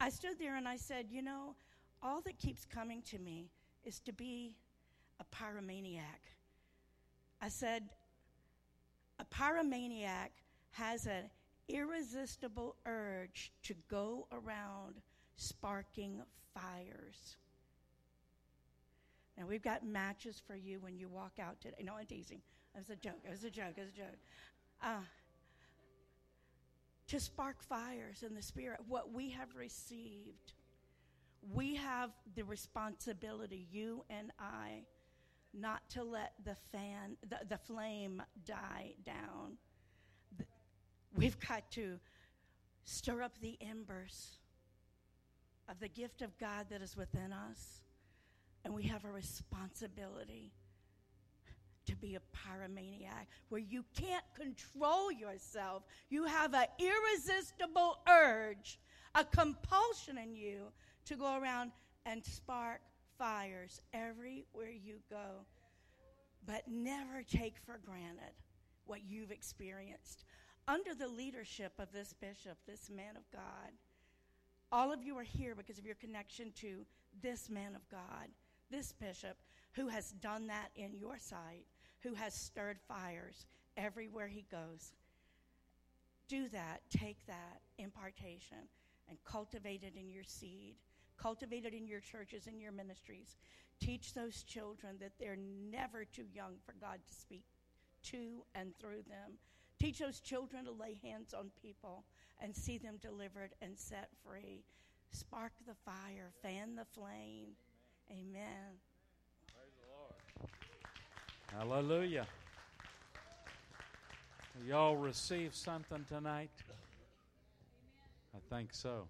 I stood there and I said, you know, all that keeps coming to me is to be a pyromaniac I said, a pyromaniac has an irresistible urge to go around sparking fires. Now we've got matches for you when you walk out today. No, I'm teasing. It was a joke. It was a joke. It was a joke. Uh, to spark fires in the spirit, what we have received, we have the responsibility, you and I, not to let the fan, the, the flame die down. We've got to stir up the embers of the gift of God that is within us, and we have a responsibility to be a pyromaniac where you can't control yourself. You have an irresistible urge, a compulsion in you to go around and spark fires everywhere you go. But never take for granted what you've experienced. Under the leadership of this bishop, this man of God, all of you are here because of your connection to this man of God, this bishop who has done that in your sight, who has stirred fires everywhere he goes. Do that, take that impartation, and cultivate it in your seed. Cultivate it in your churches and your ministries. Teach those children that they're never too young for God to speak to and through them. Teach those children to lay hands on people and see them delivered and set free. Spark the fire, fan the flame. Amen. Hallelujah. Y'all receive something tonight? I think so.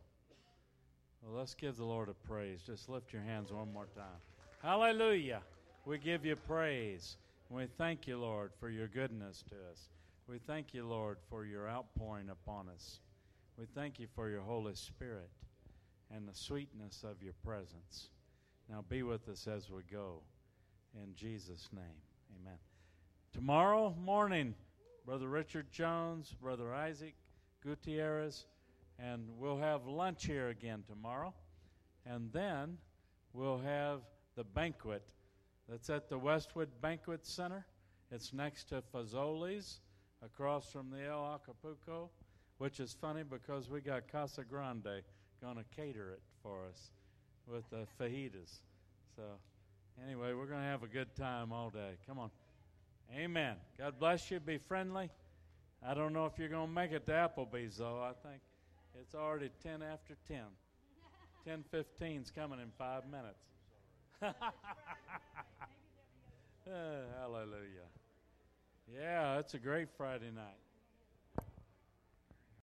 Well, let's give the Lord a praise. Just lift your hands one more time. Hallelujah. We give you praise. We thank you, Lord, for your goodness to us. We thank you, Lord, for your outpouring upon us. We thank you for your Holy Spirit and the sweetness of your presence. Now be with us as we go. In Jesus' name, amen. Tomorrow morning, Brother Richard Jones, Brother Isaac Gutierrez, and we'll have lunch here again tomorrow. And then we'll have the banquet that's at the Westwood Banquet Center. It's next to Fazoli's across from the El Acapulco, which is funny because we got Casa Grande going to cater it for us with the fajitas. So, anyway, we're going to have a good time all day. Come on. Amen. God bless you. Be friendly. I don't know if you're going to make it to Applebee's, though. I think it's already 10 after 10. 10 15's coming in five minutes. Uh, hallelujah. Yeah, it's a great Friday night.